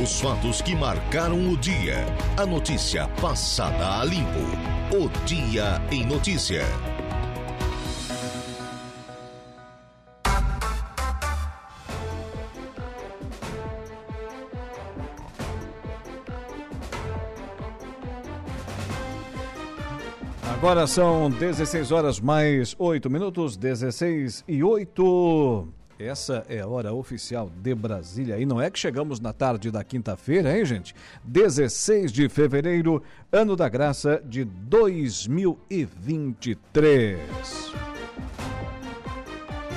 Os fatos que marcaram o dia. A notícia passada a limpo. O Dia em Notícia. Agora são 16 horas mais 8 minutos, 16 e 8. Essa é a hora oficial de Brasília. E não é que chegamos na tarde da quinta-feira, hein, gente? 16 de fevereiro, ano da graça de 2023.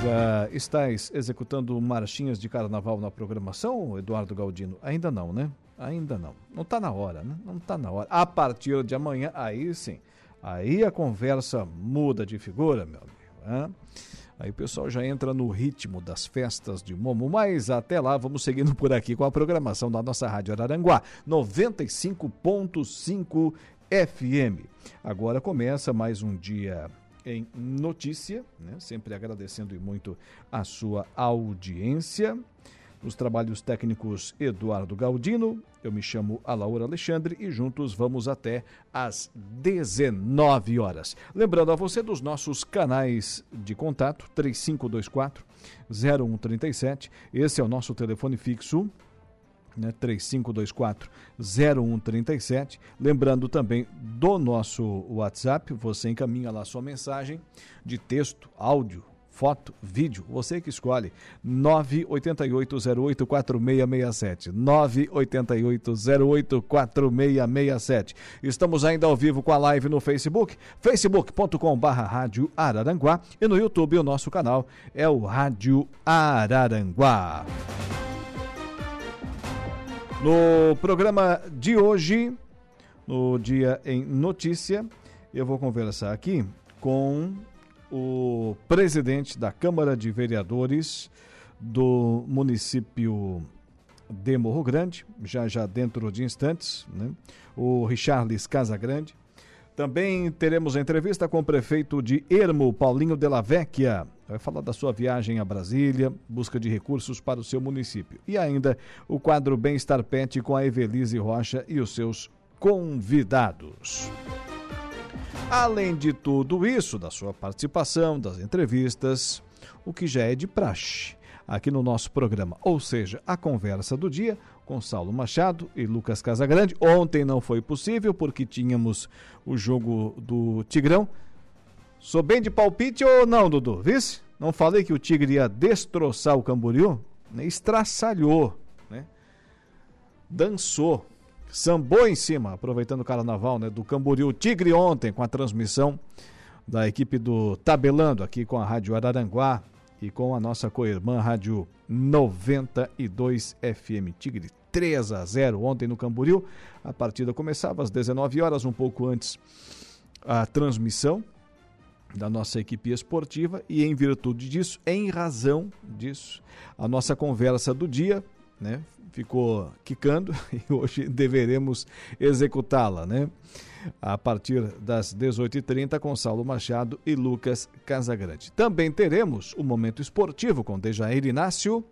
Já estás executando marchinhas de carnaval na programação, Eduardo Galdino? Ainda não, né? Ainda não. Não está na hora, né? Não está na hora. A partir de amanhã, aí sim. Aí a conversa muda de figura, meu amigo. Né? Aí o pessoal já entra no ritmo das festas de Momo, mas até lá vamos seguindo por aqui com a programação da nossa Rádio Araranguá, 95.5 FM. Agora começa mais um dia em notícia, né? sempre agradecendo muito a sua audiência. Os trabalhos técnicos Eduardo Galdino, eu me chamo Alaura Alexandre e juntos vamos até às 19 horas. Lembrando a você dos nossos canais de contato 3524 0137. Esse é o nosso telefone fixo né, 3524 0137. Lembrando também do nosso WhatsApp, você encaminha lá sua mensagem de texto, áudio, foto, vídeo, você que escolhe. 988084667. 988084667. Estamos ainda ao vivo com a live no Facebook, facebook.com.br Rádio Araranguá e no YouTube o nosso canal é o Rádio Araranguá. No programa de hoje, no Dia em Notícia, eu vou conversar aqui com o presidente da Câmara de Vereadores do município de Morro Grande, já já dentro de instantes, né? o Richarles Casagrande. Também teremos entrevista com o prefeito de Ermo, Paulinho de Vecchia. Vai falar da sua viagem a Brasília, busca de recursos para o seu município. E ainda o quadro Bem-Estar Pet com a Evelise Rocha e os seus convidados. Além de tudo isso, da sua participação, das entrevistas, o que já é de praxe aqui no nosso programa, ou seja, a conversa do dia com Saulo Machado e Lucas Casagrande. Ontem não foi possível porque tínhamos o jogo do Tigrão. Sou bem de palpite ou não, Dudu? Vice? Não falei que o Tigre ia destroçar o Camboriú? Estraçalhou, né? Dançou sambou em cima, aproveitando o carnaval né, do Camboriú Tigre ontem com a transmissão da equipe do Tabelando aqui com a Rádio Araranguá e com a nossa co-irmã Rádio 92 FM Tigre 3 a 0 ontem no Camboriú. A partida começava às 19 horas, um pouco antes a transmissão da nossa equipe esportiva e em virtude disso, em razão disso, a nossa conversa do dia, né, ficou quicando e hoje deveremos executá-la, né? A partir das 18h30 com Saulo Machado e Lucas Casagrande. Também teremos o momento esportivo com Dejair Inácio,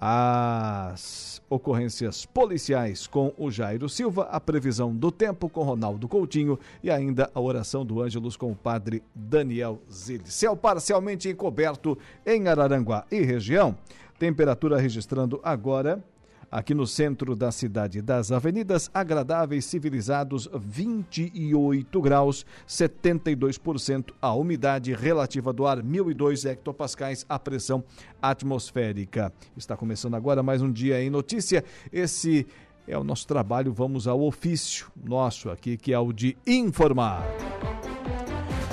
as ocorrências policiais com o Jairo Silva, a previsão do tempo com Ronaldo Coutinho e ainda a oração do Ângelos com o padre Daniel Zilli. Céu parcialmente encoberto em Araranguá e região. Temperatura registrando agora Aqui no centro da cidade das avenidas, agradáveis, civilizados, 28 graus, 72% a umidade relativa do ar, 1002 hectopascais a pressão atmosférica. Está começando agora mais um dia em notícia. Esse é o nosso trabalho, vamos ao ofício nosso aqui, que é o de informar.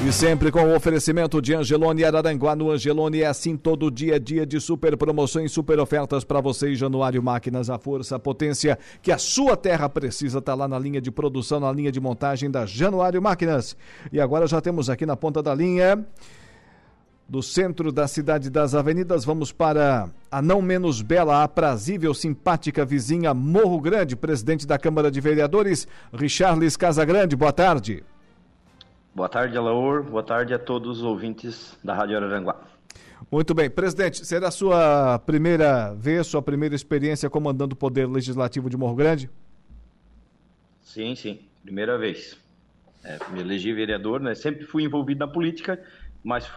E sempre com o oferecimento de Angelone Araranguá. No Angelone é assim todo dia, dia de super promoções, super ofertas para você Januário Máquinas, a força, a potência que a sua terra precisa. Está lá na linha de produção, na linha de montagem da Januário Máquinas. E agora já temos aqui na ponta da linha do centro da cidade das avenidas, vamos para a não menos bela, aprazível, simpática vizinha Morro Grande, presidente da Câmara de Vereadores, Richarles Casagrande. Boa tarde. Boa tarde, Alaor. Boa tarde a todos os ouvintes da Rádio Araranguá. Muito bem. Presidente, será a sua primeira vez, sua primeira experiência comandando o Poder Legislativo de Morro Grande? Sim, sim. Primeira vez. É, me elegi vereador, né? Sempre fui envolvido na política, mas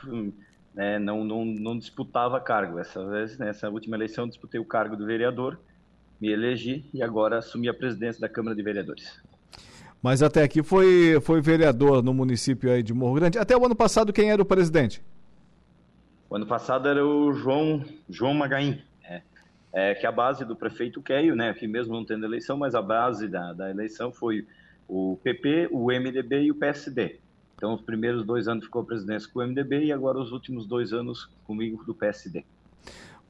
né, não, não, não disputava cargo. Essa vez, nessa última eleição, disputei o cargo do vereador, me elegi e agora assumi a presidência da Câmara de Vereadores. Mas até aqui foi, foi vereador no município aí de Morro Grande. Até o ano passado, quem era o presidente? O ano passado era o João, João Magaim, é, é, que a base do prefeito Keio, né, que mesmo não tendo eleição, mas a base da, da eleição foi o PP, o MDB e o PSD. Então, os primeiros dois anos ficou a presidência com o MDB e agora os últimos dois anos comigo do PSD.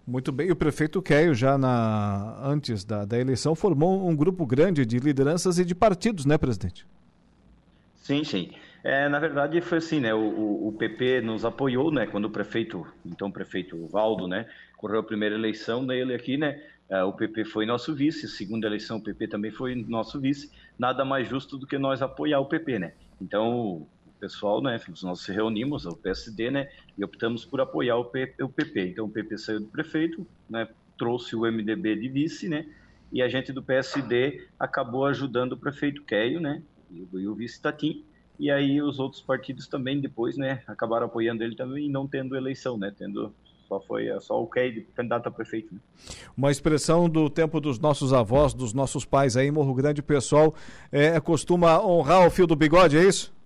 Muito bem. E o prefeito Keio, já na, antes da, da eleição, formou um grupo grande de lideranças e de partidos, né, presidente? Sim, sim. É, na verdade, foi assim, né? O, o, PP nos apoiou, né? Quando o prefeito, então o prefeito Valdo, né? Correu a primeira eleição dele aqui, né? É, o PP foi nosso vice, segunda eleição o PP também foi nosso vice. Nada mais justo do que nós apoiar o PP, né? Então, pessoal, né, nós se reunimos, o PSD, né, e optamos por apoiar o, PP. Então o PP saiu do prefeito, né, trouxe o MDB de vice, né, e a gente do PSD acabou ajudando o prefeito Keio, né, e, o vice Tatim, e aí os outros partidos também depois, né, acabaram apoiando ele também não tendo eleição, né, tendo só foi só o Keio candidato a prefeito. Né? Uma expressão do tempo dos nossos avós, dos nossos pais aí Morro Grande, o pessoal é, costuma honrar o fio do bigode, é isso?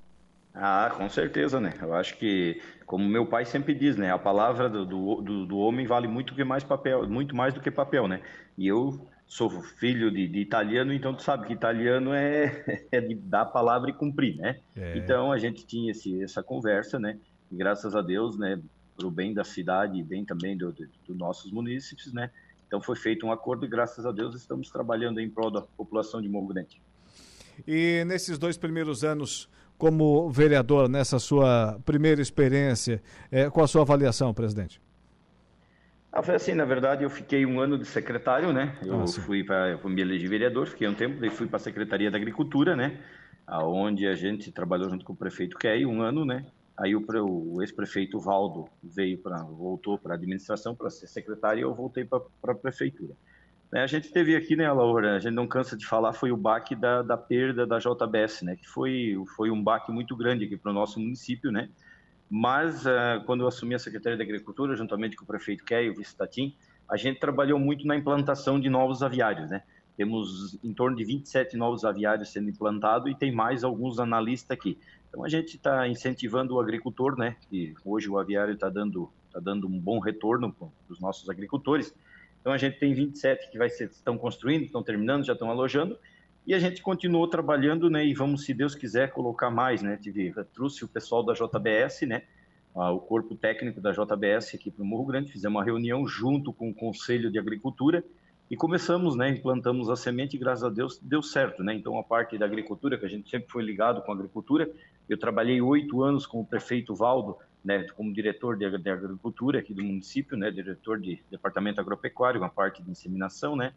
Ah, com certeza, né? Eu acho que, como meu pai sempre diz, né? A palavra do, do, do homem vale muito que mais papel, muito mais do que papel, né? E eu sou filho de, de italiano, então tu sabe que italiano é, é de dar a palavra e cumprir, né? É. Então a gente tinha esse, essa conversa, né? E graças a Deus, né? Para o bem da cidade e bem também dos do, do nossos munícipes, né? Então foi feito um acordo e graças a Deus estamos trabalhando em prol da população de Morro Grande. E nesses dois primeiros anos como vereador nessa sua primeira experiência. É, qual a sua avaliação, presidente? Ah, foi assim, na verdade, eu fiquei um ano de secretário, né? Eu ah, fui para me eleger vereador, fiquei um tempo, daí fui para a Secretaria da Agricultura, né? Aonde a gente trabalhou junto com o prefeito Key um ano, né? Aí o, o ex-prefeito Valdo veio para voltou para a administração para ser secretário e eu voltei para a prefeitura. Né, a gente teve aqui, né, Laura, a gente não cansa de falar, foi o baque da, da perda da JBS, né, que foi, foi um baque muito grande aqui para o nosso município, né, mas uh, quando eu assumi a Secretaria da Agricultura, juntamente com o prefeito Key e o vice Tatim, a gente trabalhou muito na implantação de novos aviários, né, temos em torno de 27 novos aviários sendo implantados e tem mais alguns analistas aqui. Então a gente está incentivando o agricultor, né, que hoje o aviário está dando, tá dando um bom retorno para os nossos agricultores, então a gente tem 27 que vai ser, estão construindo, estão terminando, já estão alojando, e a gente continuou trabalhando, né? E vamos, se Deus quiser, colocar mais, né? Tive, trouxe o pessoal da JBS, né? O corpo técnico da JBS aqui para o Morro Grande, fizemos uma reunião junto com o Conselho de Agricultura e começamos, né? Implantamos a semente e graças a Deus deu certo, né? Então a parte da agricultura, que a gente sempre foi ligado com a agricultura, eu trabalhei oito anos com o prefeito Valdo né, como diretor de, de, agricultura aqui do município, né, diretor de departamento agropecuário, uma parte de inseminação, né.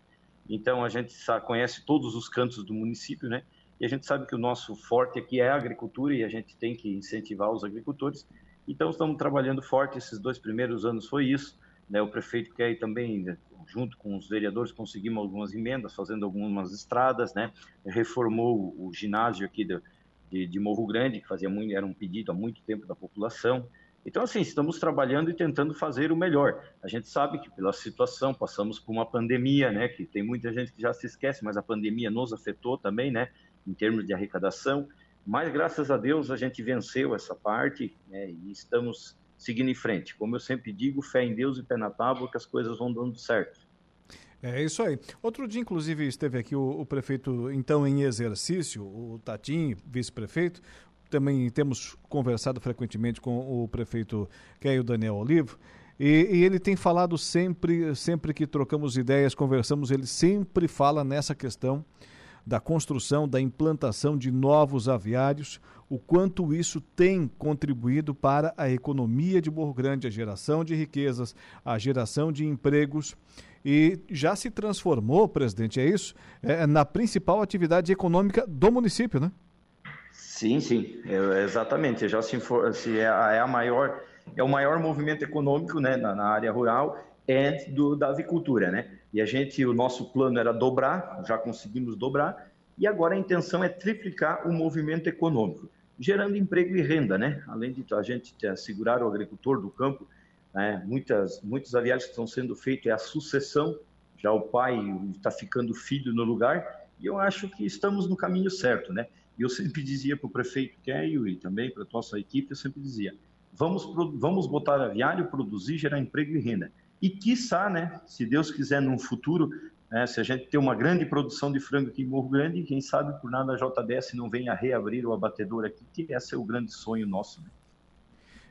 Então a gente sabe, conhece todos os cantos do município, né, e a gente sabe que o nosso forte aqui é a agricultura e a gente tem que incentivar os agricultores. Então estamos trabalhando forte esses dois primeiros anos foi isso, né. O prefeito quer também né, junto com os vereadores conseguimos algumas emendas, fazendo algumas estradas, né, reformou o ginásio aqui do de, de Morro Grande, que fazia muito, era um pedido há muito tempo da população. Então, assim, estamos trabalhando e tentando fazer o melhor. A gente sabe que pela situação passamos por uma pandemia, né? Que tem muita gente que já se esquece, mas a pandemia nos afetou também, né? Em termos de arrecadação. Mas graças a Deus a gente venceu essa parte né, e estamos seguindo em frente. Como eu sempre digo, fé em Deus e pé na tábua que as coisas vão dando certo. É isso aí. Outro dia, inclusive, esteve aqui o, o prefeito, então em exercício, o Tatim, vice-prefeito. Também temos conversado frequentemente com o prefeito, que é o Daniel Olivo. E, e, ele tem falado sempre, sempre que trocamos ideias, conversamos, ele sempre fala nessa questão da construção, da implantação de novos aviários, o quanto isso tem contribuído para a economia de Morro Grande, a geração de riquezas, a geração de empregos e já se transformou, presidente, é isso, é, na principal atividade econômica do município, né? Sim, sim, é, exatamente. Já se, for, se é, a, é a maior é o maior movimento econômico né, na, na área rural é do, da avicultura, né? E a gente, o nosso plano era dobrar, já conseguimos dobrar, e agora a intenção é triplicar o movimento econômico, gerando emprego e renda, né? Além de a gente assegurar o agricultor do campo, né? muitas, muitos aviários que estão sendo feitos é a sucessão, já o pai está ficando filho no lugar, e eu acho que estamos no caminho certo, né? E eu sempre dizia para o prefeito Keio e também para a nossa equipe, eu sempre dizia, vamos, vamos botar aviário, produzir, gerar emprego e renda. E, quiçá, né, se Deus quiser, num futuro, né, se a gente ter uma grande produção de frango aqui em Morro Grande, quem sabe por nada a JBS não venha reabrir o abatedor aqui, que esse é o grande sonho nosso. Né?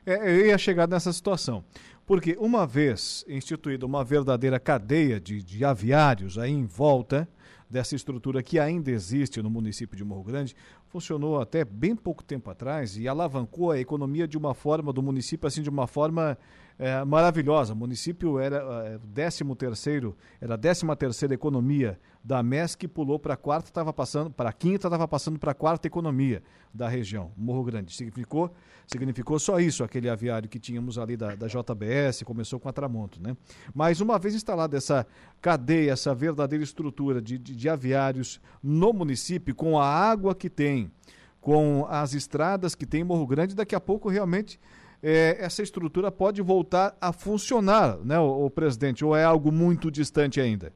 É, eu ia chegar nessa situação. Porque uma vez instituída uma verdadeira cadeia de, de aviários aí em volta dessa estrutura que ainda existe no município de Morro Grande, funcionou até bem pouco tempo atrás e alavancou a economia de uma forma, do município, assim, de uma forma é, maravilhosa. O município era é, o 13 terceiro, era a 13 terceira economia da MESC, pulou para a quarta, estava passando para quinta, estava passando para a quarta economia da região, Morro Grande. Significou, significou só isso, aquele aviário que tínhamos ali da, da JBS, começou com a Tramonto, né? Mas uma vez instalada essa cadeia, essa verdadeira estrutura de, de, de aviários no município, com a água que tem, com as estradas que tem em Morro Grande, daqui a pouco realmente é, essa estrutura pode voltar a funcionar, né, o, o, presidente? Ou é algo muito distante ainda?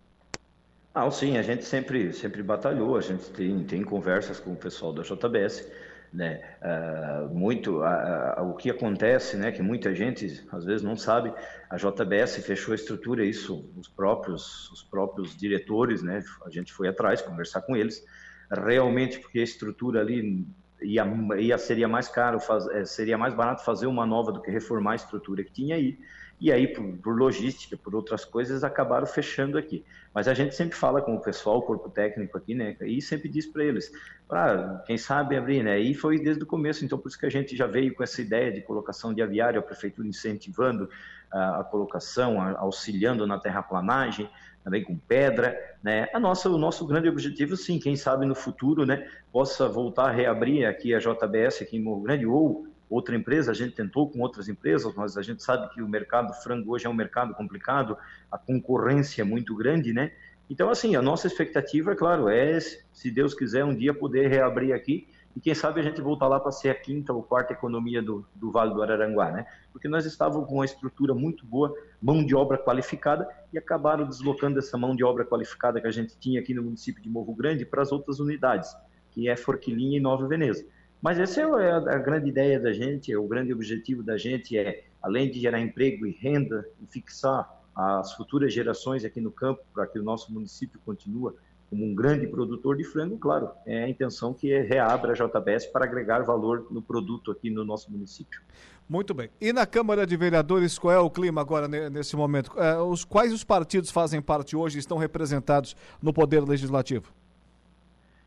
Ah, sim, a gente sempre, sempre batalhou, a gente tem, tem conversas com o pessoal da JBS, né? Uh, muito uh, o que acontece, né? Que muita gente às vezes não sabe. A JBS fechou a estrutura, isso os próprios os próprios diretores, né? A gente foi atrás conversar com eles, realmente porque a estrutura ali ia, ia seria mais caro, faz, é, seria mais barato fazer uma nova do que reformar a estrutura que tinha aí. E aí, por, por, logística, por outras coisas, acabaram fechando aqui. Mas a gente sempre fala com o pessoal, o corpo técnico aqui, né? E sempre diz para eles, ah, quem sabe abrir, né? E foi desde o começo, então por isso que a gente já veio com essa ideia de colocação de aviário, a prefeitura incentivando a, a colocação, a, auxiliando na terraplanagem, também com pedra, né? A nossa, o nosso grande objetivo, sim, quem sabe no futuro, né, possa voltar a reabrir aqui a JBS aqui em Morro Grande ou outra empresa, a gente tentou com outras empresas, mas a gente sabe que o mercado frango hoje é um mercado complicado, a concorrência é muito grande, né? Então, assim, a nossa expectativa, é claro, é, se Deus quiser, um dia poder reabrir aqui e quem sabe a gente voltar lá para ser a quinta ou quarta economia do, do Vale do Araranguá, né? Porque nós estávamos com uma estrutura muito boa, mão de obra qualificada, e acabaram deslocando essa mão de obra qualificada que a gente tinha aqui no município de Morro Grande para as outras unidades, que é Forquilinha e Nova Veneza. Mas essa é a, grande ideia da gente, é o grande objetivo da gente é, além de gerar emprego e renda, e fixar as futuras gerações aqui no campo, para que o nosso município continue como um grande produtor de frango, claro, é a intenção que reabra a JBS para agregar valor no produto aqui no nosso município. Muito bem. E na Câmara de Vereadores, qual é o clima agora nesse momento? É, os, quais os partidos fazem parte hoje e estão representados no Poder Legislativo?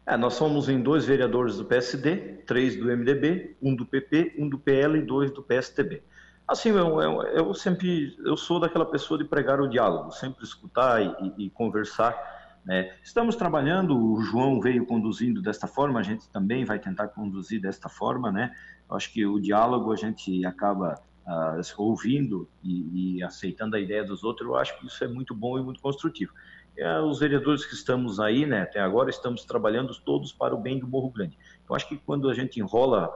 É, nós somos em dois vereadores do PSD, três do MDB, um do PP, um do PL e dois do PSTB. Assim, eu, eu, eu sempre eu sou daquela pessoa de pregar o diálogo, sempre escutar e, e conversar né? Estamos trabalhando, o João veio conduzindo desta forma, a gente também vai tentar conduzir desta forma. Né? acho que o diálogo a gente acaba uh, ouvindo e, e, aceitando a ideia dos outros, eu acho que isso é muito bom e muito construtivo. É, os vereadores que estamos aí, né, até agora, estamos trabalhando todos para o bem do Morro Grande. Eu acho que quando a gente enrola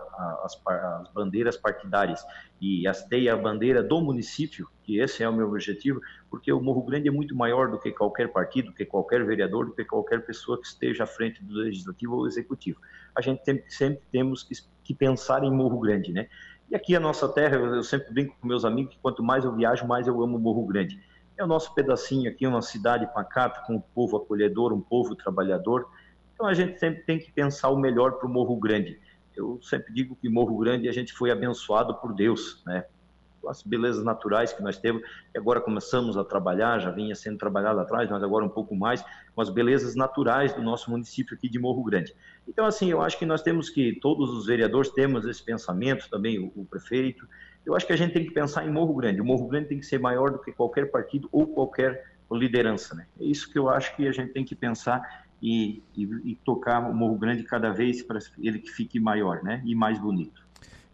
as, as bandeiras partidárias e hasteia a bandeira do município, que esse é o meu objetivo, porque o Morro Grande é muito maior do que qualquer partido, do que qualquer vereador, do que qualquer pessoa que esteja à frente do legislativo ou executivo. A gente tem, sempre temos que, que pensar em Morro Grande, né? E aqui a nossa terra, eu sempre brinco com meus amigos que quanto mais eu viajo, mais eu amo Morro Grande. É o nosso pedacinho aqui, uma cidade pacata, com um povo acolhedor, um povo trabalhador. Então a gente sempre tem que pensar o melhor para o Morro Grande. Eu sempre digo que Morro Grande a gente foi abençoado por Deus, né? As belezas naturais que nós temos, e agora começamos a trabalhar, já vinha sendo trabalhado atrás, mas agora um pouco mais, com as belezas naturais do nosso município aqui de Morro Grande. Então, assim, eu acho que nós temos que, todos os vereadores temos esse pensamento, também o, o prefeito, eu acho que a gente tem que pensar em Morro Grande. O Morro Grande tem que ser maior do que qualquer partido ou qualquer liderança. Né? É isso que eu acho que a gente tem que pensar e, e, e tocar o Morro Grande cada vez para ele que fique maior né? e mais bonito.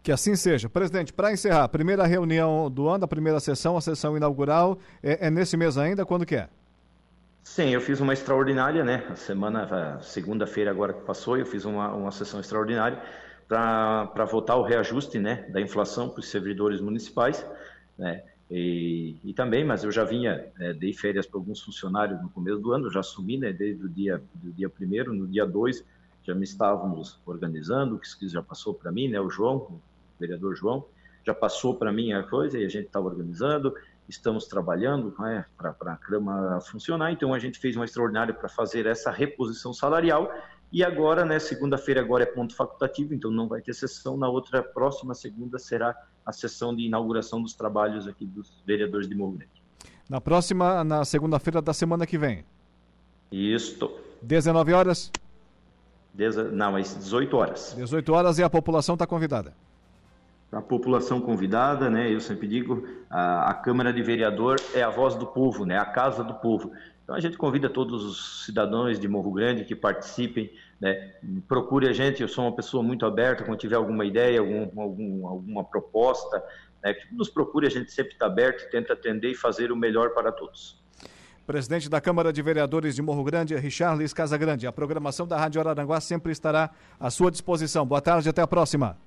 Que assim seja. Presidente, para encerrar, primeira reunião do ano, a primeira sessão, a sessão inaugural, é, é nesse mês ainda? Quando que é? Sim, eu fiz uma extraordinária, né? A semana, segunda-feira agora que passou, eu fiz uma, uma sessão extraordinária para votar o reajuste né, da inflação para os servidores municipais, né? E, e, também, mas eu já vinha, é, dei férias para alguns funcionários no começo do ano, já assumi, né, desde o dia, do dia primeiro, no dia 2, já me estávamos organizando, o que já passou para mim, né, o João, vereador João, já passou para mim a coisa e a gente estava organizando, estamos trabalhando né, para a Câmara funcionar, então a gente fez uma extraordinária para fazer essa reposição salarial e agora, né, segunda-feira agora é ponto facultativo, então não vai ter sessão. Na outra próxima segunda será a sessão de inauguração dos trabalhos aqui dos vereadores de Morro Grande. Na próxima, na segunda-feira da semana que vem. Isto. 19 horas? Não, mas 18 horas. 18 horas e a população está convidada. A população convidada, né? Eu sempre digo, a, a Câmara de Vereador é a voz do povo, né? A casa do povo. Então a gente convida todos os cidadãos de Morro Grande que participem, né? procure a gente, eu sou uma pessoa muito aberta, quando tiver alguma ideia, algum, algum, alguma proposta, né? nos procure, a gente sempre está aberto, tenta atender e fazer o melhor para todos. Presidente da Câmara de Vereadores de Morro Grande, Richard Luiz Casagrande. A programação da Rádio Araranguá sempre estará à sua disposição. Boa tarde, até a próxima.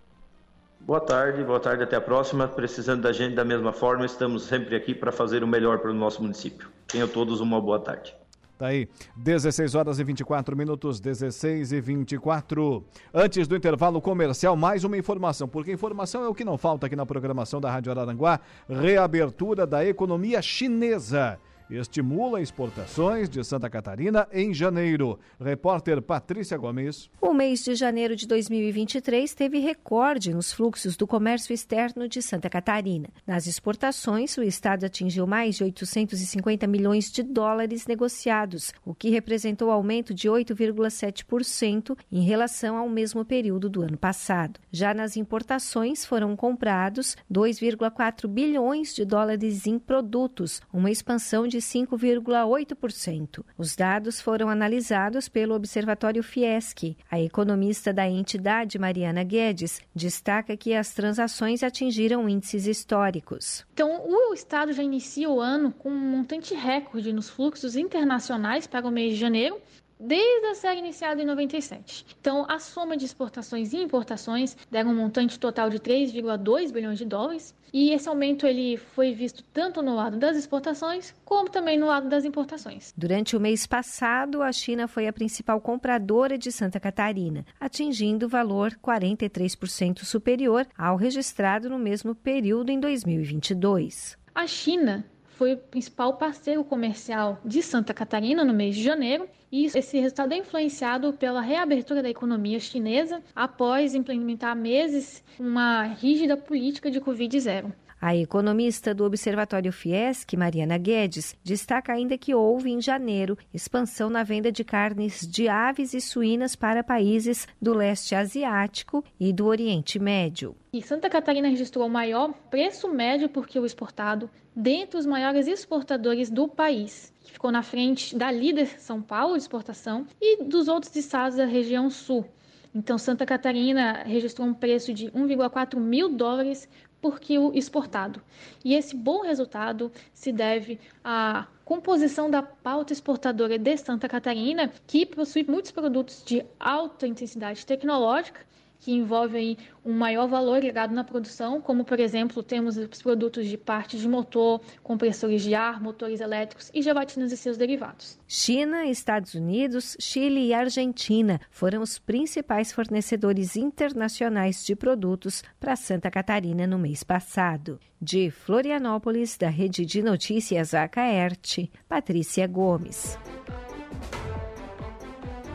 Boa tarde, boa tarde, até a próxima. Precisando da gente da mesma forma, estamos sempre aqui para fazer o melhor para o nosso município. Tenham todos uma boa tarde. Tá aí, 16 horas e 24 minutos, 16 e 24. Antes do intervalo comercial, mais uma informação, porque informação é o que não falta aqui na programação da Rádio Araranguá. Reabertura da economia chinesa estimula exportações de Santa Catarina em janeiro. Repórter Patrícia Gomes. O mês de janeiro de 2023 teve recorde nos fluxos do comércio externo de Santa Catarina. Nas exportações, o estado atingiu mais de 850 milhões de dólares negociados, o que representou aumento de 8,7% em relação ao mesmo período do ano passado. Já nas importações, foram comprados 2,4 bilhões de dólares em produtos, uma expansão de de 5,8%. Os dados foram analisados pelo Observatório Fiesc. A economista da entidade, Mariana Guedes, destaca que as transações atingiram índices históricos. Então, o Estado já inicia o ano com um montante recorde nos fluxos internacionais para o mês de janeiro, desde a série iniciada em 97. Então, a soma de exportações e importações deram um montante total de 3,2 bilhões de dólares, e esse aumento ele foi visto tanto no lado das exportações como também no lado das importações. Durante o mês passado, a China foi a principal compradora de Santa Catarina, atingindo o valor 43% superior ao registrado no mesmo período em 2022. A China foi o principal parceiro comercial de Santa Catarina no mês de janeiro, e esse resultado é influenciado pela reabertura da economia chinesa após implementar meses uma rígida política de Covid-0. A economista do Observatório Fiesc, Mariana Guedes, destaca ainda que houve em janeiro expansão na venda de carnes de aves e suínas para países do leste asiático e do Oriente Médio. E Santa Catarina registrou o maior preço médio por quilo exportado dentre os maiores exportadores do país, que ficou na frente da líder São Paulo de exportação e dos outros estados da região sul. Então, Santa Catarina registrou um preço de 1,4 mil dólares por quilo exportado. E esse bom resultado se deve à composição da pauta exportadora de Santa Catarina, que possui muitos produtos de alta intensidade tecnológica que envolve aí um maior valor agregado na produção, como por exemplo temos os produtos de partes de motor, compressores de ar, motores elétricos e gelatinas e seus derivados. China, Estados Unidos, Chile e Argentina foram os principais fornecedores internacionais de produtos para Santa Catarina no mês passado. De Florianópolis, da Rede de Notícias Acaerte, Patrícia Gomes.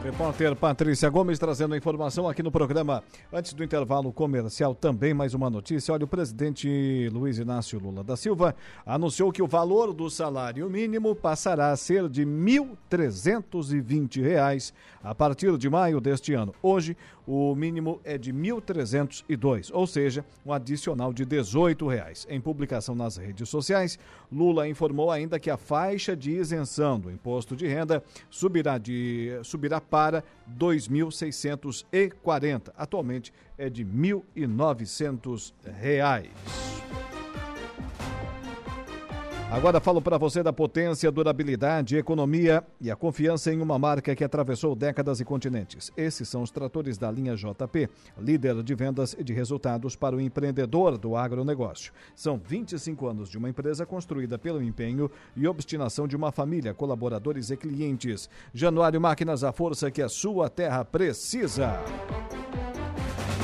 Repórter Patrícia Gomes trazendo a informação aqui no programa. Antes do intervalo comercial, também mais uma notícia. Olha, o presidente Luiz Inácio Lula da Silva anunciou que o valor do salário mínimo passará a ser de R$ 1.320 a partir de maio deste ano. Hoje, o mínimo é de R$ 1.302, ou seja, um adicional de 18 reais. Em publicação nas redes sociais, Lula informou ainda que a faixa de isenção do imposto de renda subirá, de, subirá para 2.640. Atualmente é de R$ 1.900. Agora falo para você da potência, durabilidade, economia e a confiança em uma marca que atravessou décadas e continentes. Esses são os tratores da linha JP, líder de vendas e de resultados para o empreendedor do agronegócio. São 25 anos de uma empresa construída pelo empenho e obstinação de uma família, colaboradores e clientes. Januário Máquinas, a força que a sua terra precisa.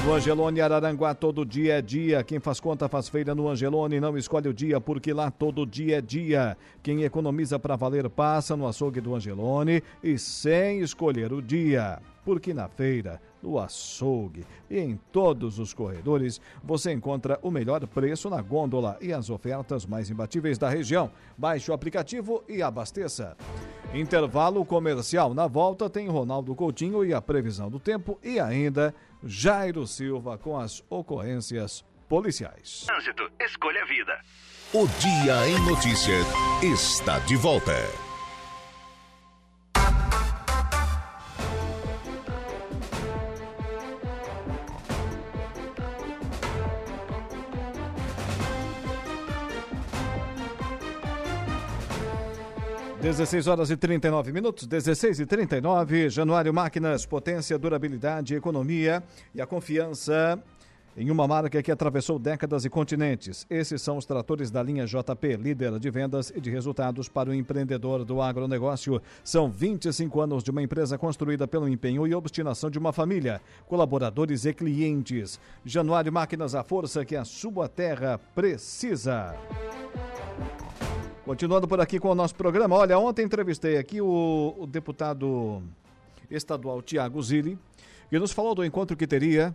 No Angelone Araranguá, todo dia é dia. Quem faz conta faz feira no Angelone, não escolhe o dia, porque lá todo dia é dia. Quem economiza para valer passa no açougue do Angelone e sem escolher o dia. Porque na feira, no açougue e em todos os corredores você encontra o melhor preço na gôndola e as ofertas mais imbatíveis da região. Baixe o aplicativo e abasteça. Intervalo comercial. Na volta tem Ronaldo Coutinho e a previsão do tempo e ainda Jairo Silva com as ocorrências policiais. Trânsito, escolha a vida. O Dia em Notícias está de volta. 16 horas e 39 minutos, 16 e 39. Januário Máquinas, potência, durabilidade, economia e a confiança em uma marca que atravessou décadas e continentes. Esses são os tratores da linha JP, líder de vendas e de resultados para o empreendedor do agronegócio. São 25 anos de uma empresa construída pelo empenho e obstinação de uma família, colaboradores e clientes. Januário Máquinas, a força que a sua terra precisa. Continuando por aqui com o nosso programa. Olha, ontem entrevistei aqui o, o deputado estadual Tiago Zilli, que nos falou do encontro que teria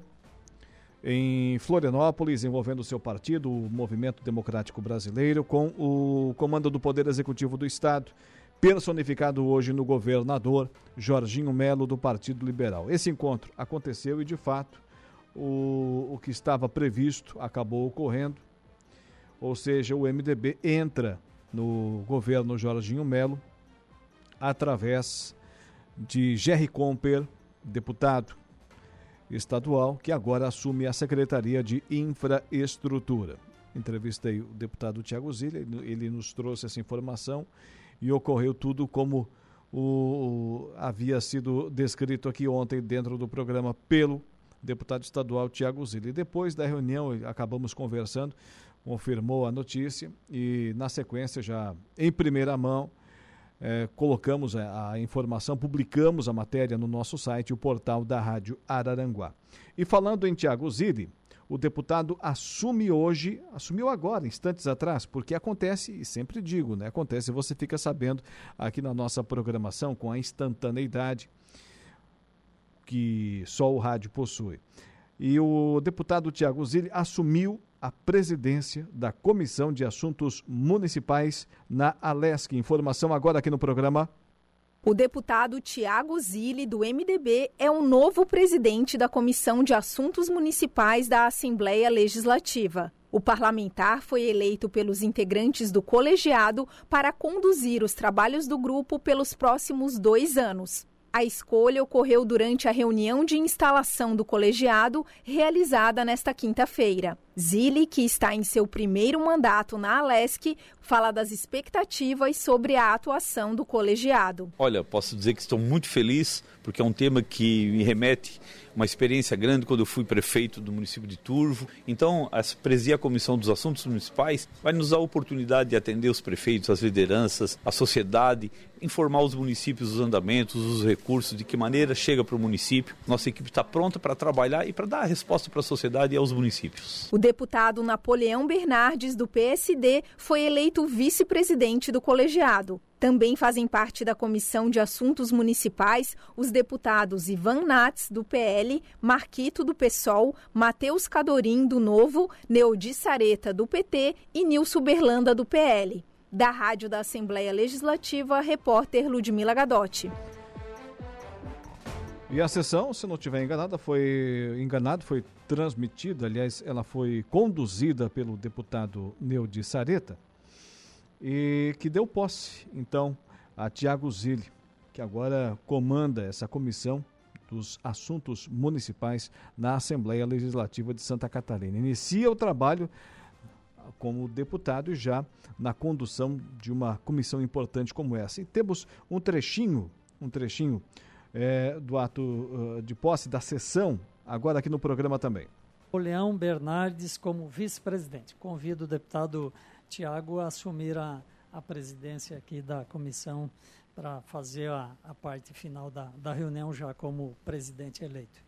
em Florianópolis, envolvendo o seu partido, o Movimento Democrático Brasileiro, com o comando do Poder Executivo do Estado, personificado hoje no governador Jorginho Melo, do Partido Liberal. Esse encontro aconteceu e, de fato, o, o que estava previsto acabou ocorrendo, ou seja, o MDB entra no governo Jorginho Melo, através de Jerry Comper, deputado estadual, que agora assume a Secretaria de Infraestrutura. Entrevistei o deputado Tiago Zilha, ele nos trouxe essa informação e ocorreu tudo como o, havia sido descrito aqui ontem dentro do programa pelo deputado estadual Tiago Zilha. E depois da reunião, acabamos conversando, confirmou a notícia e, na sequência, já em primeira mão, é, colocamos a, a, informação, publicamos a matéria no nosso site, o portal da Rádio Araranguá. E falando em Tiago Zilli, o deputado assume hoje, assumiu agora, instantes atrás, porque acontece, e sempre digo, né? Acontece, você fica sabendo aqui na nossa programação com a instantaneidade que só o rádio possui. E o deputado Tiago Zilli assumiu a presidência da Comissão de Assuntos Municipais na Alesc. Informação agora aqui no programa. O deputado Tiago Zilli, do MDB, é o novo presidente da Comissão de Assuntos Municipais da Assembleia Legislativa. O parlamentar foi eleito pelos integrantes do colegiado para conduzir os trabalhos do grupo pelos próximos dois anos. A escolha ocorreu durante a reunião de instalação do colegiado realizada nesta quinta-feira. Zilli, que está em seu primeiro mandato na Alesc, fala das expectativas sobre a atuação do colegiado. Olha, posso dizer que estou muito feliz porque é um tema que me remete uma experiência grande quando eu fui prefeito do município de Turvo. Então, a presidir a Comissão dos Assuntos Municipais vai nos dar a oportunidade de atender os prefeitos, as lideranças, a sociedade, informar os municípios dos andamentos, os recursos, de que maneira chega para o município. Nossa equipe está pronta para trabalhar e para dar a resposta para a sociedade e aos municípios. O deputado Napoleão Bernardes, do PSD, foi eleito vice-presidente do colegiado. Também fazem parte da Comissão de Assuntos Municipais os deputados Ivan Nats, do PL, Marquito, do PSOL, Matheus Cadorim, do Novo, Neudi Sareta, do PT e Nilson Berlanda, do PL. Da Rádio da Assembleia Legislativa, repórter Ludmila Gadotti. E a sessão, se não estiver enganada, foi enganado, foi transmitida, aliás, ela foi conduzida pelo deputado Neudi Sareta e que deu posse, então, a Tiago Zilli que agora comanda essa comissão dos assuntos municipais na Assembleia Legislativa de Santa Catarina. Inicia o trabalho como deputado e já na condução de uma comissão importante como essa. E temos um trechinho, um trechinho é, do ato uh, de posse da sessão, agora aqui no programa também. O Leão Bernardes como vice-presidente. Convido o deputado Tiago a assumir a, a presidência aqui da comissão para fazer a, a, parte final da, da reunião já como presidente eleito.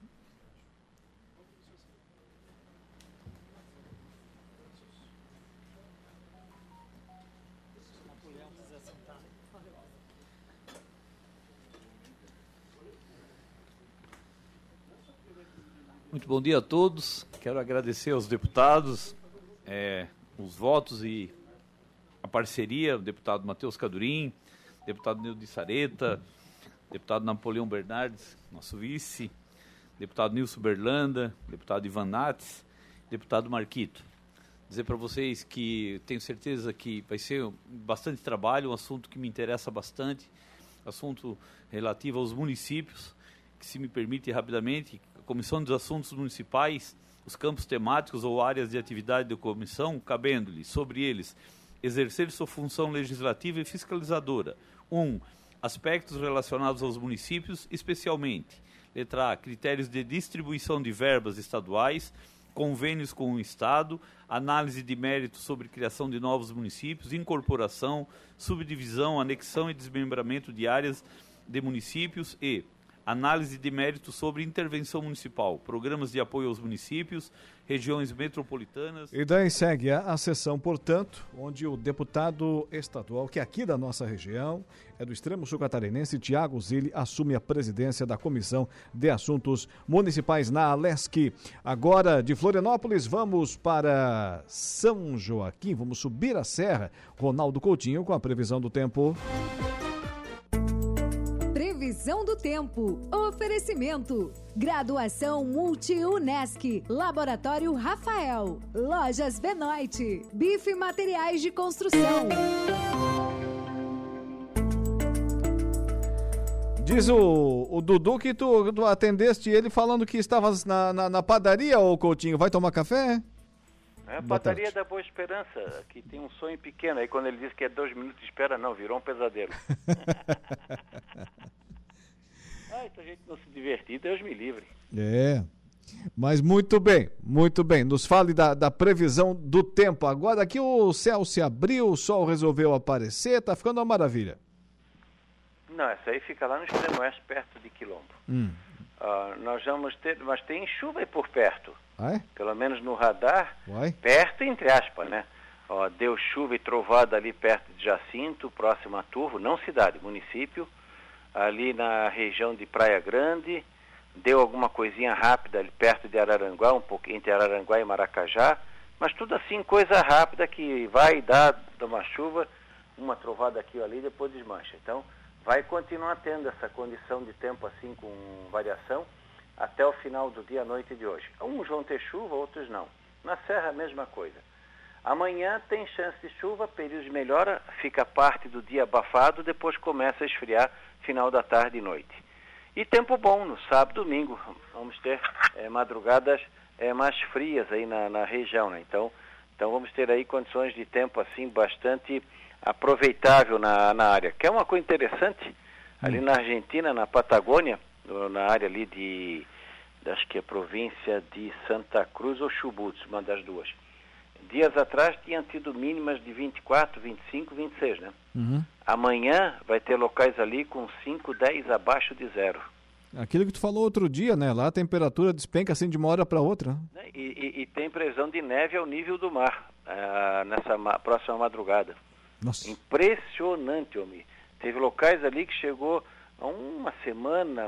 Muito bom dia a todos. Quero agradecer aos deputados é, os votos e a parceria, o deputado Matheus Cadurim, deputado Nildo Sareta, deputado Napoleão Bernardes, nosso vice, deputado Nilson Berlanda, deputado Ivan Nates, deputado Marquito. Dizer para vocês que tenho certeza que vai ser bastante trabalho, um assunto que me interessa bastante, assunto relativo aos municípios, que se me permite rapidamente, Comissão dos Assuntos Municipais, os campos temáticos ou áreas de atividade da comissão, cabendo-lhe, sobre eles, exercer sua função legislativa e fiscalizadora. 1. Um, aspectos relacionados aos municípios, especialmente. Letra A. Critérios de distribuição de verbas estaduais, convênios com o Estado, análise de mérito sobre criação de novos municípios, incorporação, subdivisão, anexão e desmembramento de áreas de municípios e análise de mérito sobre intervenção municipal, programas de apoio aos municípios, regiões metropolitanas. E daí segue a, a sessão, portanto, onde o deputado estadual, que é aqui da nossa região, é do extremo sul catarinense, Tiago Zilli, assume a presidência da Comissão de Assuntos Municipais na Alesc. Agora, de Florianópolis, vamos para São Joaquim, vamos subir a serra. Ronaldo Coutinho com a previsão do tempo. Previsão do tempo. Oferecimento. Graduação Multi-UNESC. Laboratório Rafael. Lojas Benoit. Bife Materiais de Construção. Diz o, o Dudu que tu, tu, atendeste ele falando que estavas na, na, na padaria, ô Coutinho. Vai tomar café? É a padaria da Boa Esperança, que tem um sonho pequeno. Aí quando ele diz que é dois minutos de espera, não, virou um pesadelo. Ah, a gente não se divertir, Deus me livre. É. Mas muito bem, muito bem. Nos fale da, da previsão do tempo. Agora aqui o céu se abriu, o sol resolveu aparecer, tá ficando uma maravilha. Não, essa aí fica lá no extremo oeste, perto de Quilombo. Hum. Uh, nós vamos ter, mas tem chuva aí por perto. Ah, é? Pelo menos no radar, Uai? perto entre aspas, né? Uh, deu chuva e trovada ali perto de Jacinto, próximo a Turvo, não cidade, município ali na região de Praia Grande, deu alguma coisinha rápida ali perto de Araranguá, um pouco entre Araranguá e Maracajá, mas tudo assim, coisa rápida que vai dar uma chuva, uma trovada aqui ou ali, depois desmancha. Então, vai continuar tendo essa condição de tempo assim com variação até o final do dia à noite de hoje. Uns vão ter chuva, outros não. Na Serra, a mesma coisa. Amanhã tem chance de chuva, período de melhora, fica parte do dia abafado, depois começa a esfriar final da tarde e noite. E tempo bom no sábado e domingo. Vamos ter é, madrugadas é, mais frias aí na, na região, né? Então, então vamos ter aí condições de tempo assim bastante aproveitável na, na área. Que é uma coisa interessante, ali na Argentina, na Patagônia, na área ali de, acho que é província de Santa Cruz ou Chubut, uma das duas dias atrás tinham tido mínimas de 24, 25, 26, né? Uhum. Amanhã vai ter locais ali com 5, 10 abaixo de zero. Aquilo que tu falou outro dia, né? Lá a temperatura despenca assim de uma hora para outra. Né? E, e, e, tem previsão de neve ao nível do mar uh, nessa ma próxima madrugada. Nossa. Impressionante, homem. Teve locais ali que chegou a uma semana,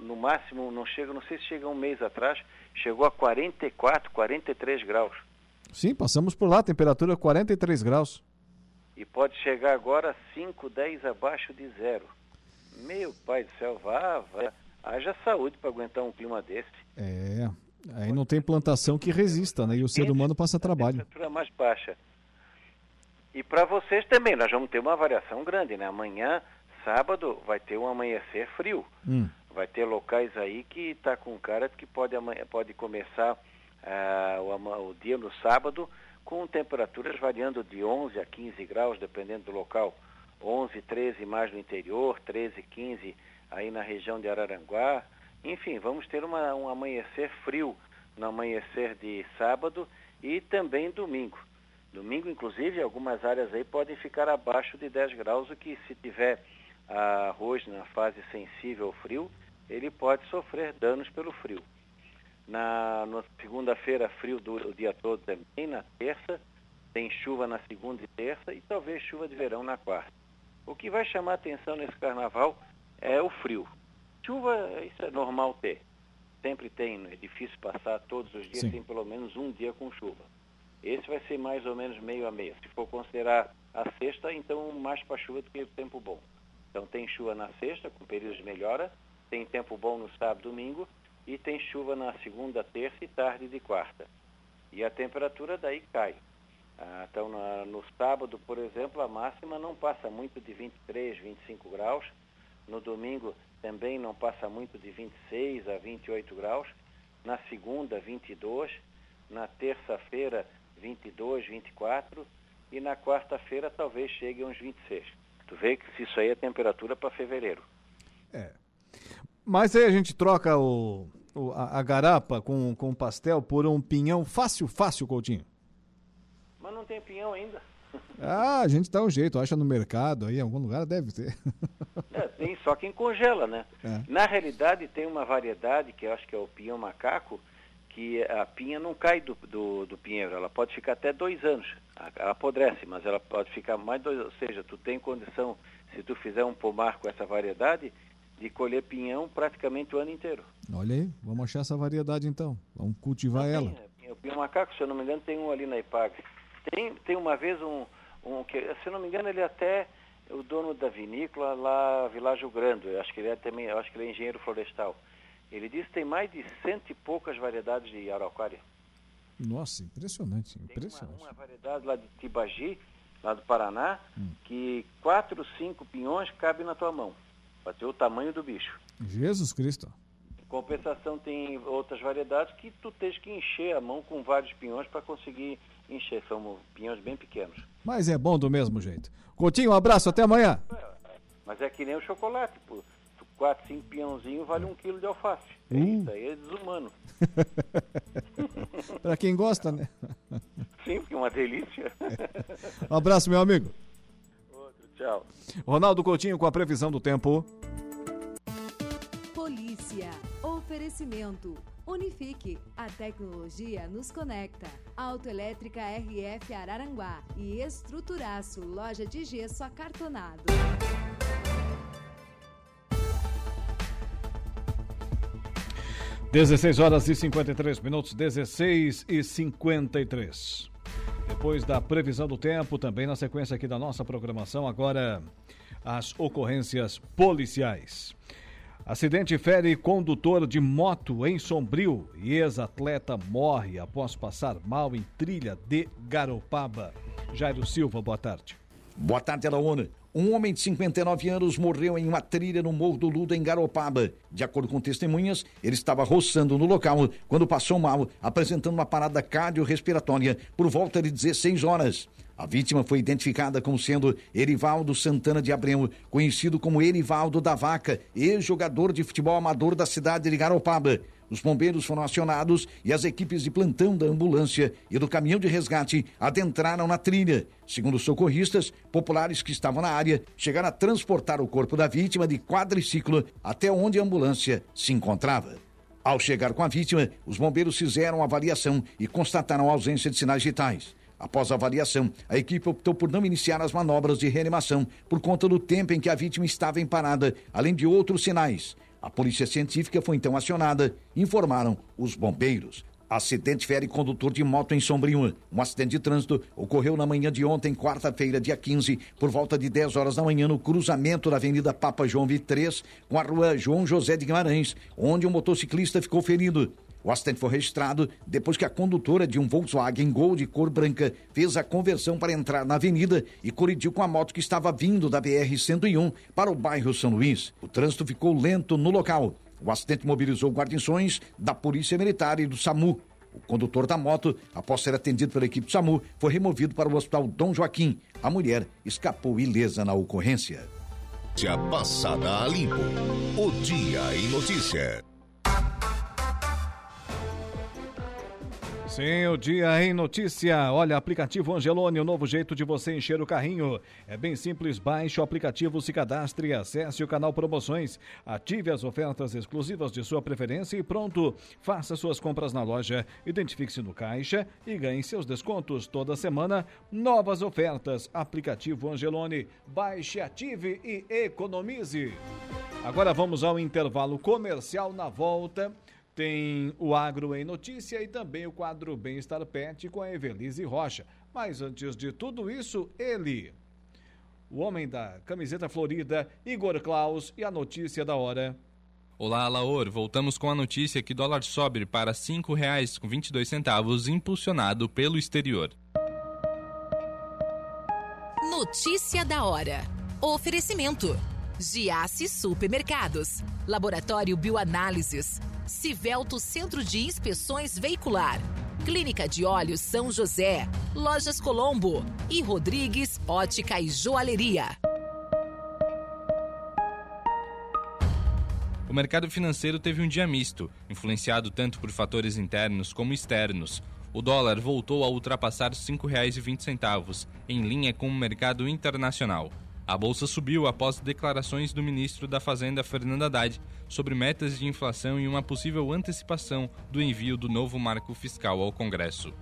no máximo, não chega, não sei se chega um mês atrás, chegou a 44, 43 graus. Sim, passamos por lá, temperatura 43 graus. E pode chegar agora a 5, 10 abaixo de zero. Meu pai do céu, vá, vá. Haja saúde para aguentar um clima desse. É, aí não tem plantação que resista, né? E o ser humano passa trabalho. Temperatura mais baixa. E para vocês também, nós vamos ter uma variação grande, né? Amanhã, sábado vai ter um amanhecer frio. Hum. Vai ter locais aí que está com cara de que pode, pode começar uh, o, o dia no sábado com temperaturas variando de 11 a 15 graus, dependendo do local. 11, 13 mais no interior, 13, 15 aí na região de Araranguá. Enfim, vamos ter uma, um amanhecer frio no amanhecer de sábado e também domingo. Domingo, inclusive, algumas áreas aí podem ficar abaixo de 10 graus, o que se tiver arroz na fase sensível ao frio, ele pode sofrer danos pelo frio. Na, na segunda-feira, frio do, o dia todo também, na terça, tem chuva na segunda e terça e talvez chuva de verão na quarta. O que vai chamar atenção nesse carnaval é o frio. Chuva, isso é normal ter. Sempre tem, é difícil passar todos os dias, Sim. tem pelo menos um dia com chuva. Esse vai ser mais ou menos meio a meio. Se for considerar a sexta, então mais para chuva do que tempo bom. Então tem chuva na sexta, com períodos de melhora, tem tempo bom no sábado e domingo, e tem chuva na segunda, terça e tarde de quarta. E a temperatura daí cai. Ah, então, na, no sábado, por exemplo, a máxima não passa muito de 23, 25 graus. No domingo também não passa muito de 26 a 28 graus. Na segunda, 22. Na terça-feira, 22, 24. E na quarta-feira talvez chegue uns 26. Tu vê que isso aí é temperatura para fevereiro. É. Mas aí a gente troca o a, a, garapa com, com pastel por um pinhão fácil, fácil, Coutinho. Mas não tem pinhão ainda. Ah, a gente dá um jeito, acha no mercado aí, em algum lugar deve ter. É, tem só quem congela, né? É. Na realidade tem uma variedade que eu acho que é o pinhão macaco, que a pinha não cai do, do, do pinheiro, ela pode ficar até dois anos. Ela apodrece, mas ela pode ficar mais dois, ou seja, tu tem condição, se tu fizer um pomar com essa variedade, de colher pinhão praticamente o ano inteiro. Olha aí, vamos achar essa variedade então. Vamos cultivar ela. Tem, o pinhão macaco, se eu não me engano, tem um ali na IPAG. Tem, tem uma vez um, um que, se eu não me engano, ele é até o dono da vinícola lá, Világio Grande. Eu acho que ele é também, acho que ele é engenheiro florestal. Ele disse que tem mais de cento e poucas variedades de araucária. Nossa, impressionante, impressionante. Tem uma, uma variedade lá de Tibagi, lá do Paraná, hum. que quatro, cinco pinhões cabem na tua mão para ter o tamanho do bicho. Jesus Cristo. Em compensação, tem outras variedades que tu tens que encher a mão com vários pinhões para conseguir encher. São pinhões bem pequenos. Mas é bom do mesmo jeito. Coutinho, um abraço, até amanhã. Mas é que nem o chocolate, pô. Quatro, cinco pinhãozinhos vale um quilo de alface. Uh. Isso aí é desumano. para quem gosta, né? Sim, porque é uma delícia. um abraço, meu amigo. Tchau. Ronaldo Coutinho com a previsão do tempo. Polícia. Oferecimento. Unifique. A tecnologia nos conecta. Autoelétrica RF Araranguá e Estruturaço. Loja de gesso acartonado. Dezesseis horas e cinquenta e três minutos, dezesseis e cinquenta e três. Depois da previsão do tempo, também na sequência aqui da nossa programação, agora as ocorrências policiais. Acidente fere condutor de moto em Sombrio e ex-atleta morre após passar mal em trilha de Garopaba. Jairo Silva, boa tarde. Boa tarde, Alaona. Um homem de 59 anos morreu em uma trilha no Morro do Ludo, em Garopaba. De acordo com testemunhas, ele estava roçando no local quando passou mal, apresentando uma parada cardiorrespiratória por volta de 16 horas. A vítima foi identificada como sendo Erivaldo Santana de Abreu, conhecido como Erivaldo da Vaca, ex-jogador de futebol amador da cidade de Garopaba. Os bombeiros foram acionados e as equipes de plantão da ambulância e do caminhão de resgate adentraram na trilha. Segundo socorristas, populares que estavam na área chegaram a transportar o corpo da vítima de quadriciclo até onde a ambulância se encontrava. Ao chegar com a vítima, os bombeiros fizeram avaliação e constataram a ausência de sinais vitais. Após a avaliação, a equipe optou por não iniciar as manobras de reanimação por conta do tempo em que a vítima estava em parada, além de outros sinais. A polícia científica foi então acionada, informaram os bombeiros. Acidente fere condutor de moto em Sombrio. Um acidente de trânsito ocorreu na manhã de ontem, quarta-feira, dia 15, por volta de 10 horas da manhã, no cruzamento da Avenida Papa João V3 com a rua João José de Guimarães, onde um motociclista ficou ferido. O acidente foi registrado depois que a condutora de um Volkswagen Gol de cor branca fez a conversão para entrar na avenida e colidiu com a moto que estava vindo da BR-101 para o bairro São Luís. O trânsito ficou lento no local. O acidente mobilizou guarnições da Polícia Militar e do SAMU. O condutor da moto, após ser atendido pela equipe do SAMU, foi removido para o Hospital Dom Joaquim. A mulher escapou ilesa na ocorrência. Passada a limpo. O Dia em Notícia. Sim, o dia em notícia. Olha, aplicativo Angelone, o novo jeito de você encher o carrinho. É bem simples, baixe o aplicativo, se cadastre, acesse o canal Promoções, ative as ofertas exclusivas de sua preferência e pronto. Faça suas compras na loja, identifique-se no caixa e ganhe seus descontos. Toda semana, novas ofertas. Aplicativo Angelone, baixe, ative e economize. Agora vamos ao intervalo comercial na volta. Tem o Agro em Notícia e também o quadro Bem-Estar Pet com a Evelise Rocha. Mas antes de tudo isso, ele, o homem da camiseta florida, Igor Klaus e a notícia da hora. Olá, Laor. Voltamos com a notícia que dólar sobe para R$ 5,22, impulsionado pelo exterior. Notícia da hora. Oferecimento. Giasse Supermercados. Laboratório Bioanálises. Civelto Centro de Inspeções Veicular, Clínica de Olhos São José, Lojas Colombo e Rodrigues Ótica e Joalheria. O mercado financeiro teve um dia misto, influenciado tanto por fatores internos como externos. O dólar voltou a ultrapassar R$ 5,20, em linha com o mercado internacional. A bolsa subiu após declarações do ministro da Fazenda Fernando Haddad sobre metas de inflação e uma possível antecipação do envio do novo marco fiscal ao Congresso.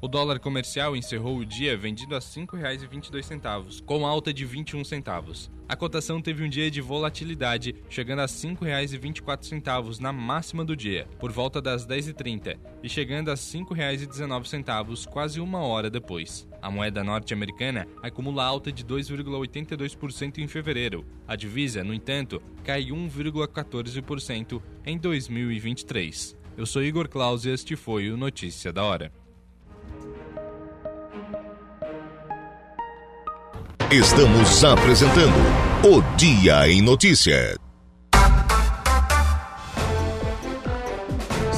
O dólar comercial encerrou o dia vendido a R$ 5,22, com alta de 21 centavos. A cotação teve um dia de volatilidade, chegando a R$ 5,24 na máxima do dia, por volta das 10h30, e chegando a R$ 5,19 quase uma hora depois. A moeda norte-americana acumula alta de 2,82% em fevereiro. A divisa, no entanto, cai 1,14% em 2023. Eu sou Igor Claus e este foi o Notícia da Hora. Estamos apresentando o Dia em Notícia.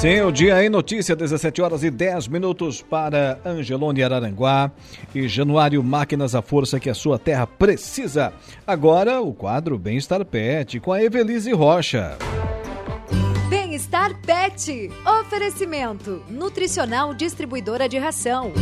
Sim, o Dia em Notícia, 17 horas e 10 minutos para Angelone Araranguá e Januário Máquinas, a força que a sua terra precisa. Agora, o quadro Bem-Estar Pet com a Evelise Rocha. Bem-Estar Pet. Oferecimento. Nutricional Distribuidora de Ração.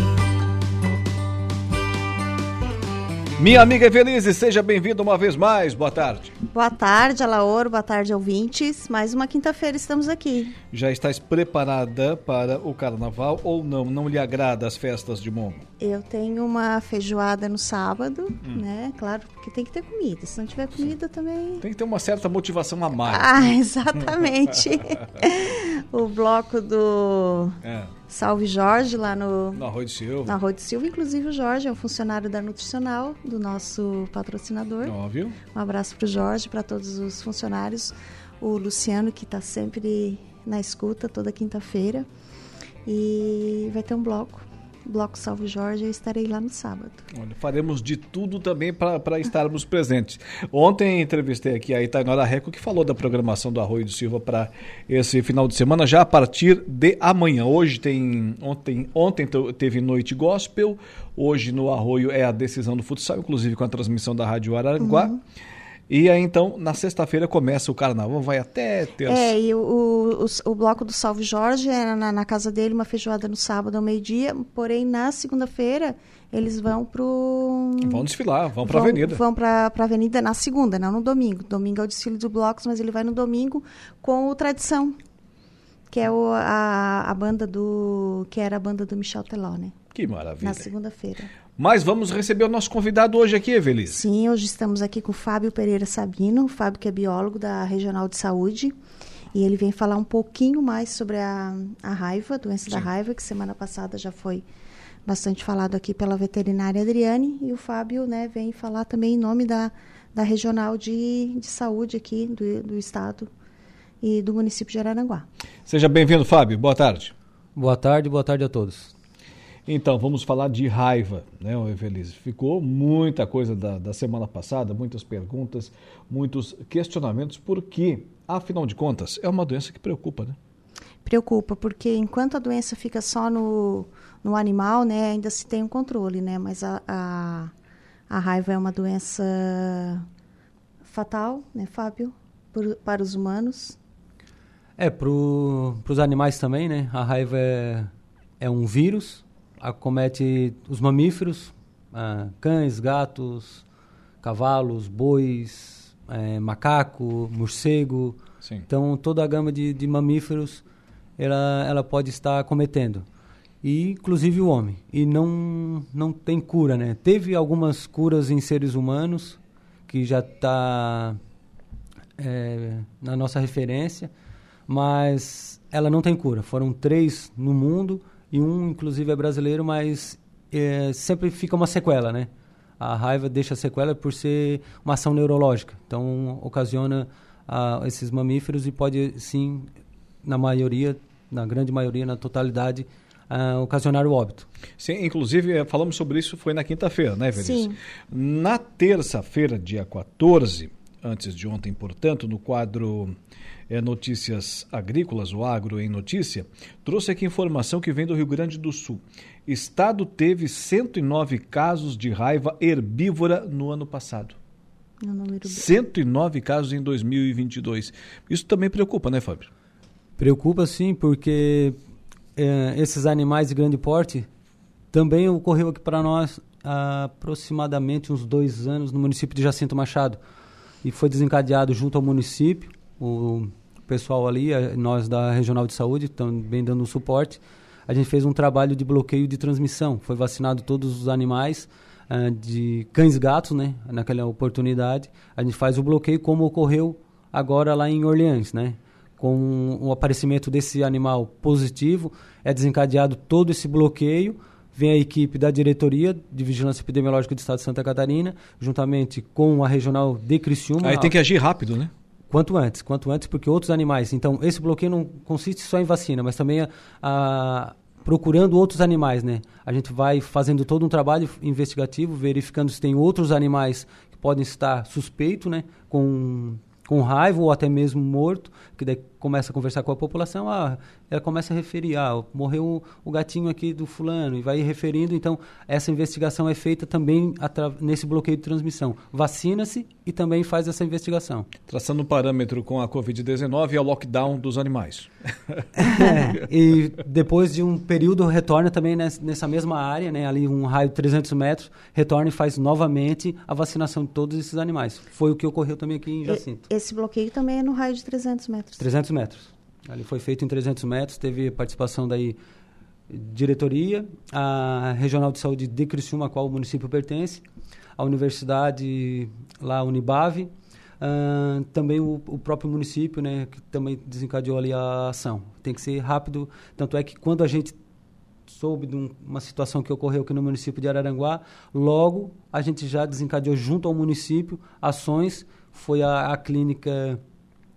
Minha amiga Felize, seja bem-vinda uma vez mais. Boa tarde. Boa tarde, Alaor. Boa tarde, ouvintes. Mais uma quinta-feira estamos aqui. Já estás preparada para o carnaval ou não? Não lhe agrada as festas de Momo? Eu tenho uma feijoada no sábado, hum. né? Claro, porque tem que ter comida. Se não tiver comida Sim. também. Tem que ter uma certa motivação a mais. Ah, exatamente. o bloco do. É Salve Jorge lá no. Na Rua de Silva. Na Rua de Silva. Inclusive o Jorge é um funcionário da Nutricional, do nosso patrocinador. Óbvio. Um abraço para o Jorge, para todos os funcionários. O Luciano, que está sempre na escuta toda quinta-feira. E vai ter um bloco Bloco Salve Jorge, eu estarei lá no sábado. Olha, faremos de tudo também para estarmos presentes. Ontem entrevistei aqui a Itainora Reco, que falou da programação do Arroio do Silva para esse final de semana, já a partir de amanhã. Hoje tem. Ontem, ontem teve noite gospel, hoje no Arroio é a decisão do futsal, inclusive com a transmissão da Rádio Araranguá. Uhum. E aí, então, na sexta-feira começa o carnaval, vai até terça. É, e o, o, o bloco do Salve Jorge é na, na, casa dele, uma feijoada no sábado ao meio-dia, porém, na segunda-feira, eles vão pro... Vão desfilar, vão pra vão, avenida. Vão pra, pra avenida na segunda, não no domingo. Domingo é o desfile do blocos, mas ele vai no domingo com o Tradição, que é o, a, a banda do... que era a banda do Michel Teló, né? Que maravilha. Na segunda-feira. Mas vamos receber o nosso convidado hoje aqui, Evelise. Sim, hoje estamos aqui com o Fábio Pereira Sabino, o Fábio que é biólogo da Regional de Saúde. E ele vem falar um pouquinho mais sobre a, a raiva, a doença Sim. da raiva, que semana passada já foi bastante falado aqui pela veterinária Adriane. E o Fábio né, vem falar também em nome da, da Regional de, de Saúde aqui do, do Estado e do município de Araranguá. Seja bem-vindo, Fábio. Boa tarde. Boa tarde, boa tarde a todos. Então, vamos falar de raiva, né, Evelise? Ficou muita coisa da, da semana passada, muitas perguntas, muitos questionamentos, porque, afinal de contas, é uma doença que preocupa, né? Preocupa, porque enquanto a doença fica só no, no animal, né, ainda se tem um controle, né? Mas a, a, a raiva é uma doença fatal, né, Fábio, por, para os humanos. É, para os animais também, né? A raiva é, é um vírus acomete os mamíferos, ah, cães, gatos, cavalos, bois, é, macaco, morcego. Sim. Então, toda a gama de, de mamíferos ela, ela pode estar acometendo. E, inclusive o homem. E não, não tem cura, né? Teve algumas curas em seres humanos, que já está é, na nossa referência, mas ela não tem cura. Foram três no mundo e um, inclusive, é brasileiro, mas é, sempre fica uma sequela, né? A raiva deixa sequela por ser uma ação neurológica. Então, ocasiona a, esses mamíferos e pode, sim, na maioria, na grande maioria, na totalidade, uh, ocasionar o óbito. Sim, inclusive é, falamos sobre isso, foi na quinta-feira, né, Verice? Sim. Na terça-feira, dia 14, antes de ontem, portanto, no quadro é, Notícias Agrícolas, o Agro em Notícia, trouxe aqui informação que vem do Rio Grande do Sul. Estado teve 109 casos de raiva herbívora no ano passado. 109 casos em 2022. Isso também preocupa, né, Fábio? Preocupa sim, porque é, esses animais de grande porte também ocorreu aqui para nós há aproximadamente uns dois anos no município de Jacinto Machado. E foi desencadeado junto ao município o pessoal ali, nós da Regional de Saúde, também dando suporte, a gente fez um trabalho de bloqueio de transmissão. Foi vacinado todos os animais uh, de cães e gatos, né? Naquela oportunidade. A gente faz o bloqueio como ocorreu agora lá em Orleans, né? Com o aparecimento desse animal positivo, é desencadeado todo esse bloqueio, vem a equipe da Diretoria de Vigilância Epidemiológica do Estado de Santa Catarina, juntamente com a Regional de Criciúma. Aí tem que agir rápido, né? Quanto antes, quanto antes, porque outros animais. Então, esse bloqueio não consiste só em vacina, mas também a, a, procurando outros animais, né? A gente vai fazendo todo um trabalho investigativo, verificando se tem outros animais que podem estar suspeitos, né? Com, com raiva ou até mesmo morto, que começa a conversar com a população, ah, ela começa a referir, ah, morreu o gatinho aqui do fulano, e vai referindo. Então, essa investigação é feita também nesse bloqueio de transmissão. Vacina-se e também faz essa investigação. Traçando um parâmetro com a Covid-19 é o lockdown dos animais. é, e depois de um período retorna também nessa mesma área, né, ali um raio de 300 metros, retorna e faz novamente a vacinação de todos esses animais. Foi o que ocorreu também aqui em Jacinto. Esse bloqueio também é no raio de 300 metros. 300 metros. Ali foi feito em 300 metros, teve participação daí diretoria, a Regional de Saúde de Criciúma, a qual o município pertence, a universidade lá, Unibave, uh, também o, o, próprio município, né, que também desencadeou ali a ação. Tem que ser rápido, tanto é que quando a gente soube de um, uma situação que ocorreu aqui no município de Araranguá, logo a gente já desencadeou junto ao município ações, foi a, a clínica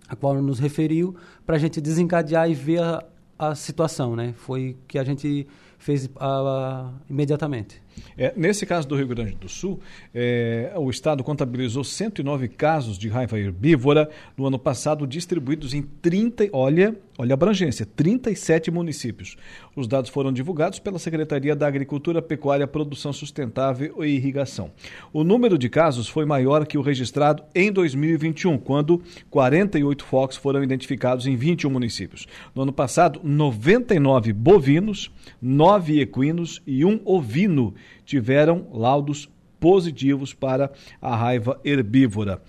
a qual nos referiu, para a gente desencadear e ver a, a situação, né? Foi que a gente fez uh, imediatamente. É, nesse caso do Rio Grande do Sul, é, o Estado contabilizou 109 casos de raiva herbívora no ano passado, distribuídos em 30, olha, olha a abrangência, 37 municípios. Os dados foram divulgados pela Secretaria da Agricultura, Pecuária, Produção Sustentável e Irrigação. O número de casos foi maior que o registrado em 2021, quando 48 focos foram identificados em 21 municípios. No ano passado, 99 bovinos, 9 equinos e um ovino tiveram laudos positivos para a raiva herbívora.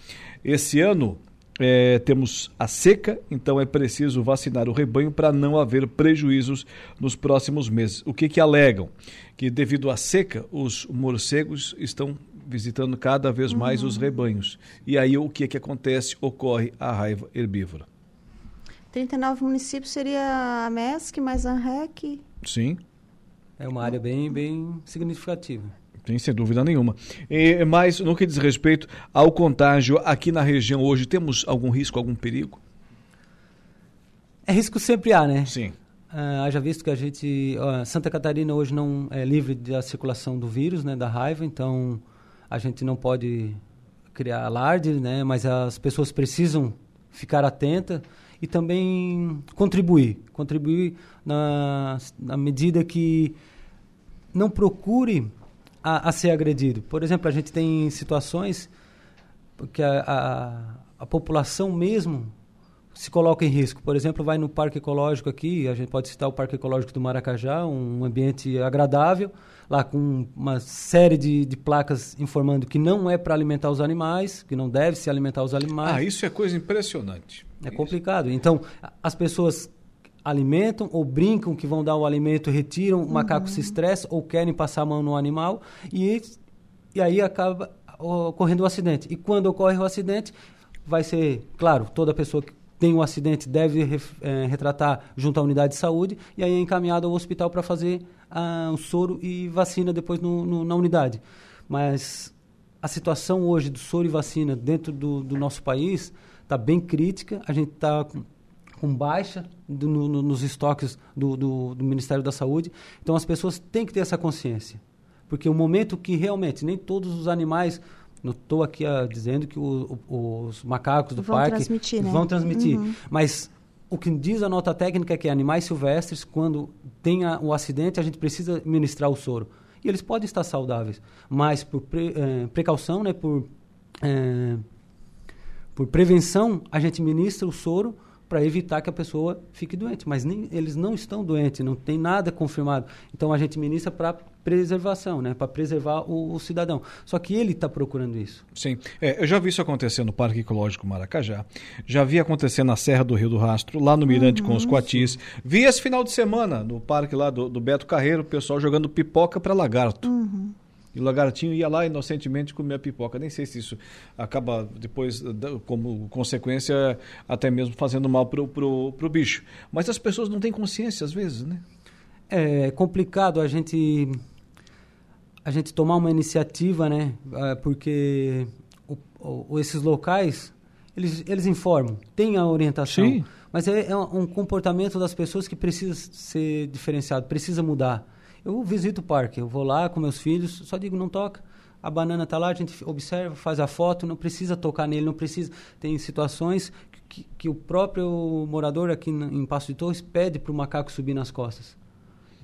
Esse ano é, temos a seca, então é preciso vacinar o rebanho para não haver prejuízos nos próximos meses. O que, que alegam? Que devido à seca, os morcegos estão visitando cada vez mais uhum. os rebanhos. E aí o que, que acontece? Ocorre a raiva herbívora. 39 municípios seria a MESC mais a REC? Sim. É uma área bem, bem significativa. Tem, sem dúvida nenhuma. E, mas, no que diz respeito ao contágio aqui na região hoje, temos algum risco, algum perigo? É risco sempre há, né? Sim. Uh, haja visto que a gente. Santa Catarina hoje não é livre da circulação do vírus, né, da raiva, então a gente não pode criar alarde, né, mas as pessoas precisam ficar atentas e também contribuir. Contribuir na, na medida que não procure a, a, ser agredido. Por exemplo, a gente tem situações que a, a, a população mesmo se coloca em risco. Por exemplo, vai no parque ecológico aqui, a gente pode citar o Parque Ecológico do Maracajá, um ambiente agradável, lá com uma série de, de placas informando que não é para alimentar os animais, que não deve se alimentar os animais. Ah, isso é coisa impressionante. É complicado. Então, as pessoas alimentam ou brincam que vão dar o alimento, retiram, o macaco uhum. se estressa ou querem passar a mão no animal e, e aí acaba ocorrendo o um acidente. E quando ocorre o acidente, vai ser, claro, toda pessoa que tem um acidente deve é, retratar junto à unidade de saúde e aí é encaminhado ao hospital para fazer ah, o soro e vacina depois no, no, na unidade. Mas a situação hoje do soro e vacina dentro do, do nosso país está bem crítica. A gente está com, com, baixa do, no, nos estoques do, do, do Ministério da Saúde. Então as pessoas têm que ter essa consciência. Porque o momento que realmente nem todos os animais não estou aqui uh, dizendo que o, o, os macacos do vão parque transmitir, né? vão transmitir. Uhum. Mas o que diz a nota técnica é que animais silvestres, quando tem a, o acidente, a gente precisa ministrar o soro. E eles podem estar saudáveis, mas por pre, eh, precaução, né, por, eh, por prevenção, a gente ministra o soro para evitar que a pessoa fique doente. Mas nem, eles não estão doentes, não tem nada confirmado. Então a gente ministra para preservação, né? para preservar o, o, cidadão. Só que ele está procurando isso. Sim, é, eu já vi isso acontecer no Parque Ecológico Maracajá, já vi acontecer na Serra do Rio do Rastro, lá no Mirante uhum, com os Coatis. Vi esse final de semana no parque lá do, do Beto Carreiro, o pessoal jogando pipoca para lagarto. Uhum. E o lagartinho ia lá inocentemente comer a pipoca. Nem sei se isso acaba depois, como consequência, até mesmo fazendo mal pro, pro, pro bicho. Mas as pessoas não têm consciência às vezes, né? É complicado a gente a gente tomar uma iniciativa, né? É, porque o, o, esses locais eles, eles informam, têm a orientação, Sim. mas é, é um comportamento das pessoas que precisa ser diferenciado, precisa mudar. Eu visito o parque, eu vou lá com meus filhos, só digo, não toca. A banana está lá, a gente observa, faz a foto, não precisa tocar nele, não precisa. Tem situações que, que o próprio morador aqui em Passo de Torres pede para o macaco subir nas costas.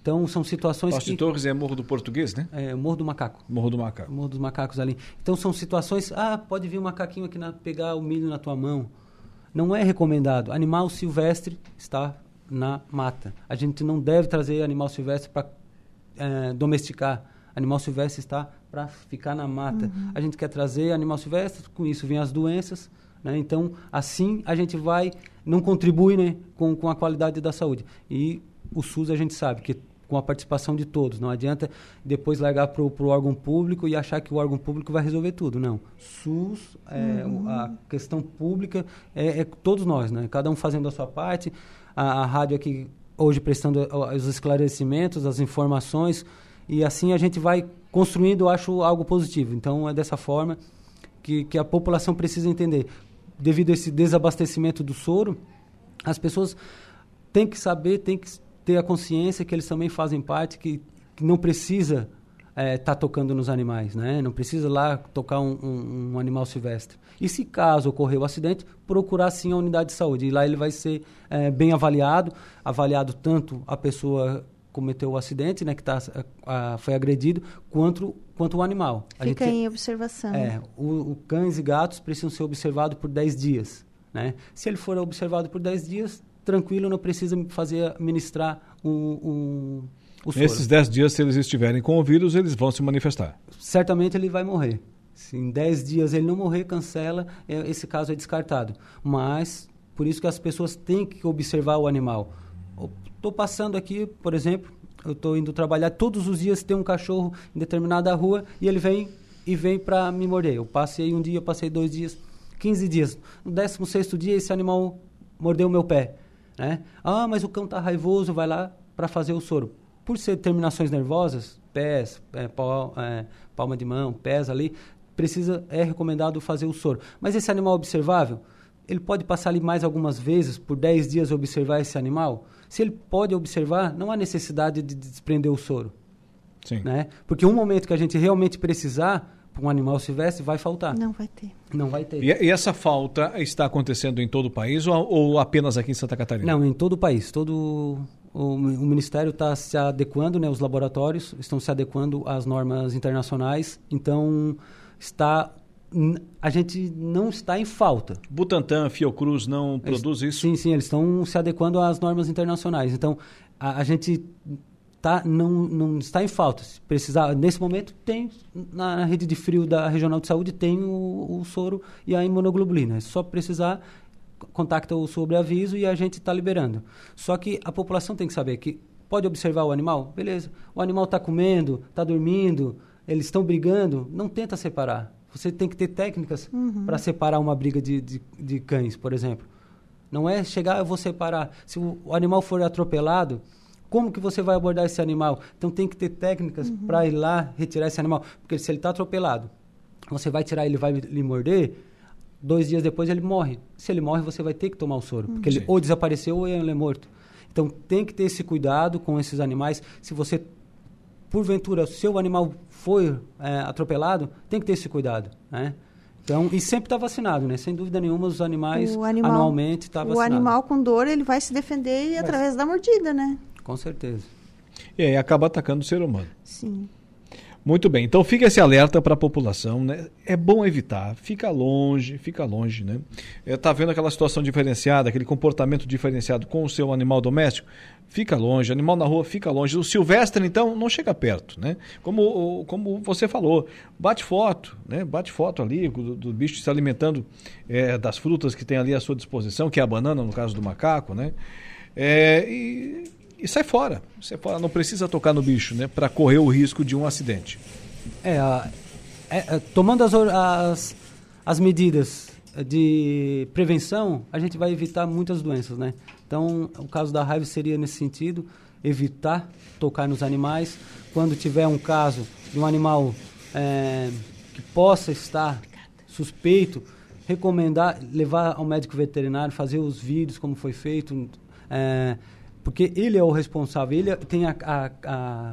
Então, são situações Passo que... de Torres é Morro do Português, né? É, Morro do Macaco. Morro do Macaco. Morro dos Macacos ali. Então, são situações... Ah, pode vir um macaquinho aqui na, pegar o milho na tua mão. Não é recomendado. Animal silvestre está na mata. A gente não deve trazer animal silvestre para é, domesticar. Animal silvestre está para ficar na mata. Uhum. A gente quer trazer animal silvestre, com isso vem as doenças. Né? Então, assim a gente vai, não contribui né, com, com a qualidade da saúde. E o SUS a gente sabe que com a participação de todos. Não adianta depois largar para o órgão público e achar que o órgão público vai resolver tudo. Não. SUS, é, uhum. a questão pública é, é, todos nós, né? cada um fazendo a sua parte. A, a rádio aqui hoje prestando os esclarecimentos, as informações, e assim a gente vai construindo, acho, algo positivo. Então, é dessa forma que, que a população precisa entender. Devido a esse desabastecimento do soro, as pessoas têm que saber, têm que ter a consciência que eles também fazem parte, que, que não precisa é, tá tocando nos animais, né? Não precisa lá tocar um, um, um, animal silvestre. E se caso ocorrer o acidente, procurar sim a unidade de saúde. E lá ele vai ser é, bem avaliado, avaliado tanto a pessoa cometeu o acidente, né, que tá, a, foi agredido, quanto, quanto o animal. Fica gente, em observação. É, o, o, cães e gatos precisam ser observados por 10 dias. Né? Se ele for observado por 10 dias, tranquilo, não precisa fazer ministrar um, um Nesses 10 dias, se eles estiverem com o vírus, eles vão se manifestar. Certamente ele vai morrer. Se em 10 dias ele não morrer, cancela, é, esse caso é descartado. Mas, por isso que as pessoas têm que observar o animal. Estou passando aqui, por exemplo, eu estou indo trabalhar, todos os dias tem um cachorro em determinada rua e ele vem e vem para me morder. Eu passei um dia, passei dois dias, 15 dias. No 16 dia, esse animal mordeu o meu pé. Né? Ah, mas o cão está raivoso, vai lá para fazer o soro por ser terminações nervosas, pés, é, pal, é, palma de mão, pés ali, precisa, é recomendado fazer o soro. Mas esse animal observável ele pode passar ali mais algumas vezes, por 10 dias, observar esse animal? Se ele pode observar, não há necessidade de desprender o soro. Sim. Né? Porque um momento que a gente realmente precisar, um animal silvestre, vai faltar. Não vai ter. Não vai ter. E, e essa falta está acontecendo em todo o país ou, ou, apenas aqui em Santa Catarina? Não, em todo o país. Todo o, o Ministério está se adequando, né, os laboratórios estão se adequando às normas internacionais. Então, está a gente não está em falta. Butantan, Fiocruz não eles, produz isso? Sim, sim, eles estão se adequando às normas internacionais. Então, a, a gente tá, não, não está em falta. Se precisar, nesse momento, tem na, na, rede de frio da Regional de Saúde, tem o, o soro e a imunoglobulina. É só precisar, contacta o sobreaviso e a gente está liberando. Só que a população tem que saber que pode observar o animal, beleza. O animal está comendo, está dormindo, eles estão brigando, não tenta separar você tem que ter técnicas uhum. para separar uma briga de, de, de, cães, por exemplo. Não é chegar, eu vou separar. Se o, o, animal for atropelado, como que você vai abordar esse animal? Então tem que ter técnicas uhum. para ir lá retirar esse animal. Porque se ele está atropelado, você vai tirar ele vai lhe morder, dois dias depois ele morre. Se ele morre, você vai ter que tomar o soro. Porque ele ou desapareceu ou ele é morto. Então tem que ter esse cuidado com esses animais. Se você porventura seu animal foi é, atropelado, tem que ter esse cuidado, né? Então, e sempre está vacinado, né? Sem dúvida nenhuma, os animais animal, anualmente estão tá vacinados. O animal com dor, ele vai se defender através da mordida, né? Com certeza. E aí acaba atacando o ser humano. Sim. Muito bem, então fica esse alerta para a população, né? É bom evitar, fica longe, fica longe, né? É, tá vendo aquela situação diferenciada, aquele comportamento diferenciado com o seu animal doméstico? Fica longe, animal na rua fica longe. O silvestre, então, não chega perto, né? Como, como você falou, bate foto, né? Bate foto ali do, do bicho se alimentando é, das frutas que tem ali à sua disposição, que é a banana, no caso do macaco, né? É, e e sai fora. Sai fora, não precisa tocar no bicho, né? Para correr o risco de um acidente. É, é, é tomando as, as, as medidas de prevenção, a gente vai evitar muitas doenças, né? Então, o caso da raiva seria nesse sentido, evitar tocar nos animais. Quando tiver um caso de um animal é, que possa estar suspeito, recomendar levar ao médico veterinário, fazer os vídeos como foi feito, é, porque ele é o responsável, ele tem a, a,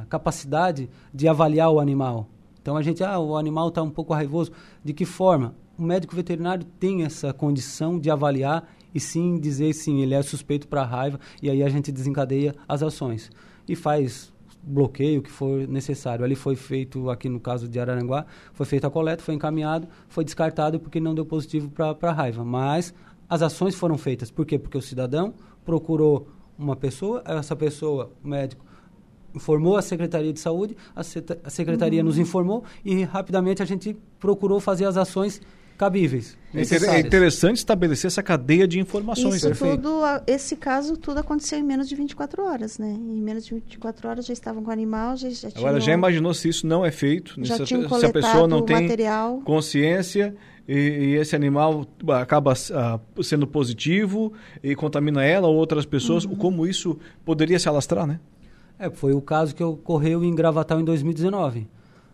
a capacidade de avaliar o animal. Então a gente, ah, o animal está um pouco raivoso. De que forma? O médico veterinário tem essa condição de avaliar e sim dizer sim, ele é suspeito para raiva e aí a gente desencadeia as ações e faz bloqueio que for necessário. Ali foi feito, aqui no caso de Araranguá, foi feita a coleta, foi encaminhado, foi descartado porque não deu positivo para raiva. Mas as ações foram feitas. Por quê? Porque o cidadão procurou uma pessoa, essa pessoa, o médico, informou a Secretaria de Saúde, a, a Secretaria uhum. nos informou e rapidamente a gente procurou fazer as ações cabíveis. É, é interessante estabelecer essa cadeia de informações. Isso tudo, esse caso tudo aconteceu em menos de 24 horas, né? Em menos de 24 horas já estavam com o animal, já, já Agora, tinham, já imaginou se isso não é feito? Já se, se a pessoa não tem material. consciência e, e, esse animal acaba uh, sendo positivo e contamina ela ou outras pessoas, uhum. como isso poderia se alastrar, né? É, foi o caso que ocorreu em Gravatal em 2019.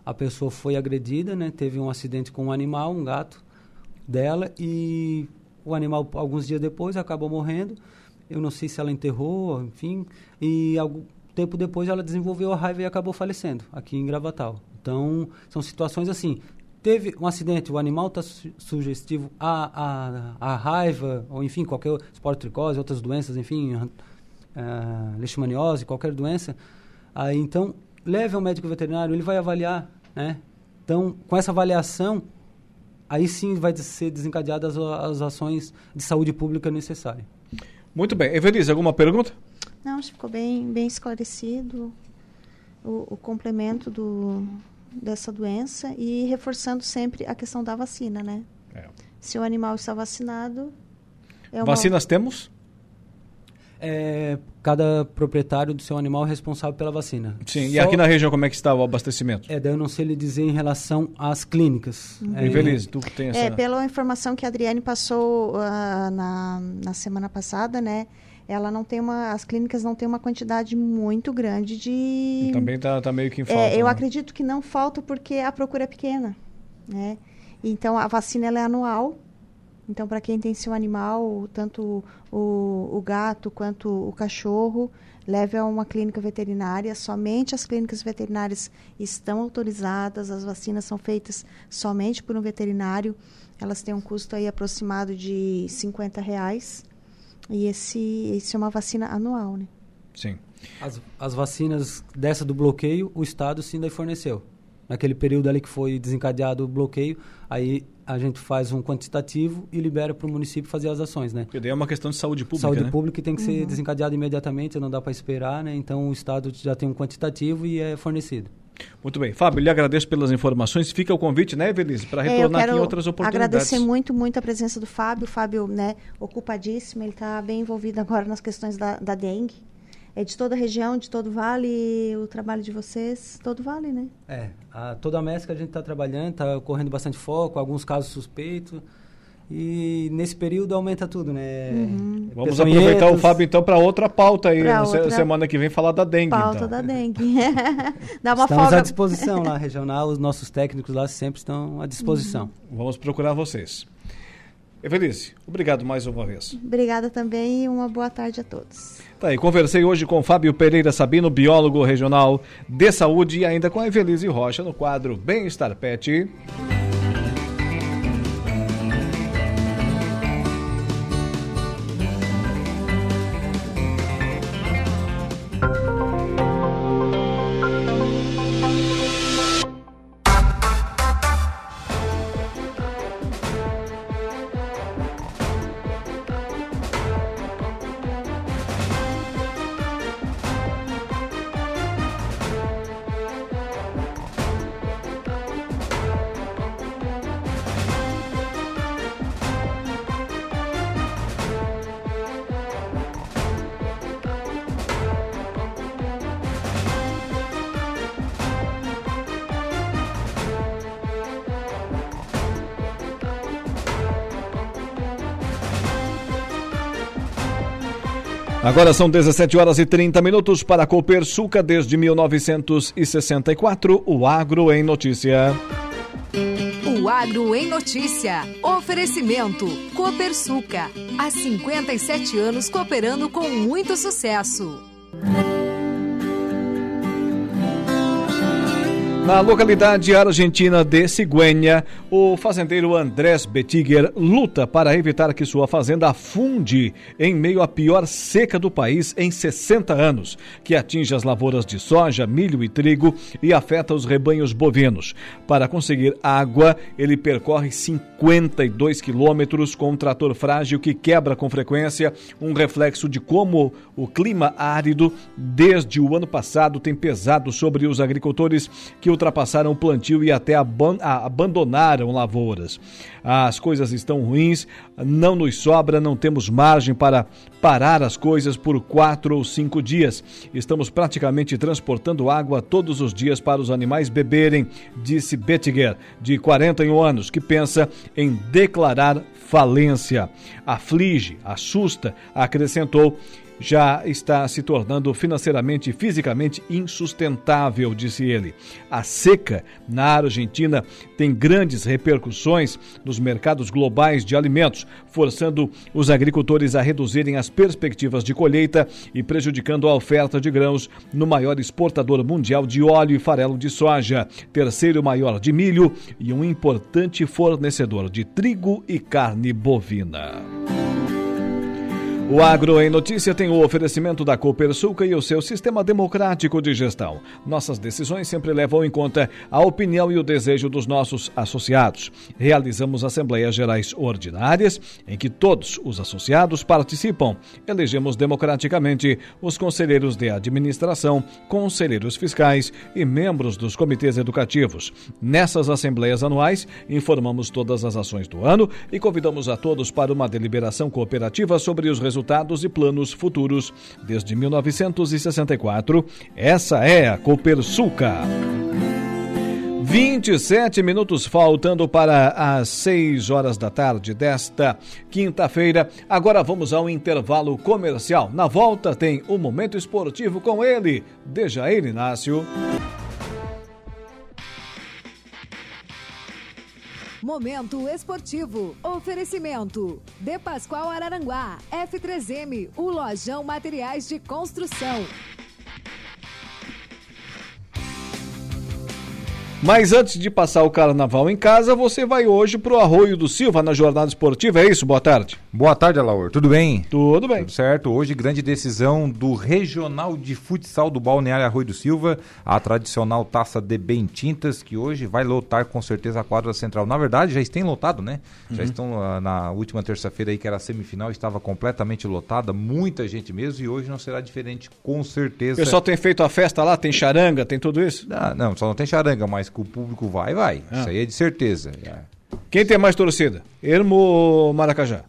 A pessoa foi agredida, né? Teve um acidente com um animal, um gato dela e o animal alguns dias depois acabou morrendo. Eu não sei se ela enterrou, enfim, e algum tempo depois ela desenvolveu a raiva e acabou falecendo aqui em Gravatal. Então, são situações assim, teve um acidente, o animal está su sugestivo à, à, à, raiva, ou enfim, qualquer esporotricose, outras doenças, enfim, uh, leishmaniose, qualquer doença, aí então leve ao médico veterinário, ele vai avaliar, né? Então, com essa avaliação, aí sim vai ser desencadeadas as, as ações de saúde pública necessárias. Muito bem. Evelise, alguma pergunta? Não, acho que ficou bem, bem esclarecido o, o complemento do, dessa doença e reforçando sempre a questão da vacina, né? É. Se o animal está vacinado. É uma... Vacinas temos? É, cada proprietário do seu animal é responsável pela vacina. Sim, Só... e aqui na região como é que está o abastecimento? É, daí eu não sei lhe dizer em relação às clínicas. Uhum. É, Infeliz, tu tem essa... É, pela informação que a Adriane passou uh, na, na semana passada, né? Ela não tem uma, as clínicas não têm uma quantidade muito grande de. E também está tá meio que em falta. É, eu né? acredito que não falta porque a procura é pequena, né? Então a vacina ela é anual, Então, para quem tem seu animal, tanto o, o gato quanto o cachorro, leve a uma clínica veterinária. Somente as clínicas veterinárias estão autorizadas, as vacinas são feitas somente por um veterinário. Elas têm um custo aí aproximado de 50 reais. E esse, esse é uma vacina anual, né? Sim. As, as vacinas dessa do bloqueio, o Estado sim forneceu. Naquele período ali que foi desencadeado o bloqueio, aí a gente faz um quantitativo e libera para o município fazer as ações, né? Porque daí é uma questão de saúde pública, Saúde né? pública tem que uhum. ser desencadeado imediatamente, não dá para esperar, né? Então o Estado já tem um quantitativo e é fornecido. Muito bem. Fábio, lhe agradeço pelas informações. Fica o convite, né, Evelise, para é, retornar é, aqui em outras oportunidades. agradecer muito, muito a presença do Fábio. O Fábio, né, ocupadíssimo, ele está bem envolvido agora nas questões da, da dengue é de toda a região, de todo o vale, o trabalho de vocês, todo vale, né? É, a, toda a mescla a gente está trabalhando, está ocorrendo bastante foco, alguns casos suspeitos. E nesse período aumenta tudo, né? Uhum. Vamos aproveitar o Fábio então para outra pauta aí, outra... semana que vem falar da dengue. Pauta então. da dengue. Dá uma Estamos folga. à disposição lá, regional, os nossos técnicos lá sempre estão à disposição. Uhum. Vamos procurar vocês. Evelice, obrigado mais uma vez. Obrigada também e uma boa tarde a todos. Tá aí, conversei hoje com Fábio Pereira Sabino, biólogo regional de saúde, e ainda com a Evelise Rocha no quadro Bem-Estar Pet. Agora são 17 horas e 30 minutos para a Copersuca desde 1964. O Agro em Notícia. O Agro em Notícia. Oferecimento. Copersuca. Há 57 anos cooperando com muito sucesso. Na localidade argentina de Ciguenha, o fazendeiro Andrés Betiger luta para evitar que sua fazenda afunde em meio à pior seca do país em 60 anos, que atinge as lavouras de soja, milho e trigo e afeta os rebanhos bovinos. Para conseguir água, ele percorre 52 quilômetros com um trator frágil que quebra com frequência, um reflexo de como o clima árido desde o ano passado tem pesado sobre os agricultores que ultrapassaram o plantio e até abandonaram lavouras. As coisas estão ruins, não nos sobra, não temos margem para parar as coisas por quatro ou cinco dias. Estamos praticamente transportando água todos os dias para os animais beberem, disse Bettiger, de 41 anos, que pensa em declarar falência. Aflige, assusta, acrescentou já está se tornando financeiramente e fisicamente insustentável, disse ele. A seca na Argentina tem grandes repercussões nos mercados globais de alimentos, forçando os agricultores a reduzirem as perspectivas de colheita e prejudicando a oferta de grãos no maior exportador mundial de óleo e farelo de soja, terceiro maior de milho e um importante fornecedor de trigo e carne bovina. O Agro em Notícia tem o oferecimento da Copersuca e o seu sistema democrático de gestão. Nossas decisões sempre levam em conta a opinião e o desejo dos nossos associados. Realizamos assembleias gerais ordinárias em que todos os associados participam. Elegemos democraticamente os conselheiros de administração, conselheiros fiscais e membros dos comitês educativos. Nessas assembleias anuais, informamos todas as ações do ano e convidamos a todos para uma deliberação cooperativa sobre os resultados resultados e planos futuros. Desde 1964, essa é a Copersuca. 27 minutos faltando para as 6 horas da tarde desta quinta-feira. Agora vamos ao intervalo comercial. Na volta tem o Momento Esportivo com ele, Dejair Inácio. Momento esportivo. Oferecimento. De Pascoal Araranguá. F3M. O Lojão Materiais de Construção. Mas antes de passar o carnaval em casa, você vai hoje pro Arroio do Silva na jornada esportiva, é isso? Boa tarde. Boa tarde, Alaor. Tudo bem? Tudo bem. Tudo certo. Hoje, grande decisão do Regional de Futsal do Balneário Arroio do Silva, a tradicional taça de bem tintas, que hoje vai lotar com certeza a quadra central. Na verdade, já tem lotado, né? Uhum. Já estão uh, na última terça-feira aí, que era a semifinal, estava completamente lotada, muita gente mesmo, e hoje não será diferente, com certeza. O pessoal tem feito a festa lá, tem charanga, tem tudo isso? Ah, não, só não tem charanga, mas que o público vai, vai. Ah. Isso aí é de certeza. Quem tem mais torcida? Ermo ou Maracajá?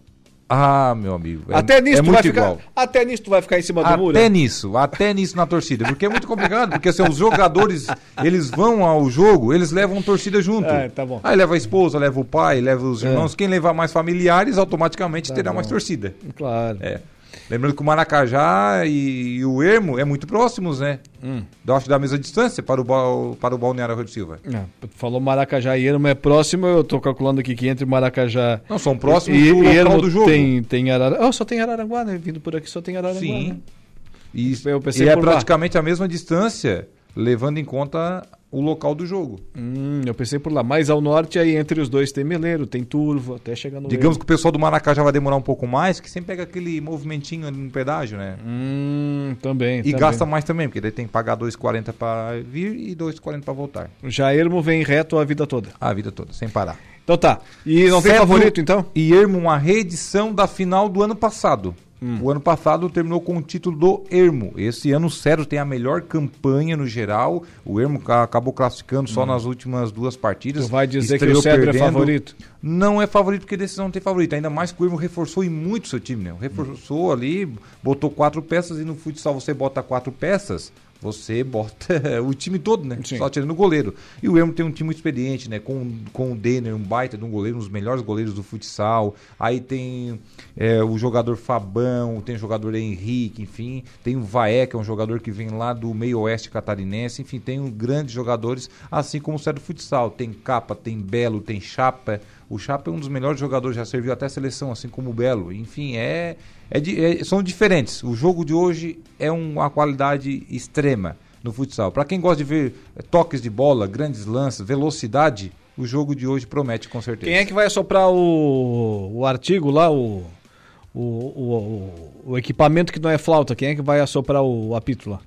Ah, meu amigo. É, até nisso é tu vai ficar, Até nisso tu vai ficar em cima do até muro? Até nisso, até nisso na torcida. Porque é muito complicado, porque assim, os jogadores, eles vão ao jogo, eles levam torcida junto. É, tá bom. Aí leva a esposa, leva o pai, leva os é. irmãos. É. Quem levar mais familiares, automaticamente tá terá bom. mais torcida. Claro. É. Lembrando que o Maracajá e, e o Ermo é muito próximos, né? Hum. Eu acho da mesma distância para o, para o Balneário Rio de Silva. É, falou Maracajá e Ermo é próximo, eu estou calculando aqui que entre Maracajá... Não, são próximos e, do e Ermo do jogo. Tem, tem Araranguá. Oh, só tem Araranguá, né? Vindo por aqui só tem Araranguá. Sim. Né? E, e é praticamente lá. a mesma distância, levando em conta o local do jogo. Hum, eu pensei por lá. Mais ao norte, aí entre os dois tem Meleiro, tem Turvo, até chegar no. Digamos que o pessoal do Maracá já vai demorar um pouco mais, que sempre pega aquele movimentinho no pedágio, né? Hum, também. E também. gasta mais também, porque daí tem que pagar 2,40 para vir e 2,40 para voltar. Já Ermo vem reto a vida toda. A vida toda, sem parar. Então tá. E não tem favorito então? E Ermo, uma reedição da final do ano passado. Hum. O ano passado terminou com o título do Ermo. Esse ano o Cero tem a melhor campanha no geral. O Ermo acabou classificando só hum. nas últimas duas partidas. Tu vai dizer que o Cedro é favorito? Não é favorito porque decisão não tem favorito. Ainda mais que o Ermo reforçou e muito seu time, né? Reforçou hum. ali, botou quatro peças e no futsal você bota quatro peças você bota o time todo, né? Sim. Só tirando o goleiro. E o Ermo tem um time muito experiente, né? Com, com o Denner, um baita de um goleiro, um dos melhores goleiros do futsal. Aí tem é, o jogador Fabão, tem o jogador Henrique, enfim. Tem o Vaé, que é um jogador que vem lá do meio oeste catarinense. Enfim, tem um, grandes jogadores, assim como o do Futsal. Tem Capa, tem Belo, tem Chapa. O Chapa é um dos melhores jogadores, já serviu até a seleção, assim como o Belo. Enfim, é é, é, são diferentes. O jogo de hoje é uma qualidade extrema no futsal. Para quem gosta de ver é, toques de bola, grandes lances, velocidade, o jogo de hoje promete com certeza. Quem é que vai assoprar o, o artigo lá, o, o, o, o, equipamento que não é flauta? Quem é que vai assoprar o apito lá?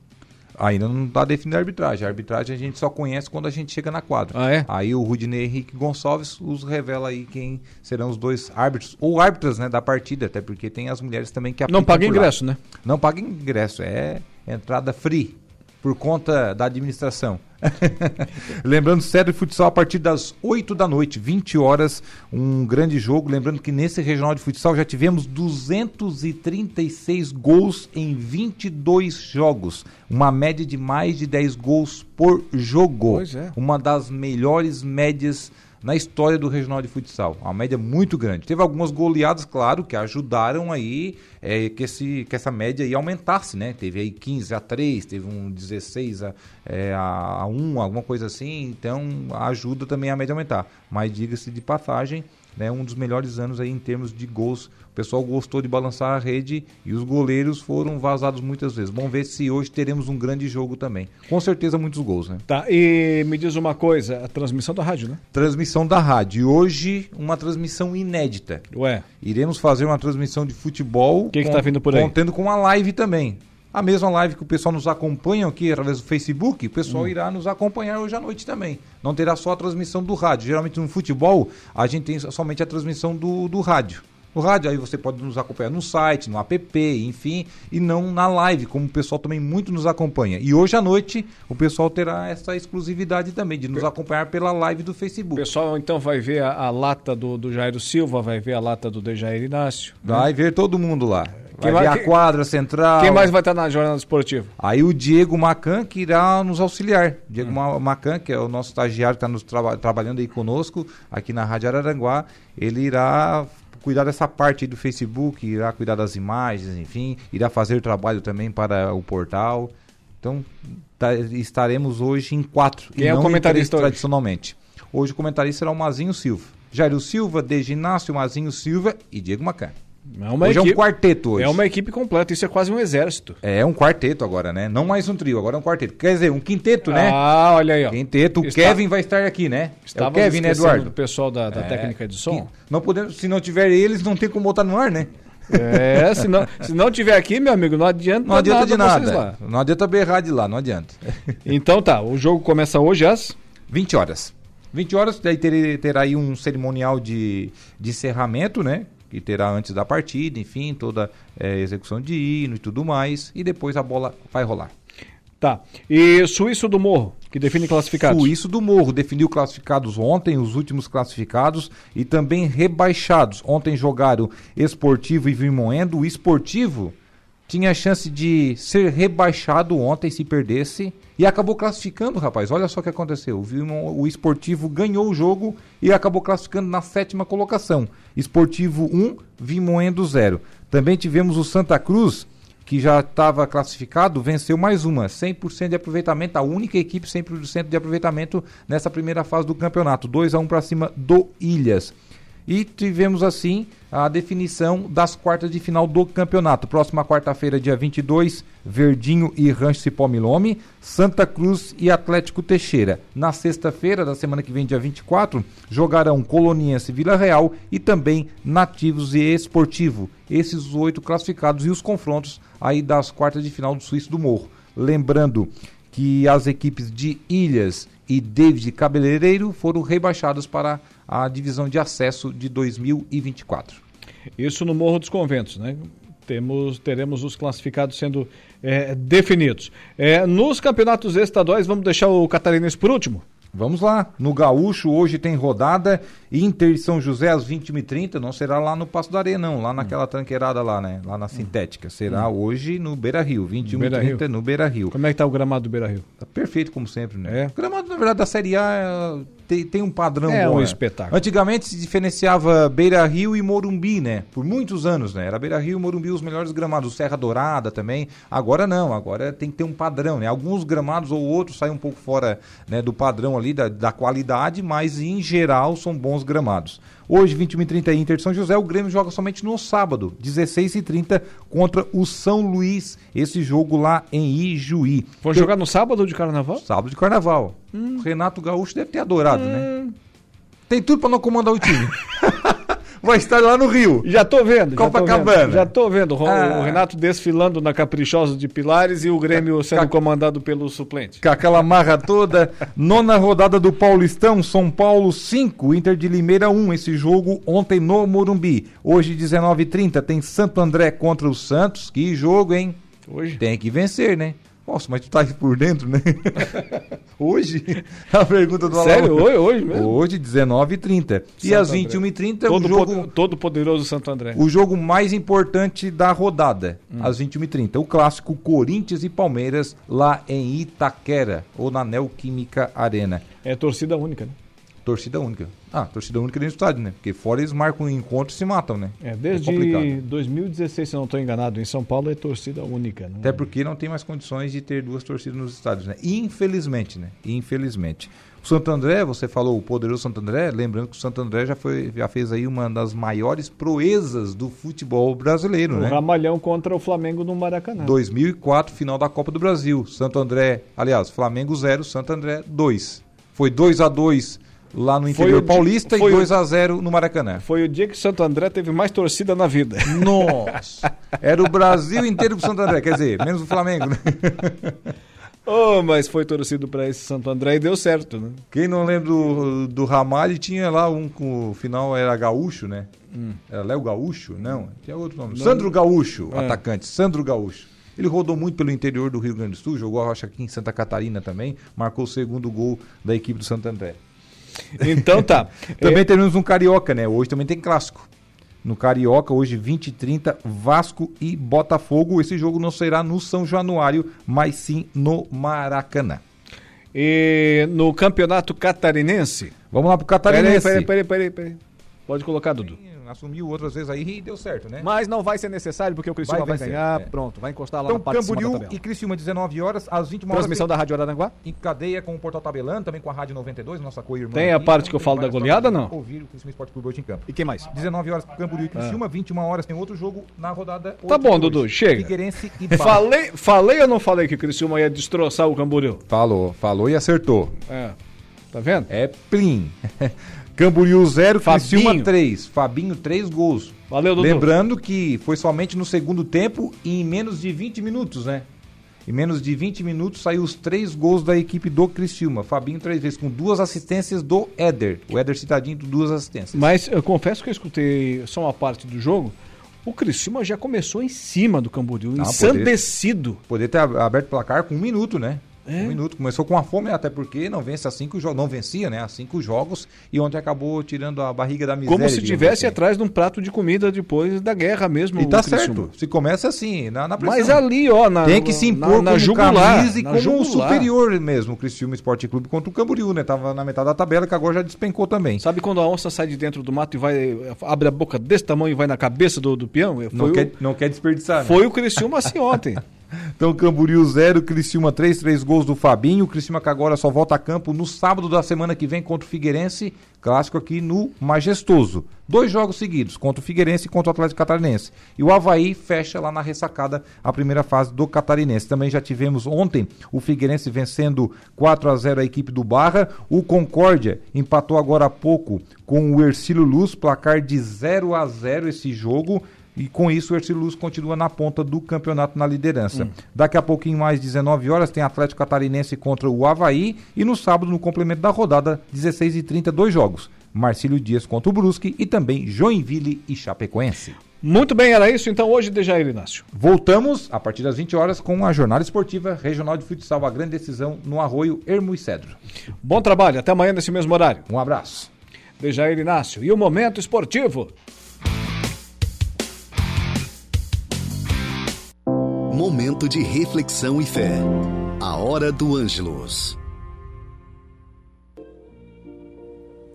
Ainda não está definida a arbitragem. A arbitragem a gente só conhece quando a gente chega na quadra. Ah, é? Aí o Rudinei Henrique Gonçalves os revela aí quem serão os dois árbitros, ou árbitras né, da partida, até porque tem as mulheres também que Não paga ingresso, né? Não paga ingresso, é entrada free por conta da administração. Lembrando, sério futsal a partir das 8 da noite, 20 horas, um grande jogo. Lembrando que nesse regional de futsal já tivemos 236 gols em 22 jogos, uma média de mais de 10 gols por jogo. Pois é. Uma das melhores médias na história do regional de futsal. Uma média muito grande. Teve algumas goleadas, claro, que ajudaram aí é, que, esse, que essa média aí aumentasse, né? Teve aí 15 a 3, teve um 16 a, é, a 1, alguma coisa assim. Então ajuda também a média aumentar. Mas diga-se de passagem, né, um dos melhores anos aí em termos de gols. O pessoal gostou de balançar a rede e os goleiros foram vazados muitas vezes. Vamos ver se hoje teremos um grande jogo também. Com certeza muitos gols, né? Tá, e me diz uma coisa, a transmissão da rádio, né? Transmissão da rádio. E hoje uma transmissão inédita. Ué. Iremos fazer uma transmissão de futebol. O que está vindo por aí? Contendo com uma live também. A mesma live que o pessoal nos acompanha aqui através do Facebook, o pessoal hum. irá nos acompanhar hoje à noite também. Não terá só a transmissão do rádio. Geralmente no futebol, a gente tem somente a transmissão do, do rádio. No rádio, aí você pode nos acompanhar no site, no app, enfim, e não na live, como o pessoal também muito nos acompanha. E hoje à noite o pessoal terá essa exclusividade também, de nos acompanhar pela live do Facebook. O pessoal então vai ver a, a lata do, do Jairo Silva, vai ver a lata do Dejair Inácio. Vai né? ver todo mundo lá. Vai quem vai, a quadra central. Quem mais vai estar na jornada esportiva? Aí o Diego Macan, que irá nos auxiliar. Diego hum. Macan, que é o nosso estagiário que está nos tra trabalhando aí conosco, aqui na Rádio Araranguá, ele irá cuidar dessa parte do Facebook, irá cuidar das imagens, enfim, irá fazer trabalho também para o portal. Então, tá, estaremos hoje em quatro. Quem é o comentarista tradicionalmente. Hoje o comentarista será o Mazinho Silva. Jairo Silva, Deginácio, Mazinho Silva e Diego Macan. É uma hoje equipe, é um quarteto hoje. É uma equipe completa, isso é quase um exército. É um quarteto agora, né? Não mais um trio, agora é um quarteto. Quer dizer, um quinteto, né? Ah, olha aí, ó. Quinteto. O Está... Kevin vai estar aqui, né? Estava é o Kevin, né, Eduardo? do pessoal da, da é... técnica de som. Não podemos, se não tiver eles, não tem como botar no ar, né? É, se não, se não tiver aqui, meu amigo, não adianta Não adianta de nada. Não adianta berrar de lá, não adianta. Então tá, o jogo começa hoje às 20 horas. 20 horas, daí ter, terá aí um cerimonial de, de encerramento, né? Que terá antes da partida, enfim, toda é, execução de hino e tudo mais, e depois a bola vai rolar. Tá. E Suíço do Morro, que define classificados? Suíço do Morro definiu classificados ontem, os últimos classificados e também rebaixados. Ontem jogaram Esportivo e Vimoendo. O Esportivo tinha chance de ser rebaixado ontem se perdesse e acabou classificando, rapaz. Olha só o que aconteceu. O, o Esportivo ganhou o jogo e acabou classificando na sétima colocação. Esportivo 1, Vimoendo 0. Também tivemos o Santa Cruz, que já estava classificado, venceu mais uma, 100% de aproveitamento, a única equipe 100% de aproveitamento nessa primeira fase do campeonato, 2 a 1 para cima do Ilhas. E tivemos assim a definição das quartas de final do campeonato. Próxima quarta-feira, dia 22, Verdinho e Rancho Cipó Milome, Santa Cruz e Atlético Teixeira. Na sexta-feira, da semana que vem, dia 24, jogarão Coloniense Vila Real e também Nativos e Esportivo. Esses oito classificados e os confrontos aí das quartas de final do Suíço do Morro. Lembrando que as equipes de Ilhas e David Cabeleireiro foram rebaixados para a divisão de acesso de 2024. Isso no Morro dos Conventos, né? Temos, teremos os classificados sendo é, definidos. É, nos campeonatos estaduais, vamos deixar o catarinense por último? Vamos lá. No Gaúcho, hoje tem rodada. Inter São José às 21h30. Não será lá no Passo da Areia, não. Lá naquela hum. tranqueirada lá, né? Lá na Sintética. Será hum. hoje no Beira Rio. 21h30 no Beira Rio. Como é que tá o gramado do Beira Rio? Tá perfeito, como sempre, né? É. O gramado, na verdade, da Série A tem, tem um padrão é bom. um né? espetáculo. Antigamente se diferenciava Beira Rio e Morumbi, né? Por muitos anos, né? Era Beira Rio e Morumbi os melhores gramados. Serra Dourada também. Agora não, agora tem que ter um padrão, né? Alguns gramados ou outros saem um pouco fora né, do padrão ali, da, da qualidade, mas em geral são bons gramados. Hoje, 21 h 30 Inter de São José, o Grêmio joga somente no sábado, 16 h 30 contra o São Luís. Esse jogo lá em Ijuí. Vão jogar no sábado de carnaval? Sábado de carnaval. Hum. Renato Gaúcho deve ter adorado, né? hum. né? Tem tudo para não comandar o time. vai estar lá no Rio. Já tô vendo. Copacabana. Já tô vendo. Já tô vendo. Ah. O Renato desfilando na Caprichosa de Pilares e o Grêmio sendo comandado pelo suplente. Com aquela marra toda. Nona rodada do Paulistão, São Paulo 5, Inter de Limeira 1. Esse jogo ontem no Morumbi. Hoje, 19h30, tem Santo André contra o Santos. Que jogo, hein? Hoje. Tem que vencer, né? Nossa, mas tu tá aí por dentro, né? hoje? A pergunta do Sério? Hoje, hoje mesmo? Hoje, 19h30. E às 21h30 todo o jogo... todo poderoso Santo André. O jogo mais importante da rodada, hum. às 21h30. O clássico Corinthians e Palmeiras, lá em Itaquera, ou na Neoquímica Arena. É torcida única, né? Torcida única. Ah, torcida única dentro do estádio, né? Porque fora eles marcam um encontro e se matam, né? É, desde é 2016, se não estou enganado, em São Paulo é torcida única. Né? Até porque não tem mais condições de ter duas torcidas nos estádios, né? Infelizmente, né? Infelizmente. O Santo André, você falou o poderoso Santo André, lembrando que o Santo André já, foi, já fez aí uma das maiores proezas do futebol brasileiro, o né? O Ramalhão contra o Flamengo no Maracanã. 2004, final da Copa do Brasil. Santo André, aliás, Flamengo 0, Santo André 2. Foi 2 a 2 lá no interior paulista e 2 a 0 no Maracanã. Foi o dia que o Santo André teve mais torcida na vida. Nossa! Era o Brasil inteiro pro Santo André, quer dizer, menos o Flamengo, né? Oh, mas foi torcido para esse Santo André e deu certo, né? Quem não lembra do, do Ramalho tinha lá um com o final era Gaúcho, né? Hum. Era Léo Gaúcho? Não, tinha outro nome. Não. Sandro Gaúcho, é. atacante, Sandro Gaúcho. Ele rodou muito pelo interior do Rio Grande do Sul, jogou a Rocha aqui em Santa Catarina também, marcou o segundo gol da equipe do Santo André. Então tá. também é... teremos um Carioca, né? Hoje também tem clássico. No Carioca, hoje 20 e 30, Vasco e Botafogo. Esse jogo não será no São Januário, mas sim no Maracanã. E no Campeonato Catarinense? Vamos lá pro Catarinense. Peraí, peraí, peraí, peraí. Pode colocar, Dudu. Assumiu outras vezes aí e deu certo, né? Mas não vai ser necessário porque o Criciúma vai, vai ganhar, é. pronto, vai encostar lá então, na parte Camboriú de cima da e Criciúma 19 horas, às 21 horas. Transmissão da Rádio Araranguá? Em cadeia com o Portal Tabelando, também com a Rádio 92, nossa co-irmã. Tem a aqui, parte que eu falo da goleada não? Ouvir o Criciúma Esporte Clube hoje em campo. E quem mais? 19 horas Camboriú e Criciúma, ah. 21 horas tem outro jogo na rodada Tá bom, Dudu, chega. Figueirense e falei, falei ou não falei que o Criciúma ia destroçar o Camboriú? Falou, falou e acertou. É. Tá vendo? É plim. Camboriú 0, Criciúma 3. Fabinho 3 gols. Valeu, Dudu. Lembrando que foi somente no segundo tempo e em menos de 20 minutos, né? Em menos de 20 minutos saiu os três gols da equipe do Criciúma. Fabinho três vezes, com duas assistências do Éder. O Éder citadinho, duas assistências. Mas eu confesso que eu escutei só uma parte do jogo. O Criciúma já começou em cima do Camboriú, ah, ensandecido. Poder, poder ter aberto o placar com um minuto, né? É. Um minuto. Começou com a fome, até porque não vence a cinco jogos. Não vencia, né? A cinco jogos e ontem acabou tirando a barriga da miséria. Como se tivesse assim. atrás de um prato de comida depois da guerra mesmo. E tá certo. Se começa assim, na, na pressão. Mas ali, ó, na, Tem que se impor na, na como jugular, e como jugular. superior mesmo, o Criciúma Esporte Clube contra o Camboriú, né? Tava na metade da tabela, que agora já despencou também. Sabe quando a onça sai de dentro do mato e vai, abre a boca desse tamanho e vai na cabeça do, do peão? Foi não, o, quer, não quer desperdiçar, né? Foi o Criciúma assim ontem. Então, Camboriú 0, Criciúma 3, 3 gols do Fabinho. O Criciúma que agora só volta a campo no sábado da semana que vem contra o Figueirense. Clássico aqui no Majestoso. Dois jogos seguidos, contra o Figueirense e contra o Atlético Catarinense. E o Havaí fecha lá na ressacada a primeira fase do Catarinense. Também já tivemos ontem o Figueirense vencendo 4 a 0 a equipe do Barra. O Concórdia empatou agora há pouco com o Ercílio Luz, placar de 0 a 0 esse jogo. E com isso o Ercílio Luz continua na ponta do campeonato na liderança. Hum. Daqui a pouquinho mais 19 horas tem Atlético Catarinense contra o Havaí e no sábado no complemento da rodada 16 e 30 dois jogos. Marcílio Dias contra o Brusque e também Joinville e Chapecoense. Muito bem, era isso então hoje, Dejair Inácio. Voltamos a partir das 20 horas com a jornada esportiva regional de futsal, a grande decisão no Arroio Ermo e Cedro. Bom trabalho, até amanhã nesse mesmo horário. Um abraço. Dejair Inácio. E o momento esportivo. Momento de reflexão e fé. A hora do Ângelos.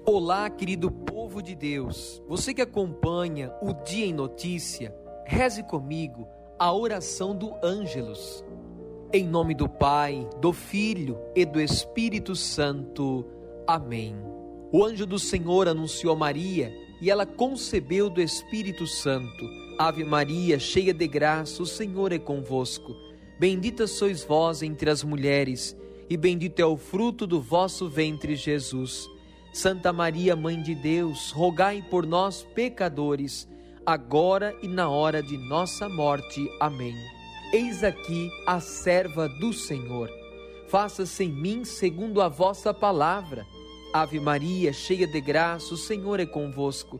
Olá, querido povo de Deus. Você que acompanha o Dia em Notícia, reze comigo a oração do Ângelos. Em nome do Pai, do Filho e do Espírito Santo. Amém. O anjo do Senhor anunciou a Maria e ela concebeu do Espírito Santo. Ave Maria, cheia de graça, o Senhor é convosco. Bendita sois vós entre as mulheres, e bendito é o fruto do vosso ventre, Jesus. Santa Maria, Mãe de Deus, rogai por nós, pecadores, agora e na hora de nossa morte. Amém. Eis aqui a serva do Senhor. Faça-se em mim segundo a vossa palavra. Ave Maria, cheia de graça, o Senhor é convosco.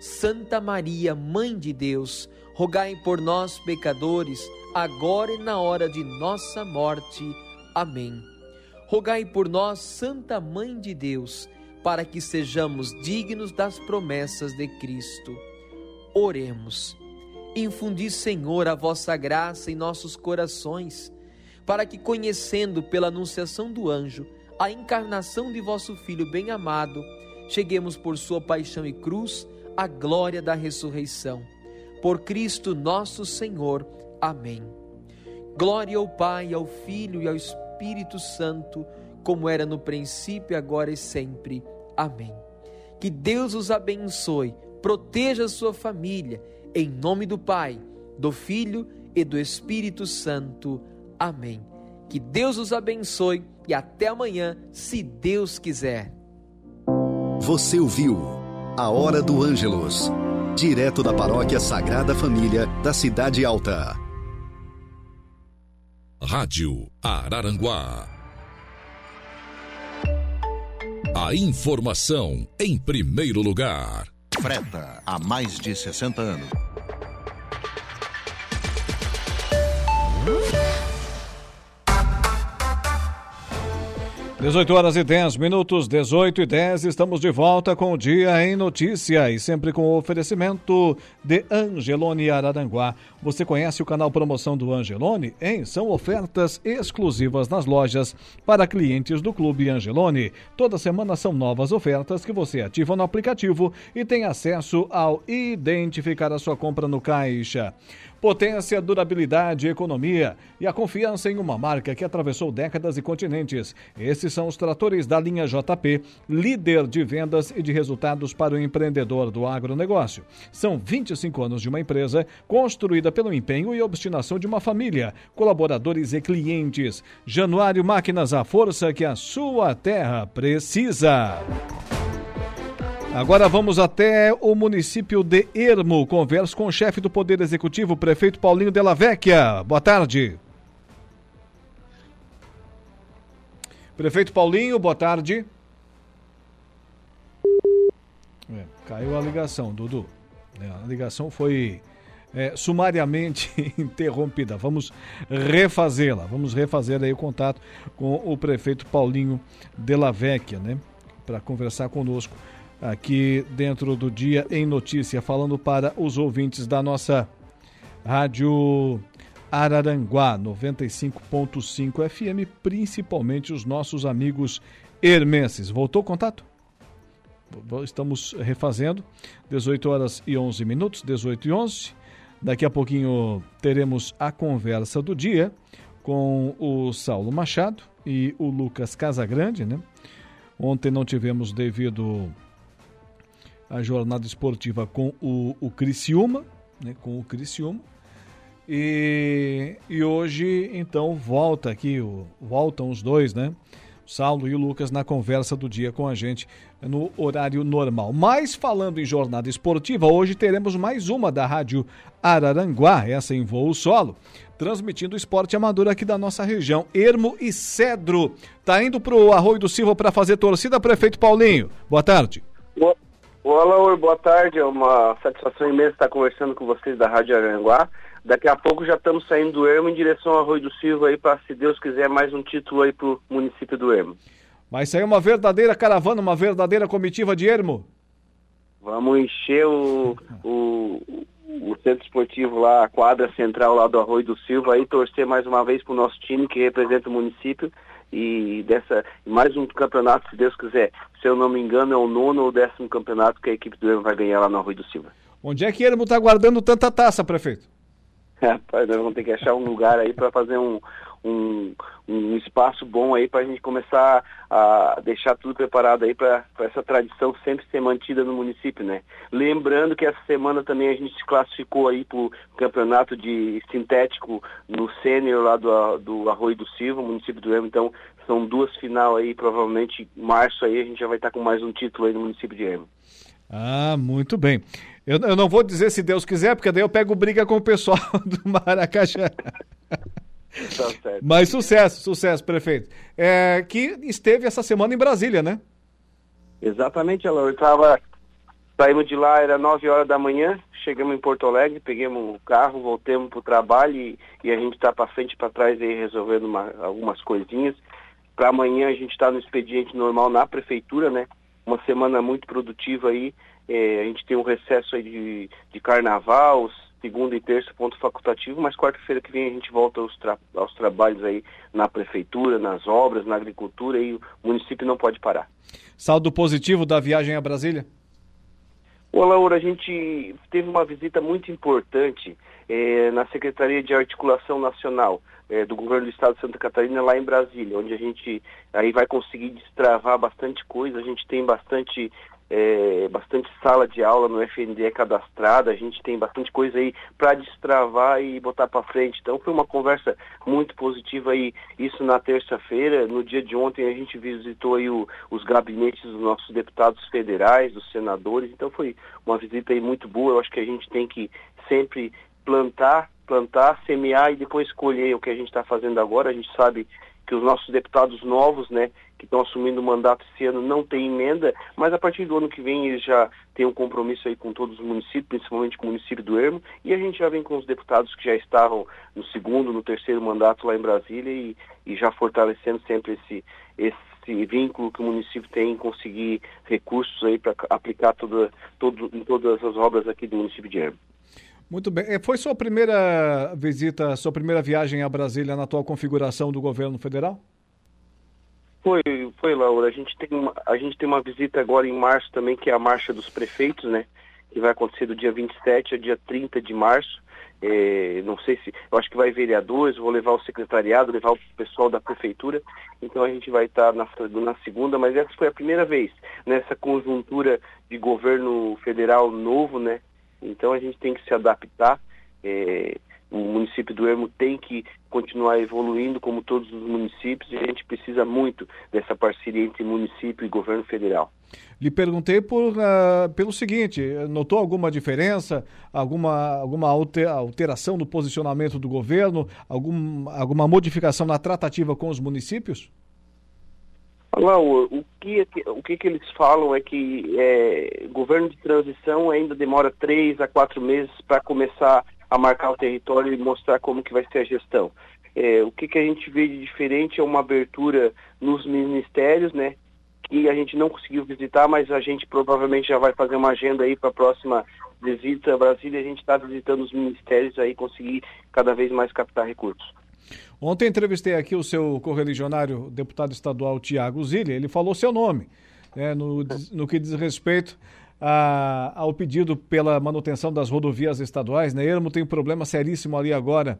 Santa Maria, Mãe de Deus, rogai por nós, pecadores, agora e na hora de nossa morte. Amém. Rogai por nós, Santa Mãe de Deus, para que sejamos dignos das promessas de Cristo. Oremos. Infundi, Senhor, a vossa graça em nossos corações, para que, conhecendo pela anunciação do anjo a encarnação de vosso Filho bem-amado, cheguemos por sua paixão e cruz a glória da ressurreição. Por Cristo nosso Senhor. Amém. Glória ao Pai, ao Filho e ao Espírito Santo, como era no princípio, agora e sempre. Amém. Que Deus os abençoe, proteja a sua família, em nome do Pai, do Filho e do Espírito Santo. Amém. Que Deus os abençoe e até amanhã, se Deus quiser. Você ouviu a Hora do Ângelos. Direto da Paróquia Sagrada Família, da Cidade Alta. Rádio Araranguá. A informação em primeiro lugar. Freta, há mais de 60 anos. 18 horas e 10 minutos, 18 e 10, estamos de volta com o Dia em Notícia e sempre com o oferecimento de Angelone Araranguá. Você conhece o canal Promoção do Angelone? Em são ofertas exclusivas nas lojas para clientes do Clube Angelone. Toda semana são novas ofertas que você ativa no aplicativo e tem acesso ao identificar a sua compra no caixa potência, durabilidade, economia e a confiança em uma marca que atravessou décadas e continentes. Esses são os tratores da linha JP, líder de vendas e de resultados para o empreendedor do agronegócio. São 25 anos de uma empresa construída pelo empenho e obstinação de uma família, colaboradores e clientes. Januário Máquinas, a força que a sua terra precisa. Agora vamos até o município de Ermo. Converso com o chefe do Poder Executivo, prefeito Paulinho Della Vecchia. Boa tarde. Prefeito Paulinho, boa tarde. É, caiu a ligação, Dudu. É, a ligação foi é, sumariamente interrompida. Vamos refazê-la. Vamos refazer aí o contato com o prefeito Paulinho Della Vecchia, né? Para conversar conosco aqui dentro do Dia em Notícia, falando para os ouvintes da nossa Rádio Araranguá 95.5 FM, principalmente os nossos amigos hermenses. Voltou o contato? Estamos refazendo, 18 horas e 11 minutos, 18 e 11. Daqui a pouquinho teremos a conversa do dia com o Saulo Machado e o Lucas Casagrande, né? Ontem não tivemos devido a jornada esportiva com o, o Criciúma, né, com o Criciúma. E, e hoje, então, volta aqui, o, voltam os dois, né? O Saulo e o Lucas na conversa do dia com a gente no horário normal. Mas falando em jornada esportiva, hoje teremos mais uma da Rádio Araranguá, essa em voo solo, transmitindo esporte amador aqui da nossa região. Ermo e Cedro. Tá indo pro Arroio do Silva para fazer torcida, prefeito Paulinho. Boa tarde. Boa, Olá, boa tarde. É uma satisfação imensa estar conversando com vocês da Rádio Aranguá. Daqui a pouco já estamos saindo do Ermo em direção ao Arroio do Silva aí para, se Deus quiser, mais um título aí para o município do Ermo. Vai sair uma verdadeira caravana, uma verdadeira comitiva de Ermo? Vamos encher o, o, o centro esportivo lá, a quadra central lá do Arroio do Silva aí, torcer mais uma vez para o nosso time que representa o município e dessa mais um campeonato, se Deus quiser. Se eu não me engano, é o nono ou décimo campeonato que a equipe do Ermo vai ganhar lá no Rui do Silva. Onde é que Ermo está guardando tanta taça, prefeito? Rapaz, nós vamos ter que achar um lugar aí para fazer um, um, um espaço bom aí para a gente começar a deixar tudo preparado aí para essa tradição sempre ser mantida no município, né? Lembrando que essa semana também a gente se classificou aí para o campeonato de sintético no sênior lá do, do Arroio do Silva, município do Emo, então são duas final aí, provavelmente em março aí a gente já vai estar com mais um título aí no município de Emo. Ah, muito bem. Eu, eu não vou dizer se Deus quiser, porque daí eu pego briga com o pessoal do Maracajá. Tá Mas sucesso, sucesso, prefeito. É, que esteve essa semana em Brasília, né? Exatamente, Alô. Eu tava. Saímos de lá, era 9 horas da manhã, chegamos em Porto Alegre, pegamos o carro, voltamos para o trabalho e, e, a gente está para frente e para trás aí resolvendo uma, algumas coisinhas. Para amanhã a gente está no expediente normal na prefeitura, né? Uma semana muito produtiva aí. É, a gente tem um recesso aí de, de carnaval, segunda e terça ponto facultativo, mas quarta-feira que vem a gente volta aos, tra aos trabalhos aí na prefeitura, nas obras, na agricultura e o município não pode parar. Saldo positivo da viagem a Brasília? Ô Laura, a gente teve uma visita muito importante eh, na Secretaria de Articulação Nacional eh, do Governo do Estado de Santa Catarina, lá em Brasília, onde a gente aí vai conseguir destravar bastante coisa, a gente tem bastante é, bastante sala de aula no FNDE cadastrada, a gente tem bastante coisa aí para destravar e botar para frente. Então foi uma conversa muito positiva aí, isso na terça-feira. No dia de ontem a gente visitou aí o, os gabinetes dos nossos deputados federais, dos senadores, então foi uma visita aí muito boa. Eu acho que a gente tem que sempre plantar, plantar, semear e depois colher o que a gente está fazendo agora. A gente sabe que os nossos deputados novos, né, que estão assumindo o mandato esse ano não têm emenda, mas a partir do ano que vem eles já têm um compromisso aí com todos os municípios, principalmente com o município do Ermo, e a gente já vem com os deputados que já estavam no segundo, no terceiro mandato lá em Brasília e, e já fortalecendo sempre esse, esse vínculo que o município tem em conseguir recursos aí para aplicar toda, todo, em todas as obras aqui do município de Ermo. Muito bem. Eh, foi sua primeira visita, sua primeira viagem a Brasília na atual configuração do governo federal? Foi, foi, Laura. A gente tem uma, a gente tem uma visita agora em março também, que é a Marcha dos Prefeitos, né? Que vai acontecer do dia 27 ao dia 30 de março. É, não sei se. Eu acho que vai vereadores, vou levar o secretariado, levar o pessoal da prefeitura. Então a gente vai estar na, na segunda, mas essa foi a primeira vez nessa conjuntura de governo federal novo, né? Então a gente tem que se adaptar. É, o município do Ermo tem que continuar evoluindo como todos os municípios e a gente precisa muito dessa parceria entre município e governo federal. Lhe perguntei por, uh, pelo seguinte, notou alguma diferença, alguma, alguma alteração no posicionamento do governo, algum, alguma modificação na tratativa com os municípios? O, o, que, o que, que eles falam é que é, governo de transição ainda demora três a quatro meses para começar a marcar o território e mostrar como que vai ser a gestão. É, o que, que a gente vê de diferente é uma abertura nos ministérios, né? Que a gente não conseguiu visitar, mas a gente provavelmente já vai fazer uma agenda aí para a próxima visita a Brasília. A gente está visitando os ministérios aí conseguir cada vez mais captar recursos. Ontem entrevistei aqui o seu correligionário, deputado estadual Tiago Zilli, ele falou seu nome, né, no, no que diz respeito a, ao pedido pela manutenção das rodovias estaduais. Né? Ermo tem um problema seríssimo ali agora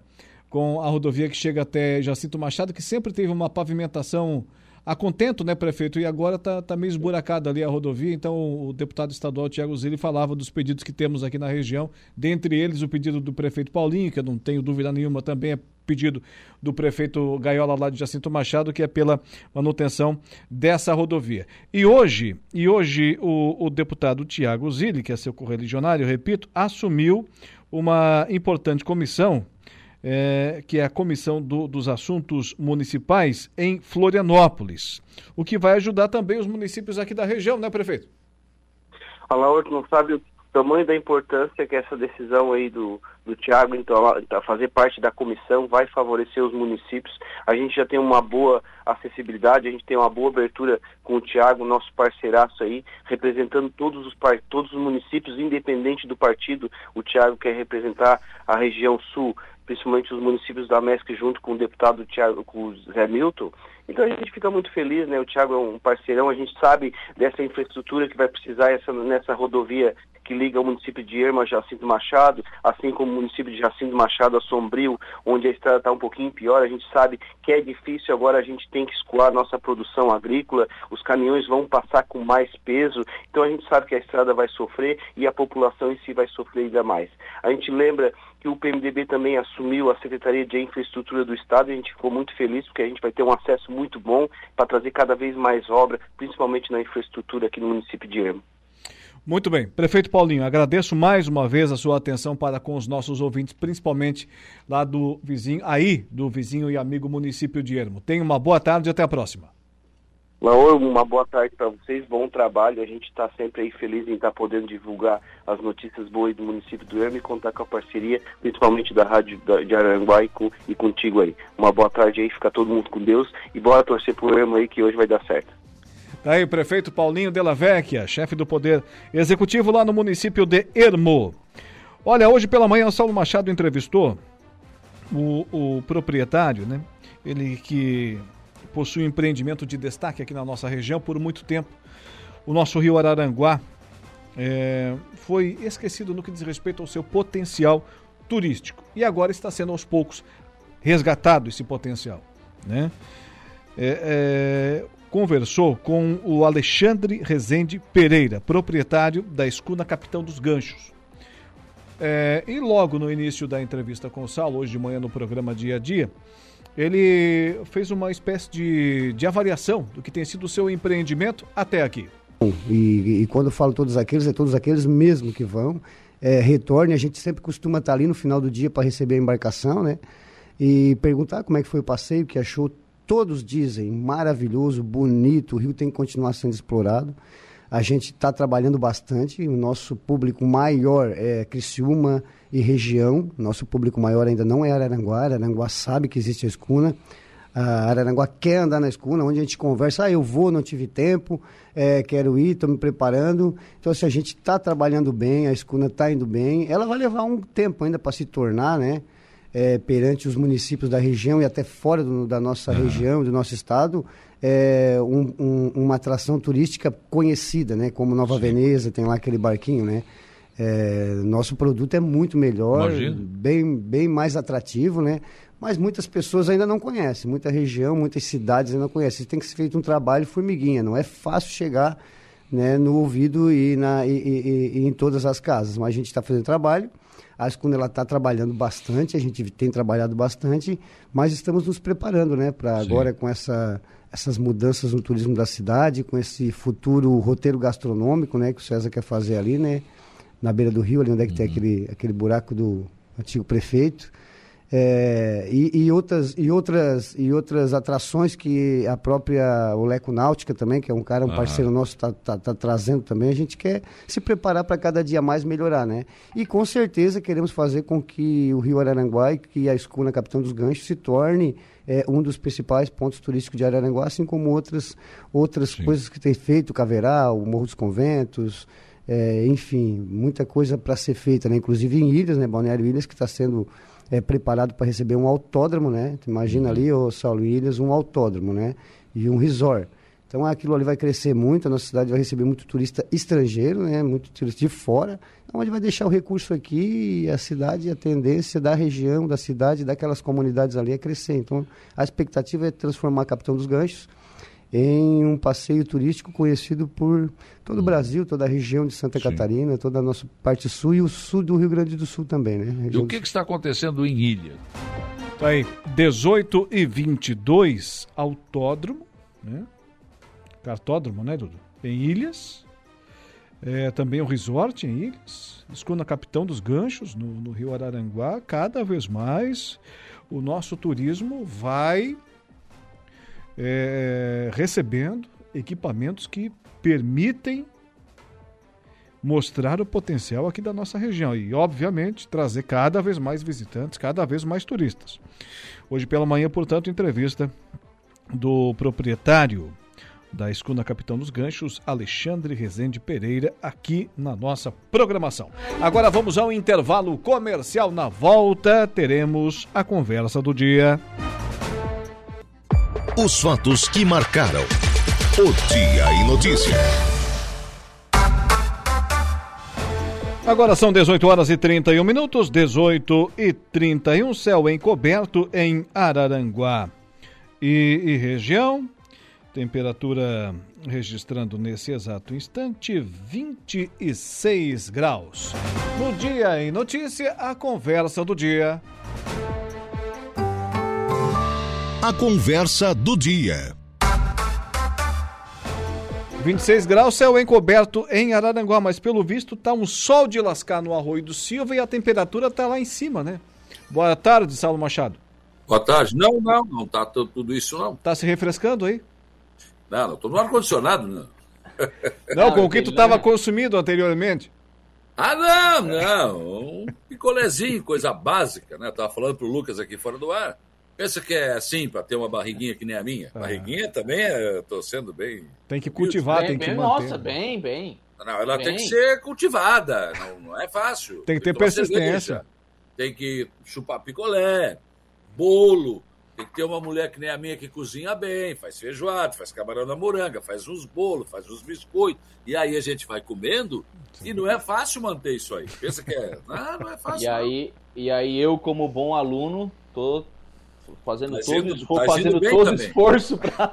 com a rodovia que chega até Jacinto Machado, que sempre teve uma pavimentação a contento, né, prefeito? E agora está tá meio esburacada ali a rodovia, então o deputado estadual Tiago Zilli falava dos pedidos que temos aqui na região, dentre eles o pedido do prefeito Paulinho, que eu não tenho dúvida nenhuma também é pedido do prefeito Gaiola lá de Jacinto Machado, que é pela manutenção dessa rodovia. E hoje, e hoje o, o deputado Tiago Zilli, que é seu correligionário, repito, assumiu uma importante comissão é, que é a Comissão do, dos Assuntos Municipais em Florianópolis, o que vai ajudar também os municípios aqui da região, né, prefeito? A Laura não sabe o tamanho da importância que essa decisão aí do, do Tiago, então, fazer parte da comissão, vai favorecer os municípios. A gente já tem uma boa acessibilidade, a gente tem uma boa abertura com o Tiago, nosso parceiraço aí, representando todos os, todos os municípios, independente do partido. O Tiago quer representar a região sul, principalmente os municípios da MESC, junto com o deputado Tiago, com o Zé Milton. Então a gente fica muito feliz, né? O Tiago é um parceirão, a gente sabe dessa infraestrutura que vai precisar essa, nessa rodovia que liga o município de Erma a Jacinto Machado, assim como o município de Jacinto Machado a Sombrio, onde a estrada está um pouquinho pior. A gente sabe que é difícil, agora a gente tem que escoar nossa produção agrícola, os caminhões vão passar com mais peso, então a gente sabe que a estrada vai sofrer e a população em si vai sofrer ainda mais. A gente lembra que o PMDB também assumiu a Secretaria de Infraestrutura do Estado e a gente ficou muito feliz porque a gente vai ter um acesso muito bom para trazer cada vez mais obra, principalmente na infraestrutura aqui no município de Ermo. Muito bem. Prefeito Paulinho, agradeço mais uma vez a sua atenção para com os nossos ouvintes, principalmente lá do vizinho, aí, do vizinho e amigo município de Ermo. Tenha uma boa tarde e até a próxima. Laor, uma boa tarde para vocês, bom trabalho. A gente está sempre aí feliz em estar tá podendo divulgar as notícias boas do município do Ermo e contar com a parceria, principalmente da Rádio de Aranguá e, com, e contigo aí. Uma boa tarde aí, fica todo mundo com Deus e bora torcer pro Ermo aí que hoje vai dar certo. Tá aí o prefeito Paulinho Della Vecchia, chefe do Poder Executivo lá no município de Ermo. Olha, hoje pela manhã o Saulo Machado entrevistou o, o proprietário, né? Ele que possui um empreendimento de destaque aqui na nossa região por muito tempo. O nosso rio Araranguá é, foi esquecido no que diz respeito ao seu potencial turístico. E agora está sendo aos poucos resgatado esse potencial. Né? É, é, conversou com o Alexandre Rezende Pereira, proprietário da escuna Capitão dos Ganchos. É, e logo no início da entrevista com o Saulo, hoje de manhã no programa Dia a Dia, ele fez uma espécie de, de avaliação do que tem sido o seu empreendimento até aqui. E, e quando eu falo todos aqueles, é todos aqueles mesmo que vão. É, retorne, a gente sempre costuma estar ali no final do dia para receber a embarcação, né? E perguntar como é que foi o passeio, que achou todos dizem maravilhoso, bonito, o rio tem que continuar sendo explorado. A gente está trabalhando bastante, o nosso público maior é Criciúma e região, nosso público maior ainda não é Araranguá, Araranguá sabe que existe a escuna, a Araranguá quer andar na escuna, onde a gente conversa, ah, eu vou, não tive tempo, é, quero ir, estou me preparando. Então, se a gente está trabalhando bem, a escuna está indo bem, ela vai levar um tempo ainda para se tornar, né? É, perante os municípios da região e até fora do, da nossa uhum. região, do nosso estado, é, um, um, uma atração turística conhecida, né? Como Nova Sim. Veneza, tem lá aquele barquinho, né? É, nosso produto é muito melhor, bem, bem mais atrativo, né? Mas muitas pessoas ainda não conhecem, muita região, muitas cidades ainda não conhecem. Tem que ser feito um trabalho formiguinha, não é fácil chegar né, no ouvido e, na, e, e, e em todas as casas. Mas a gente está fazendo trabalho, a Escuna ela está trabalhando bastante, a gente tem trabalhado bastante, mas estamos nos preparando né, para agora com essa essas mudanças no turismo da cidade, com esse futuro roteiro gastronômico, né, que o César quer fazer ali, né, na beira do rio, ali onde é que uhum. tem aquele, aquele buraco do antigo prefeito. É, e, e, outras, e, outras, e outras atrações que a própria Oleco Náutica também, que é um cara, um parceiro nosso, está tá, tá trazendo também. A gente quer se preparar para cada dia mais melhorar, né? E com certeza queremos fazer com que o Rio Araranguá e que a Escuna Capitão dos Ganchos se torne é, um dos principais pontos turísticos de Araranguá, assim como outras, outras coisas que tem feito, Caverá, o Morro dos Conventos, é, enfim, muita coisa para ser feita, né? Inclusive em Ilhas, né? Balneário Ilhas, que está sendo é, preparado para receber um autódromo, né? Tu imagina uhum. ali, o Saulo Ilhas, um autódromo, né? E um resort. Então aquilo ali vai crescer muito, a nossa cidade vai receber muito turista estrangeiro, né? Muito turista de fora, onde vai deixar o recurso aqui e a cidade, a tendência da região, da cidade, daquelas comunidades ali é crescer. Então a expectativa é transformar a Capitão dos Ganchos em um passeio turístico conhecido por todo o Brasil, toda a região de Santa Sim. Catarina, toda a nossa parte sul e o sul do Rio Grande do Sul também, né? E o que, que está acontecendo em Ilha? Tá aí, 18 e 22, autódromo, né? Cartódromo, né, Dudu? Em Ilhas. É, também o resort em Ilhas. Escuna Capitão dos Ganchos, no, no Rio Araranguá. Cada vez mais o nosso turismo vai é, recebendo equipamentos que permitem mostrar o potencial aqui da nossa região e, obviamente, trazer cada vez mais visitantes, cada vez mais turistas. Hoje pela manhã, portanto, entrevista do proprietário da Escuna Capitão dos Ganchos, Alexandre Rezende Pereira, aqui na nossa programação. Agora vamos ao intervalo comercial. Na volta, teremos a conversa do dia. Os fatos que marcaram o Dia em Notícia. Agora são 18 horas e 31 minutos, 18 e 31, céu encoberto em Araranguá e, e região. Temperatura registrando nesse exato instante 26 graus. No Dia em Notícia, a conversa do dia. A conversa do dia. 26 graus, céu encoberto em Araranguá, mas pelo visto tá um sol de lascar no Arroio do Silva e a temperatura tá lá em cima, né? Boa tarde, Saulo Machado. Boa tarde. Não, não, não tá tudo isso não. Tá se refrescando aí? Não, não tô no ar-condicionado, não. Não, com o que tu tava consumindo anteriormente? Ah, não, não. Um picolézinho, coisa básica, né? Eu tava falando pro Lucas aqui fora do ar. Pensa que é assim, para ter uma barriguinha que nem a minha? É. Barriguinha também, eu tô sendo bem. Tem que cultivar, bem, tem que manter. Nossa, bem, bem. Não, ela bem. tem que ser cultivada, não, não é fácil. Tem que ter persistência. Tem que chupar picolé, bolo. Tem que ter uma mulher que nem a minha que cozinha bem, faz feijoada, faz camarão na moranga, faz uns bolos, faz uns biscoitos. E aí a gente vai comendo e não é fácil manter isso aí. Pensa que é. Não, não é fácil. E aí, e aí eu, como bom aluno, tô fazendo tá todo, indo, tá fazendo todo esforço para.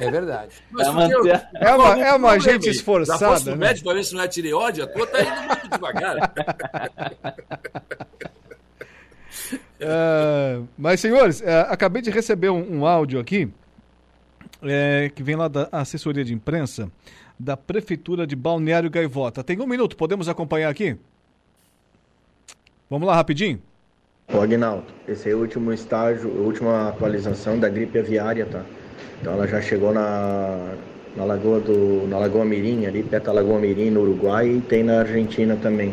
é verdade. manter... É uma, é uma gente esforçada. Já né? médico para ver se não é tireoide, a tua tá indo muito devagar. Uh, mas, senhores, uh, acabei de receber um, um áudio aqui é, que vem lá da assessoria de imprensa da Prefeitura de Balneário Gaivota. Tem um minuto, podemos acompanhar aqui? Vamos lá, rapidinho? O Agnaldo, esse é o último estágio, a última atualização da gripe aviária, tá? Então ela já chegou na, na Lagoa do na Lagoa Mirim, ali perto da Lagoa Mirim, no Uruguai e tem na Argentina também.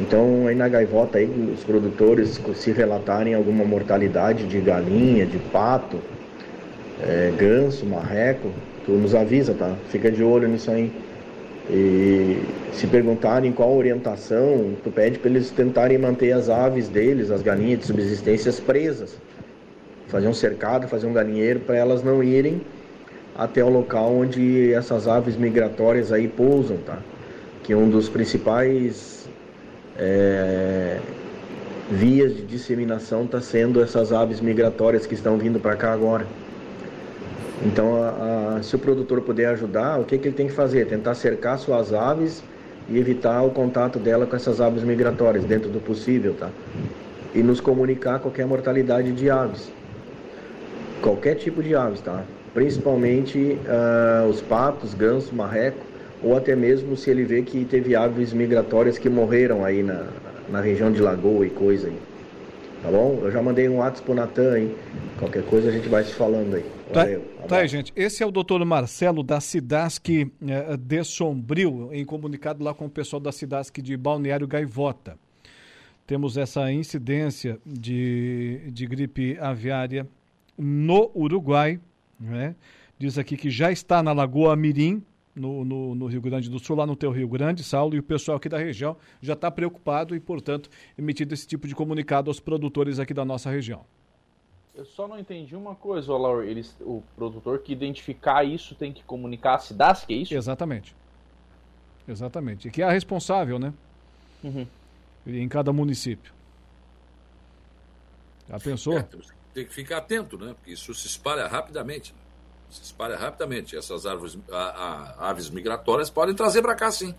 Então aí na gaivota aí os produtores se relatarem alguma mortalidade de galinha, de pato, é, ganso, marreco, tu nos avisa, tá? Fica de olho nisso aí. E se perguntarem qual orientação, tu pede para eles tentarem manter as aves deles, as galinhas de subsistências presas. Fazer um cercado, fazer um galinheiro para elas não irem até o local onde essas aves migratórias aí pousam, tá? Que um dos principais é, vias de disseminação está sendo essas aves migratórias que estão vindo para cá agora. Então, a, a, se o produtor puder ajudar, o que, que ele tem que fazer? Tentar cercar suas aves e evitar o contato dela com essas aves migratórias, dentro do possível, tá? E nos comunicar qualquer mortalidade de aves. Qualquer tipo de aves, tá? Principalmente uh, os patos, ganso, marreco, ou até mesmo se ele vê que teve aves migratórias que morreram aí na, na região de Lagoa e coisa aí. Tá bom? Eu já mandei um WhatsApp pro Natan aí. Qualquer coisa a gente vai se falando aí. Tá, tá aí, gente. Esse é o doutor Marcelo da Cidasc é, de Sombrio, em comunicado lá com o pessoal da Cidasc de Balneário Gaivota. Temos essa incidência de, de gripe aviária no Uruguai. Né? Diz aqui que já está na Lagoa Mirim, no, no, no, Rio Grande do Sul, lá no teu Rio Grande, Saulo, e o pessoal aqui da região já está preocupado e, portanto, emitido esse tipo de comunicado aos produtores aqui da nossa região. Eu só não entendi uma coisa, Laura. Eles, o produtor que identificar isso tem que comunicar a cidade, que é isso? Exatamente. Exatamente. E que é a responsável, né? Uhum. Em cada município. Já pensou? É, tem que ficar atento, né? Porque isso se espalha rapidamente. Se espalha rapidamente. Essas árvores, a, a, aves migratórias podem trazer para cá, sim.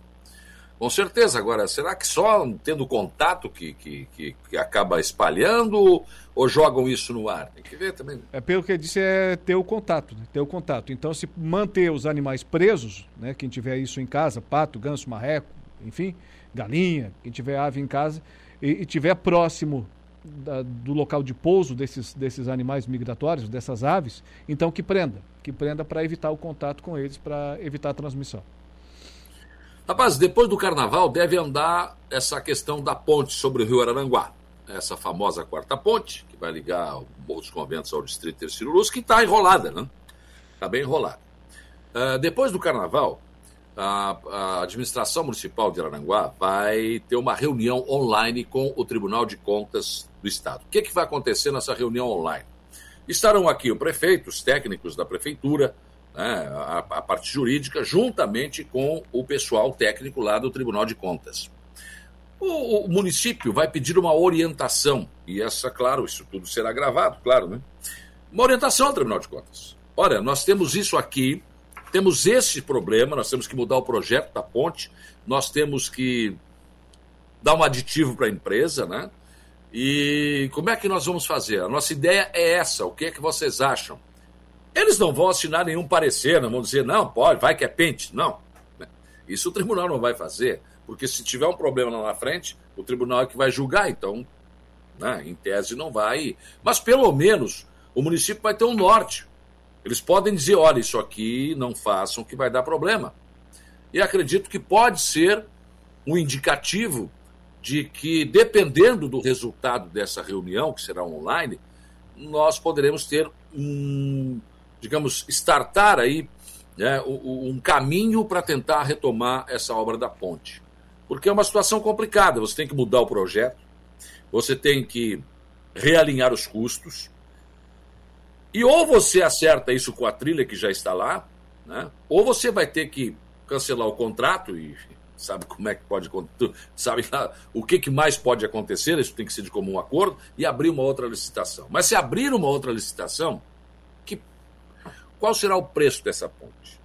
Com certeza. Agora, será que só tendo contato que, que, que, que, acaba espalhando ou jogam isso no ar? Tem que ver também. É pelo que ele disse, é ter o contato, né? ter o contato. Então, se manter os animais presos, né? Quem tiver isso em casa, pato, ganso, marreco, enfim, galinha, quem tiver ave em casa, e, e tiver próximo da, do local de pouso desses, desses animais migratórios, dessas aves, então que prenda, que prenda para evitar o contato com eles, para evitar a transmissão. Rapaz, depois do carnaval deve andar essa questão da ponte sobre o rio Araranguá. Essa famosa quarta ponte, que vai ligar o Morro dos Conventos ao Distrito Terceiro Luz, que está enrolada, né? Está bem enrolada. Uh, depois do carnaval, a, a, administração municipal de Araranguá vai ter uma reunião online com o Tribunal de Contas do Estado. O que, que vai acontecer nessa reunião online? Estarão aqui o prefeito, os técnicos da prefeitura, né, a, a parte jurídica, juntamente com o pessoal técnico lá do Tribunal de Contas. O, o, município vai pedir uma orientação, e essa, claro, isso tudo será gravado, claro, né? Uma orientação ao Tribunal de Contas. Olha, nós temos isso aqui, temos esse problema, nós temos que mudar o projeto da ponte, nós temos que dar um aditivo para a empresa, né? E como é que nós vamos fazer? A nossa ideia é essa, o que é que vocês acham? Eles não vão assinar nenhum parecer, não vão dizer, não, pode, vai que é pente. Não. Isso o tribunal não vai fazer, porque se tiver um problema lá na frente, o tribunal é que vai julgar, então, né, em tese, não vai. Mas pelo menos o município vai ter um norte. Eles podem dizer, olha, isso aqui não façam que vai dar problema. E acredito que pode ser um indicativo de que, dependendo do resultado dessa reunião, que será online, nós poderemos ter um, digamos, startar aí né, um caminho para tentar retomar essa obra da ponte. Porque é uma situação complicada, você tem que mudar o projeto, você tem que realinhar os custos, e ou você acerta isso com a trilha que já está lá, né, ou você vai ter que cancelar o contrato e sabe como é que pode sabe o que, que mais pode acontecer, isso tem que ser de comum acordo, e abrir uma outra licitação. Mas se abrir uma outra licitação, qual será o preço dessa ponte?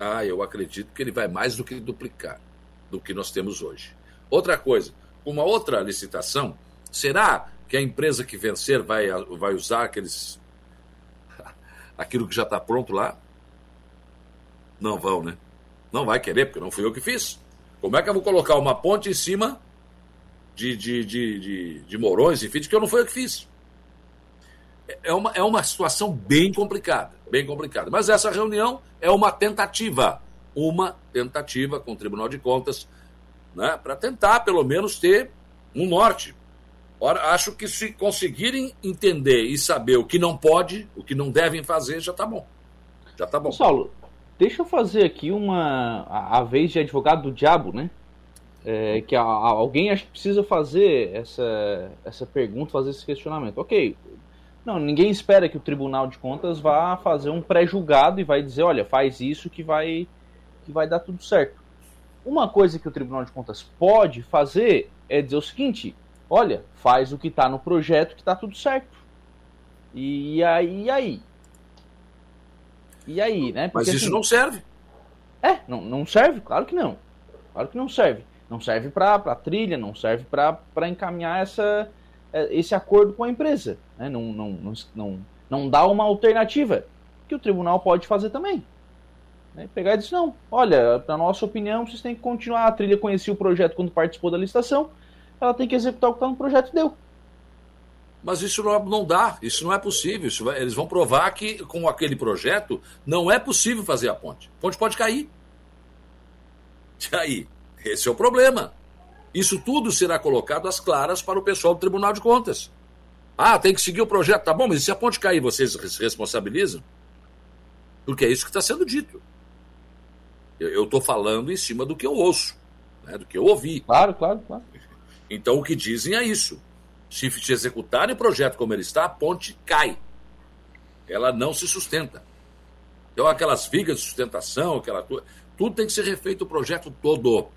Ah, eu acredito que ele vai mais do que duplicar do que nós temos hoje. Outra coisa, uma outra licitação, será que a empresa que vencer vai, vai usar aqueles aquilo que já está pronto lá? Não vão, né? Não vai querer, porque não fui eu que fiz. Como é que eu vou colocar uma ponte em cima de, de, de, de, de Morões, enfim, de que eu não foi eu que fiz. É uma, é uma situação bem complicada, bem complicada. Mas essa reunião é uma tentativa, uma tentativa com o Tribunal de Contas, né, para tentar, pelo menos, ter um norte. Ora, acho que se conseguirem entender e saber o que não pode, o que não devem fazer, já está bom. Já está bom. Saulo, deixa eu fazer aqui uma. A, a vez de advogado do diabo, né? É, que a, a, alguém acho que precisa fazer essa, essa pergunta, fazer esse questionamento. Ok, não, ninguém espera que o Tribunal de Contas vá fazer um pré-julgado e vai dizer, olha, faz isso que vai, que vai dar tudo certo. Uma coisa que o Tribunal de Contas pode fazer é dizer o seguinte, olha, faz o que está no projeto que está tudo certo. E aí, e aí? E aí, né? Porque, Mas isso assim, não serve. É, não, não serve? Claro que não. Claro que não serve. Não serve para trilha, não serve para encaminhar essa, é, esse acordo com a empresa. Né? Não, não, não, não, não dá uma alternativa que o tribunal pode fazer também. Né? Pegar e dizer, não, olha, na nossa opinião, vocês têm que continuar. A trilha conhecia o projeto quando participou da licitação, ela tem que executar o que está no projeto e deu. Mas isso não, não dá, isso não é possível. Vai, eles vão provar que com aquele projeto não é possível fazer a ponte. A ponte pode cair. E aí? Esse é o problema. Isso tudo será colocado às claras para o pessoal do Tribunal de Contas. Ah, tem que seguir o projeto, tá bom, mas se a ponte cair, vocês se responsabilizam? Porque é isso que está sendo dito. Eu estou falando em cima do que eu ouço, né, do que eu ouvi. Claro, claro, claro. Então o que dizem é isso. Se executarem o projeto como ele está, a ponte cai. Ela não se sustenta. Então aquelas vigas de sustentação, aquela tudo tem que ser refeito o projeto todo.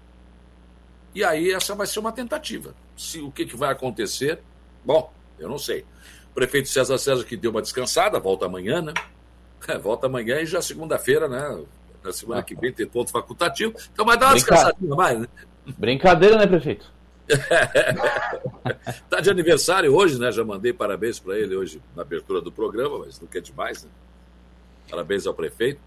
E aí essa vai ser uma tentativa. Se o que, que vai acontecer, bom, eu não sei. O prefeito César César que deu uma descansada, volta amanhã, né? É, volta amanhã e já segunda-feira, né? Na semana que vem tem ponto facultativo. Então vai dar uma Brinca... descansadinha mais, né? Brincadeira, né, prefeito? tá de aniversário hoje, né? Já mandei parabéns para ele hoje na abertura do programa, mas não quer demais, né? Parabéns ao prefeito.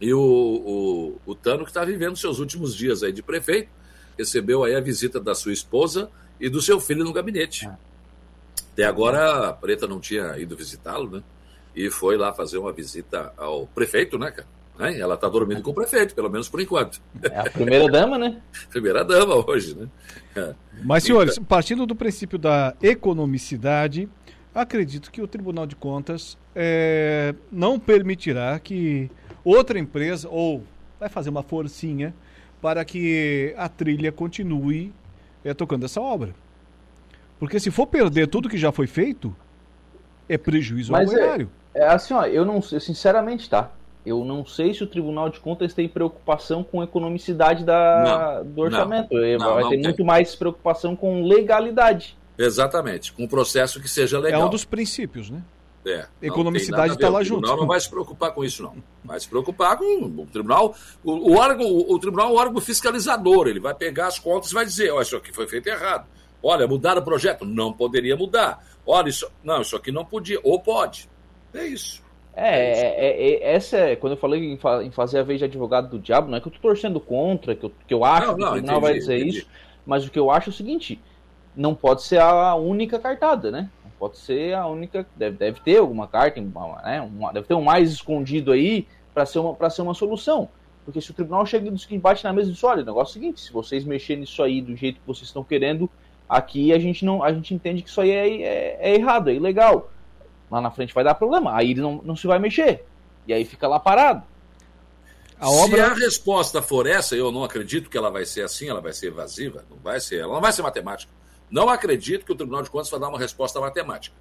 E o, o, o Tano que está vivendo seus últimos dias aí de prefeito recebeu aí a visita da sua esposa e do seu filho no gabinete. É. Até agora a Preta não tinha ido visitá-lo, né? E foi lá fazer uma visita ao prefeito, né, cara? Né? Ela está dormindo com o prefeito, pelo menos por enquanto. É a primeira dama, né? primeira dama hoje, né? Mas, senhores, partindo do princípio da economicidade, acredito que o Tribunal de Contas é, não permitirá que outra empresa, ou vai fazer uma forcinha, para que a trilha continue é, tocando essa obra. Porque se for perder tudo que já foi feito, é prejuízo Mas ao é, erário. É, é assim, ó, eu não sinceramente, tá? Eu não sei se o Tribunal de Contas tem preocupação com a economicidade da, não, do orçamento. Não, não, Vai ter tem. muito mais preocupação com legalidade. Exatamente, com um processo que seja legal. É um dos princípios, né? É, Economicidade está lá junto. O tribunal não vai se preocupar com isso, não. Vai se preocupar com o tribunal. O, o órgão, o, o tribunal é um órgão fiscalizador. Ele vai pegar as contas e vai dizer: olha, isso aqui foi feito errado. Olha, mudar o projeto? Não poderia mudar. Olha, isso. Não, isso aqui não podia. Ou pode. É isso. É, é, é, é, essa é, quando eu falei em, fa em, fazer a vez de advogado do diabo, não é que eu tô torcendo contra, que eu, que eu acho não, que o tribunal vai dizer entendi. isso, mas o que eu acho é o seguinte, não pode ser a única cartada, né? Pode ser a única. Deve, deve ter alguma carta, né, uma, deve ter um mais escondido aí para ser, uma, ser uma solução. Porque se o tribunal chega e bate na mesa e diz: olha, o negócio é o seguinte, se vocês mexerem nisso aí do jeito que vocês estão querendo, aqui a gente não a gente entende que isso aí é, é, é errado, é ilegal. Lá na frente vai dar problema. Aí ele não, não se vai mexer. E aí fica lá parado. A obra... Se a resposta for essa, eu não acredito que ela vai ser assim, ela vai ser evasiva, não vai ser, ela não vai ser matemática. Não acredito que o Tribunal de Contas vai dar uma resposta matemática.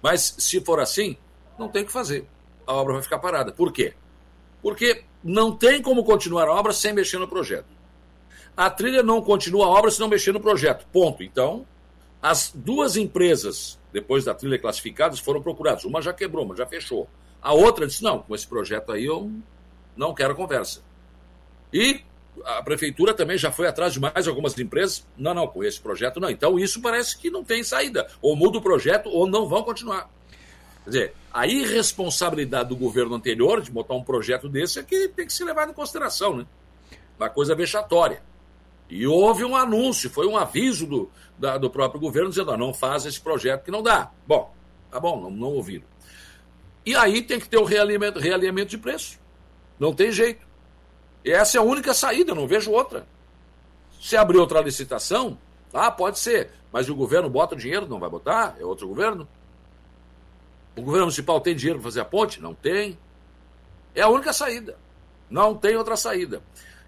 Mas, se for assim, não tem o que fazer. A obra vai ficar parada. Por quê? Porque não tem como continuar a obra sem mexer no projeto. A trilha não continua a obra se não mexer no projeto. Ponto. Então, as duas empresas, depois da trilha classificadas, foram procuradas. Uma já quebrou, uma já fechou. A outra disse: não, com esse projeto aí eu não quero conversa. E a prefeitura também já foi atrás de mais algumas empresas. Não, não, com esse projeto não. Então isso parece que não tem saída. Ou muda o projeto ou não vão continuar. Quer dizer, a irresponsabilidade do governo anterior de botar um projeto desse é que tem que ser levado em consideração, né? Uma coisa vexatória. E houve um anúncio, foi um aviso do, da, do próprio governo dizendo: não faz esse projeto que não dá. Bom, tá bom, não, não ouviram. E aí tem que ter o realinhamento, realinhamento de preço. Não tem jeito. E essa é a única saída, não vejo outra. Se abrir outra licitação, ah, pode ser, mas o governo bota o dinheiro, não vai botar? É outro governo? O governo municipal tem dinheiro para fazer a ponte? Não tem. É a única saída. Não tem outra saída.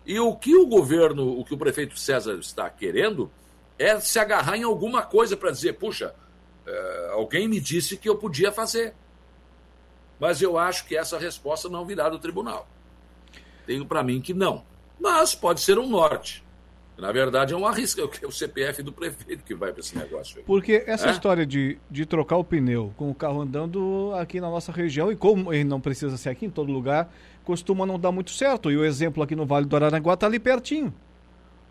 E o que o governo, o que o prefeito César está querendo é se agarrar em alguma coisa para dizer, puxa, é, alguém me disse que eu podia fazer. Mas eu acho que essa resposta não virá do tribunal. Tenho para mim que não. Mas pode ser um norte. Na verdade, é um arrisco, é o CPF do prefeito que vai para esse negócio aí. Porque essa é? história de, de trocar o pneu com o carro andando aqui na nossa região, e como ele não precisa ser aqui em todo lugar, costuma não dar muito certo. E o exemplo aqui no Vale do Araranguá está ali pertinho.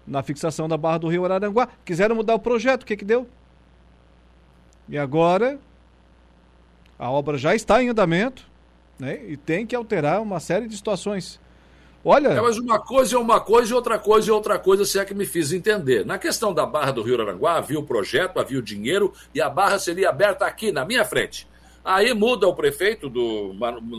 Na fixação da Barra do Rio Araranguá. Quiseram mudar o projeto, o que, que deu? E agora, a obra já está em andamento né, e tem que alterar uma série de situações. Olha. É, mas uma coisa é uma coisa e outra coisa é outra coisa, se é que me fiz entender. Na questão da Barra do Rio Aranguá, havia o projeto, havia o dinheiro e a barra seria aberta aqui, na minha frente. Aí muda o prefeito do,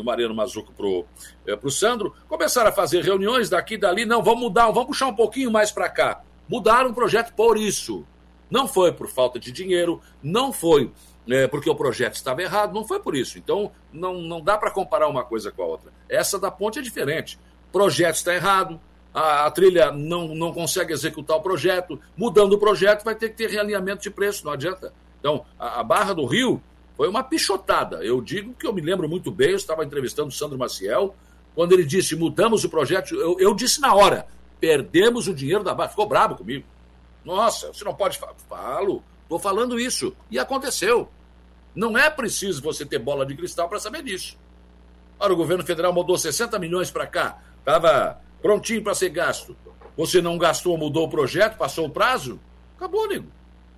Mariano Mazuco pro, é, Sandro, começaram a fazer reuniões daqui e dali, não, vamos mudar, vamos puxar um pouquinho mais para cá. Mudaram o projeto por isso. Não foi por falta de dinheiro, não foi é, porque o projeto estava errado, não foi por isso. Então, não, não dá para comparar uma coisa com a outra. Essa da ponte é diferente projeto está errado, a, a, trilha não, não consegue executar o projeto, mudando o projeto vai ter que ter realinhamento de preço, não adianta. Então, a, a Barra do Rio foi uma pichotada. Eu digo que eu me lembro muito bem, eu estava entrevistando o Sandro Maciel, quando ele disse, mudamos o projeto, eu, eu disse na hora, perdemos o dinheiro da Barra, ficou bravo comigo. Nossa, você não pode falar. Falo, estou falando isso. E aconteceu. Não é preciso você ter bola de cristal para saber disso. Ora, o governo federal mudou 60 milhões para cá. Estava prontinho para ser gasto. Você não gastou, mudou o projeto, passou o prazo? Acabou, nego.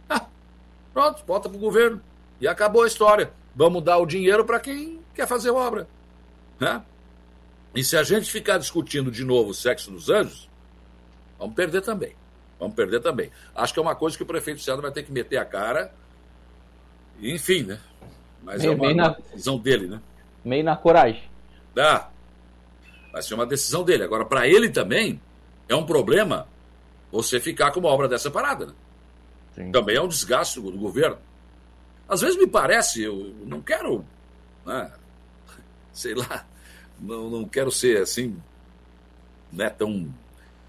Ah, pronto, volta para o governo. E acabou a história. Vamos dar o dinheiro para quem quer fazer obra. Né? E se a gente ficar discutindo de novo o sexo dos anjos, vamos perder também. Vamos perder também. Acho que é uma coisa que o prefeito César vai ter que meter a cara. Enfim, né? Mas meio, é uma, na... decisão dele, né? Meio na coragem. Dá. Vai ser uma decisão dele. Agora, para ele também, é um problema você ficar com uma obra dessa parada. Né? Também é um desgaste do, governo. Às vezes me parece, eu não quero, né, sei lá, não, não quero ser assim, né, tão.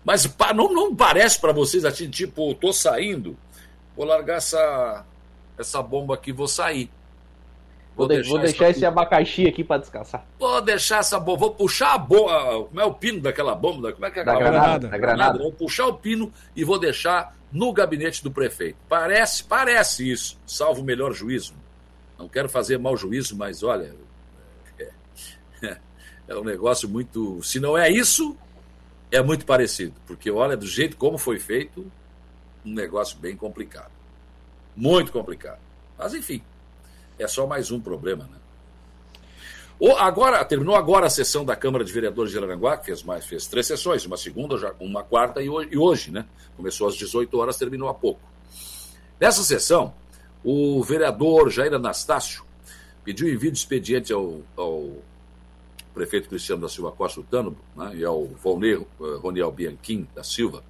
Mas não, não parece para vocês assim, tipo, tô saindo, vou largar essa, essa bomba aqui, vou sair. Vou, deixar, vou deixar esse abacaxi aqui para descansar. Vou deixar essa bomba. Vou puxar a bomba. Como é o pino daquela bomba? Como é que é da granada, da granada. Vou puxar o pino e vou deixar no gabinete do prefeito. Parece, parece isso, salvo o melhor juízo. Não quero fazer mau juízo, mas olha, é, é um negócio muito. Se não é isso, é muito parecido. Porque olha, do jeito como foi feito, um negócio bem complicado. Muito complicado. Mas enfim, é só mais um problema, né? O, agora, terminou agora a sessão da Câmara de Vereadores de Araranguá, que fez, mais, fez três sessões, uma segunda, já, uma quarta e hoje, e hoje, né? Começou às 18 horas, terminou há pouco. Nessa sessão, o vereador Jair Anastácio pediu envio de expediente ao, ao prefeito Cristiano da Silva Costa Tano né, e ao Volney uh, Roniel Bianchim da Silva,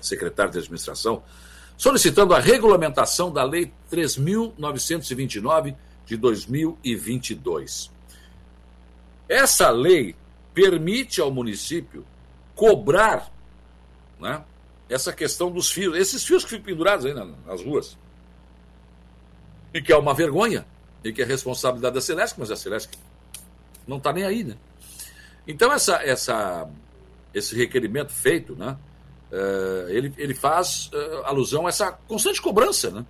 secretário de administração, solicitando a regulamentação da Lei 3.929 de 2022. Essa lei permite ao município cobrar né, essa questão dos fios, esses fios que ficam pendurados aí nas ruas. E que é uma vergonha, e que é responsabilidade da Celeste, mas a Celeste não está nem aí, né? Então, essa, essa, esse requerimento feito, né? Uh, ele, ele faz uh, alusão a essa constante cobrança né?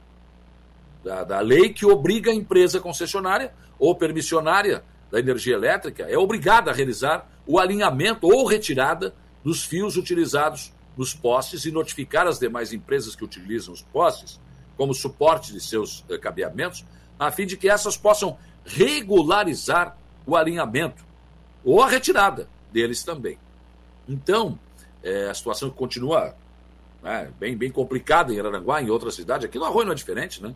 da, da lei que obriga a empresa concessionária ou permissionária da energia elétrica é obrigada a realizar o alinhamento ou retirada dos fios utilizados nos postes e notificar as demais empresas que utilizam os postes como suporte de seus uh, cabeamentos, a fim de que essas possam regularizar o alinhamento ou a retirada deles também. Então, é, a situação continua né? bem, bem complicada em Araranguá, em outras cidades. Aqui no Arroio não é diferente, né?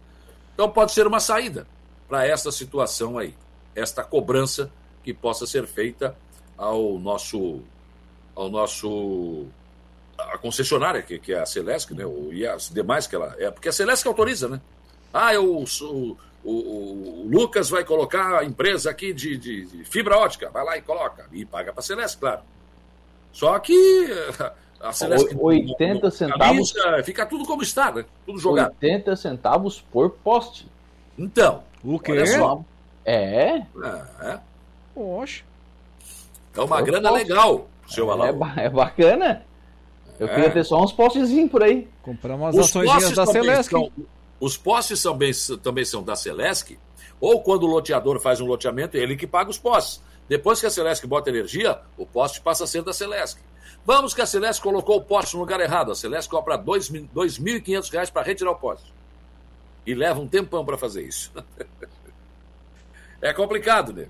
Então pode ser uma saída para esta situação aí, esta cobrança que possa ser feita ao nosso, ao nosso a concessionária, que, que é a Celesc, né? E as demais que ela é, porque a Celesc autoriza, né? Ah, eu, o, o, o, Lucas vai colocar a empresa aqui de, de, de, fibra ótica, vai lá e coloca. E paga para a Celeste, claro. Só que a Celeste. 80 centavos. Camisa, fica tudo como está, né? Tudo jogado. 80 centavos por poste. Então. O quê? É? É. é. Oxe. É uma por grana poste. legal, seu é, é bacana. Eu é. queria ter só uns postezinhos por aí. Comprar umas ações da Celeste. São, os postes também, também são da Celesc, ou quando o loteador faz um loteamento, é ele que paga os postes. Depois que a Celesc bota energia, o poste passa a ser da Celesc. Vamos que a Celeste colocou o poste no lugar errado. A Celeste cobra R$ 2.500 para retirar o poste. E leva um tempão para fazer isso. é complicado, né?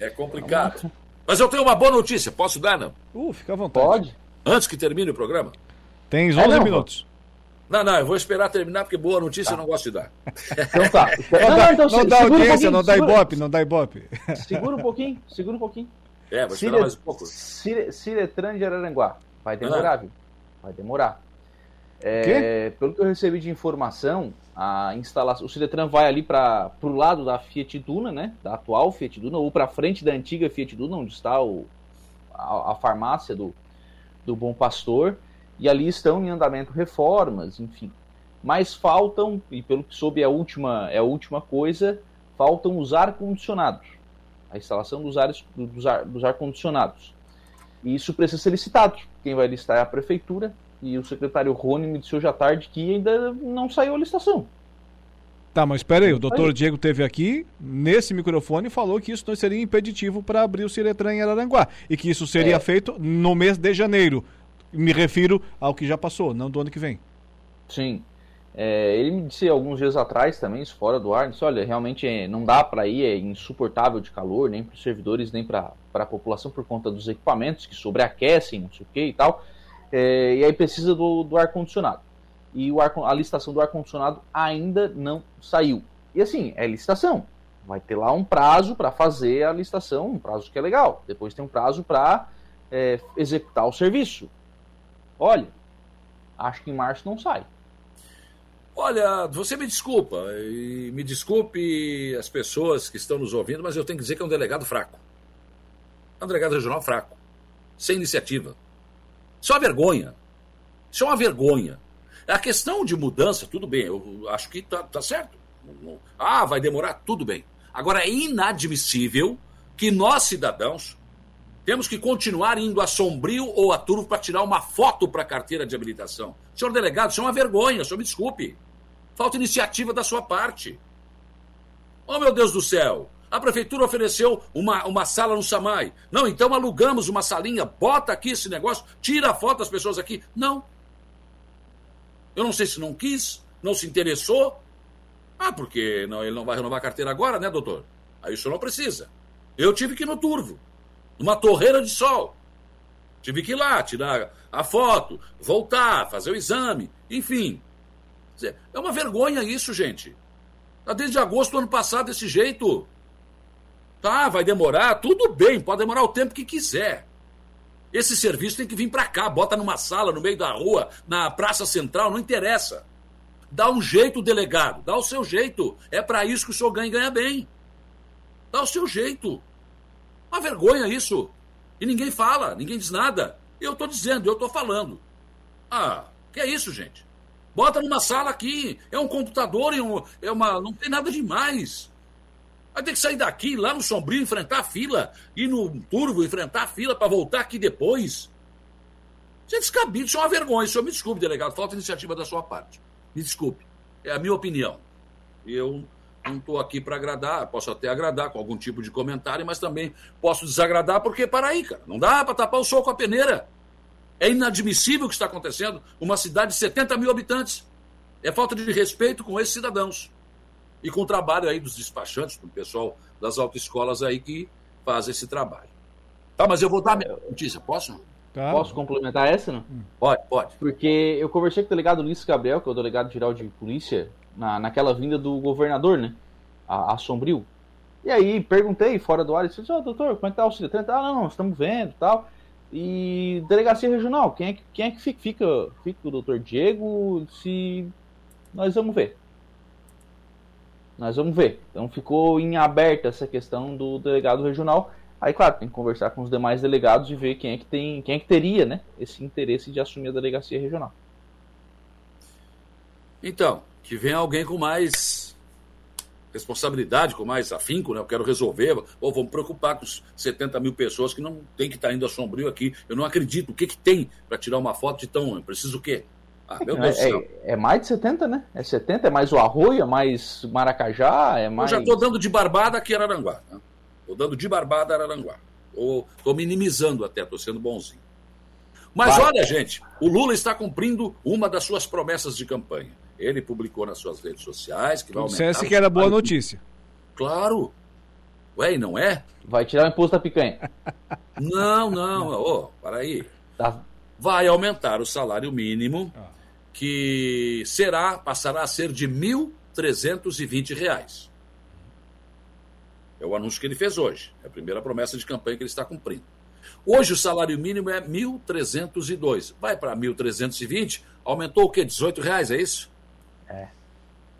É complicado. Mas eu tenho uma boa notícia. Posso dar, não? Uh, fica à vontade. Pode. Antes que termine o programa? Tem 11 é, minutos. Não, não, eu vou esperar terminar, porque boa notícia tá. eu não gosto de dar. Então tá. Não, não, então, não dá audiência, um não dá ibope, não dá ibope. Segura um pouquinho, segura um pouquinho. É, vou esperar mais um pouco. Ciretran de Araranguá. Vai demorar, ah. viu? Vai demorar. É, pelo que eu recebi de informação, a instalação, o Ciretran vai ali para o lado da Fiat Duna, né? Da atual Fiat Duna, ou para frente da antiga Fiat Duna, onde está o, a, a farmácia do, do Bom Pastor e ali estão em andamento reformas, enfim. Mas faltam, e pelo que soube é a última, é a última coisa, faltam os ar-condicionados. A instalação dos, ares, dos, ar, dos ar-condicionados. E isso precisa ser licitado. Quem vai listar é a prefeitura, e o secretário Rony me disse hoje à tarde que ainda não saiu a licitação. Tá, mas espera aí, o doutor Diego teve aqui, nesse microfone, e falou que isso não seria impeditivo para abrir o Ciretran em Araranguá. E que isso seria é. feito no mês de janeiro. Me refiro ao que já passou, não do ano que vem. Sim. É, ele me disse alguns dias atrás também, isso fora do ar, disse, olha, realmente é, não dá para ir, é insuportável de calor, nem para os servidores, nem para a população por conta dos equipamentos que sobreaquecem, não sei o que e tal. É, e aí precisa do, do ar-condicionado. E o ar, a licitação do ar-condicionado ainda não saiu. E assim, é licitação. Vai ter lá um prazo para fazer a licitação, um prazo que é legal. Depois tem um prazo para é, executar o serviço. Olha, acho que em março não sai. Olha, você me desculpa, e me desculpe as pessoas que estão nos ouvindo, mas eu tenho que dizer que é um delegado fraco. É um delegado regional fraco, sem iniciativa. Isso é uma vergonha. Isso é uma vergonha. A questão de mudança, tudo bem, eu acho que tá, tá certo. Ah, vai demorar, tudo bem. Agora, é inadmissível que nós, cidadãos, temos que continuar indo a Sombrio ou a Turvo para tirar uma foto para a carteira de habilitação. Senhor delegado, isso é uma vergonha, senhor me desculpe. Falta iniciativa da sua parte. Oh, meu Deus do céu! A prefeitura ofereceu uma, uma sala no Samai. Não, então alugamos uma salinha, bota aqui esse negócio, tira a foto das pessoas aqui. Não. Eu não sei se não quis, não se interessou. Ah, porque não, ele não vai renovar a carteira agora, né, doutor? Aí o senhor não precisa. Eu tive que ir no Turvo numa torreira de sol. Tive que ir lá, tirar a foto, voltar, fazer o exame, enfim. É uma vergonha isso, gente. Está desde agosto do ano passado desse jeito. Tá, vai demorar, tudo bem, pode demorar o tempo que quiser. Esse serviço tem que vir para cá, bota numa sala, no meio da rua, na praça central, não interessa. Dá um jeito, delegado, dá o seu jeito. É para isso que o senhor ganha e ganha bem. Dá o seu jeito. Uma vergonha isso. E ninguém fala, ninguém diz nada. Eu estou dizendo, eu estou falando. Ah, que é isso, gente? Bota numa sala aqui, é um computador, um, é uma. não tem nada demais. Vai ter que sair daqui, lá no Sombrio, enfrentar a fila, ir no Turvo, enfrentar a fila para voltar aqui depois. Isso é descabido, isso é uma vergonha. Isso me desculpe, delegado, falta iniciativa da sua parte. Me desculpe. É a minha opinião. Eu não estou aqui para agradar, posso até agradar com algum tipo de comentário, mas também posso desagradar, porque para aí, cara, não dá para tapar o sol com a peneira. É inadmissível o que está acontecendo. Uma cidade de 70 mil habitantes. É falta de respeito com esses cidadãos. E com o trabalho aí dos despachantes, do pessoal das autoescolas aí que faz esse trabalho. Tá, mas eu vou dar a minha notícia, posso? Tá. Posso complementar essa, não? Hum. Pode, pode. Porque eu conversei com o delegado Ulisses Gabriel, que é o delegado geral de polícia, na, naquela vinda do governador, né? A, a Sombrio. E aí perguntei fora do ar, ele disse, oh, doutor, como é que tá o auxílio? Ah, não, não, estamos vendo tal. E delegacia regional, quem é que, quem é que fica? Fica, fica o doutor Diego, se... Nós vamos ver. Nós vamos ver. Então ficou em aberto essa questão do delegado regional. Aí, claro, tem que conversar com os demais delegados e ver quem é que tem, quem é que teria, né, esse interesse de assumir a delegacia regional. Então, que venha alguém com mais responsabilidade, com mais afinco, né? Eu quero resolver. Ou vamos preocupar com os 70 mil pessoas que não tem que estar tá indo a sombrio aqui. Eu não acredito. O que, que tem para tirar uma foto de tão. Preciso o quê? Ah, meu Deus é, é, é, mais de 70, né? É 70, é mais o arroio, é mais Maracajá, é mais. Eu já estou dando de barbada aqui em Araranguá. Né? Estou dando de barbada Araranguá. Estou minimizando até, estou sendo bonzinho. Mas Vai. olha, gente, o Lula está cumprindo uma das suas promessas de campanha. Ele publicou nas suas redes sociais que vai aumentar. Dissesse que era boa notícia. Claro. Ué, e não é? Vai tirar o imposto da picanha. Não, não. Ô, oh, para aí. Tá. Vai aumentar o salário mínimo, ah. Que será, passará a ser de R$ 1.320. É o anúncio que ele fez hoje. É a primeira promessa de campanha que ele está cumprindo. Hoje o salário mínimo é 1.302. Vai para 1.320, aumentou o quê? 18 reais, é isso? É.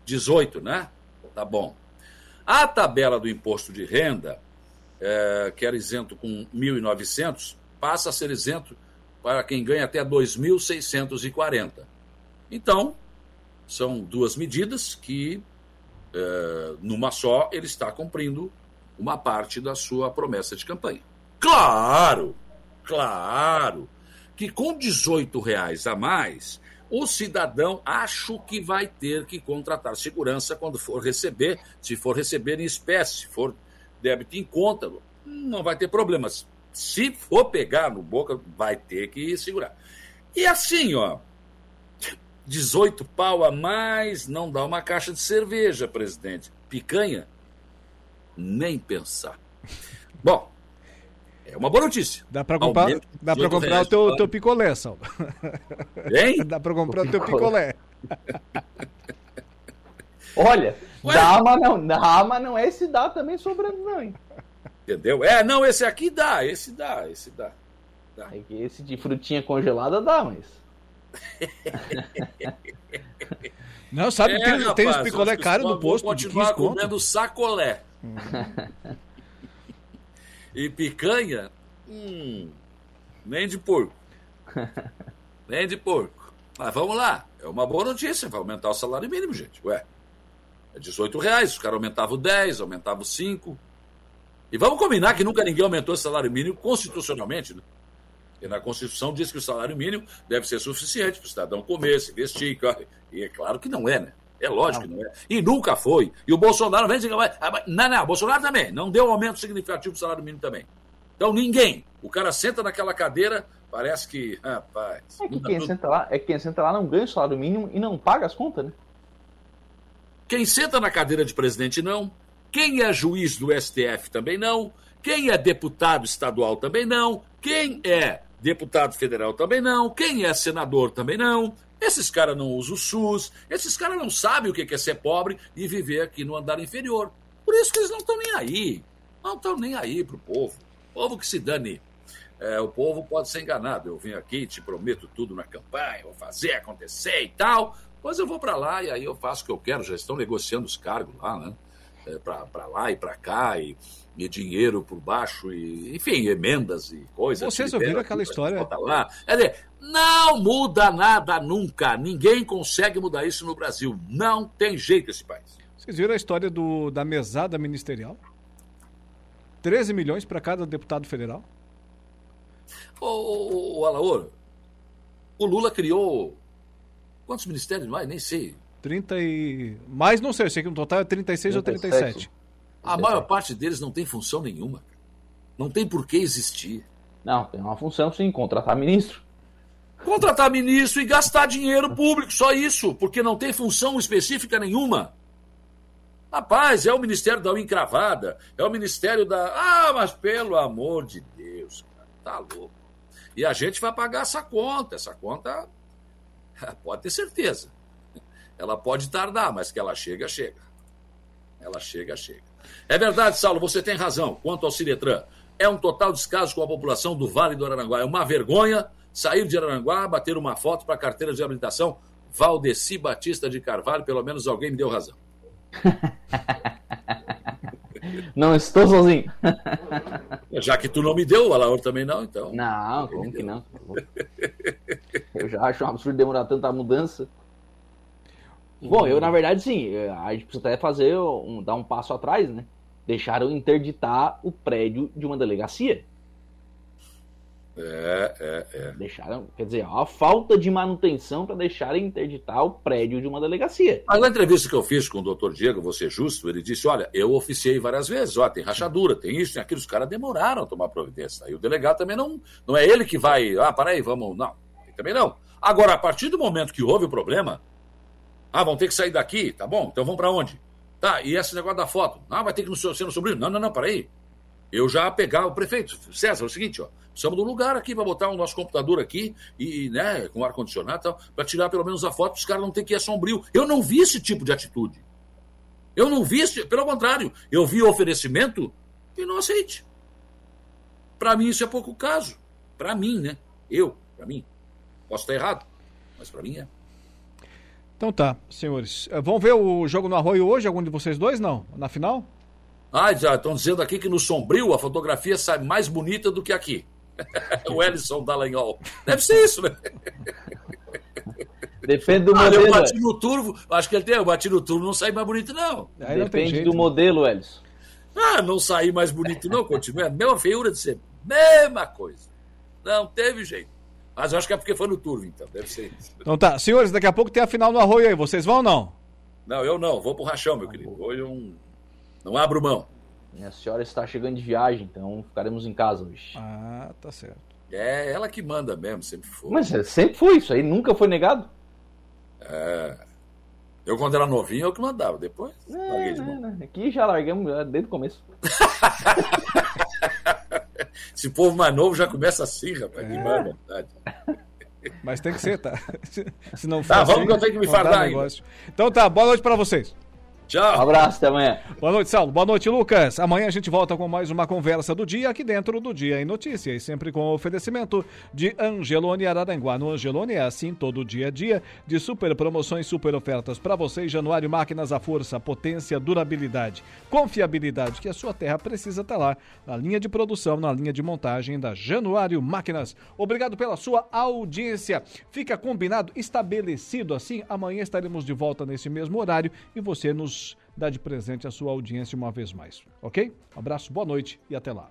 18, né? Tá bom. A tabela do imposto de renda, é, que era isento com 1.900, passa a ser isento para quem ganha até 2.640. Então, são duas medidas que, é, numa só, ele está cumprindo uma parte da sua promessa de campanha. Claro, claro, que com 18 reais a mais, o cidadão acho que vai ter que contratar segurança quando for receber, se for receber em espécie, se for débito em conta, não vai ter problemas. Se for pegar no boca, vai ter que segurar. E assim, ó, 18 pau a mais não dá uma caixa de cerveja, presidente. Picanha nem pensar. Bom, é uma boa notícia. Dá para comprar, dá pra comprar o teu, teu picolé, Salva. Hein? Dá para comprar o teu picolé. Olha, Ué? dá, mas não, dá, mas não é esse dá também sobrando, não, hein? Entendeu? É, não, esse aqui dá, esse dá, esse dá. dá. É esse de frutinha congelada dá, mas. Não, sabe, é, tem, rapaz, tem os picolé caro no posto. Vou continuar comendo sacolé. Hum. e picanha, hum, nem de porco. nem de porco. Mas vamos lá, é uma boa notícia, vai aumentar o salário mínimo, gente. Ué, é 18 reais, os caras aumentavam 10, aumentavam 5. E vamos combinar que nunca ninguém aumentou o salário mínimo constitucionalmente, né? E na Constituição diz que o salário mínimo deve ser suficiente para o cidadão comer, se vestir. E é claro que não é, né? É lógico não. que não é. E nunca foi. E o Bolsonaro vem dizer que Não, não, o Bolsonaro também. Não deu aumento significativo do salário mínimo também. Então ninguém. O cara senta naquela cadeira, parece que. Rapaz. É que quem, tudo... senta lá, é que quem senta lá não ganha o salário mínimo e não paga as contas, né? Quem senta na cadeira de presidente, não. Quem é juiz do STF também não. Quem é deputado estadual também não. Quem é deputado federal também não. Quem é senador também não. Esses caras não usam o SUS, esses caras não sabem o que é ser pobre e viver aqui no andar inferior. Por isso que eles não estão nem aí. Não estão nem aí pro povo. Povo que se dane. É, o povo pode ser enganado. Eu vim aqui, te prometo tudo na campanha, vou fazer acontecer e tal. Pois eu vou para lá e aí eu faço o que eu quero. Já estão negociando os cargos lá, né? É, para lá e para cá. E e dinheiro por baixo, e, enfim, emendas e coisas. Vocês ouviram aquela história? Lá. Quer dizer, não muda nada nunca. Ninguém consegue mudar isso no Brasil. Não tem jeito esse país. Vocês viram a história do, da mesada ministerial? 13 milhões para cada deputado federal? Ô, ô, ô Alaor, o Lula criou quantos ministérios mais? Nem sei. 30 e... Mais não sei, eu sei que no total é 36 37. ou 37. A maior parte deles não tem função nenhuma. Não tem por que existir. Não, tem uma função sim, contratar ministro. Contratar ministro e gastar dinheiro público, só isso, porque não tem função específica nenhuma. Rapaz, é o Ministério da Encravada, é o Ministério da. Ah, mas pelo amor de Deus, cara, tá louco. E a gente vai pagar essa conta. Essa conta, pode ter certeza. Ela pode tardar, mas que ela chega, chega. Ela chega, chega. É verdade, Saulo, você tem razão. Quanto ao Ciretran, é um total descaso com a população do Vale do Araranguá. É uma vergonha sair de Araranguá, bater uma foto para a carteira de habilitação. Valdeci Batista de Carvalho, pelo menos alguém me deu razão. Não estou sozinho. Já que tu não me deu, o Alaor também não, então. Não, como que não? Eu já acho um absurdo demorar tanta mudança. Bom, eu na verdade sim, a gente precisa até fazer um, dar um passo atrás, né? Deixaram interditar o prédio de uma delegacia. É, é, é. Deixaram, quer dizer, a falta de manutenção para deixarem interditar o prédio de uma delegacia. Mas na entrevista que eu fiz com o doutor Diego, você justo, ele disse: olha, eu oficiei várias vezes, ó, tem rachadura, tem isso, tem aquilo, os caras demoraram a tomar providência. Aí o delegado também não, não é ele que vai, ah, para aí, vamos, não, também não. Agora, a partir do momento que houve o problema, ah, vão ter que sair daqui, tá bom, então vamos para onde? Tá, e esse negócio da foto? Ah, vai ter que ser no sobrinho? Não, não, não, para aí. Eu já pegar o prefeito, César, é o seguinte, ó, precisamos de um lugar aqui para botar o nosso computador aqui e, né, com ar condicionado e tal, para tirar pelo menos a foto, os caras não terem que ir sombrio. Eu não vi esse tipo de atitude. Eu não vi, esse, pelo contrário, eu vi o oferecimento e não aceite. Para mim isso é pouco caso. Para mim, né? Eu, para mim. Posso estar errado, mas para mim é. Então tá, senhores. Eh, vão ver o jogo no Arroio hoje, algum de vocês dois, não? Na final? Ah, já estão dizendo aqui que no Sombrio a fotografia sai mais bonita do que aqui. o Ellison Dallagnol. Deve ser isso, né? Depende do ah, modelo. Eu bati no turvo, acho que ele tem, eu bati no turvo, não sai mais bonito, não. Aí Depende não do modelo, Ellison. Ah, não sair mais bonito, não, continua. A mesma feiura de sempre. Mesma coisa. Não teve jeito. Mas eu acho que é porque foi no turvo, então. Deve ser isso. Então tá. Senhores, daqui a pouco tem a final no Arroio aí. Vocês vão ou não? Não, eu não. Vou pro rachão, meu querido. Hoje eu não, não abro mão. Minha senhora está chegando de viagem, então ficaremos em casa hoje. Ah, tá certo. É ela que manda mesmo, sempre foi. Mas é, sempre foi isso aí, nunca foi negado. É. Eu, quando era novinho, eu que mandava. Depois, é, larguei de mão. Aqui já largamos desde o começo. Esse povo mais novo já começa assim, rapaz. É. Que vontade. Mas tem que ser, tá? Se não for tá, vamos assim, que eu tenho que me fardar ainda. Então tá, boa noite para vocês. Tchau. Um abraço, até amanhã. Boa noite, Saulo. Boa noite, Lucas. Amanhã a gente volta com mais uma conversa do dia aqui dentro do Dia em Notícias. E sempre com o oferecimento de Angelone Araranguá. No Angelone é assim todo dia a dia de super promoções, super ofertas para vocês. Januário Máquinas à Força, potência, durabilidade, confiabilidade que a sua terra precisa estar tá lá na linha de produção, na linha de montagem da Januário Máquinas. Obrigado pela sua audiência. Fica combinado, estabelecido assim. Amanhã estaremos de volta nesse mesmo horário e você nos dá de presente a sua audiência uma vez mais, ok? abraço, boa noite e até lá.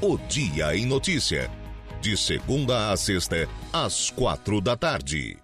O Dia em Notícia. De segunda a sexta, às quatro da tarde.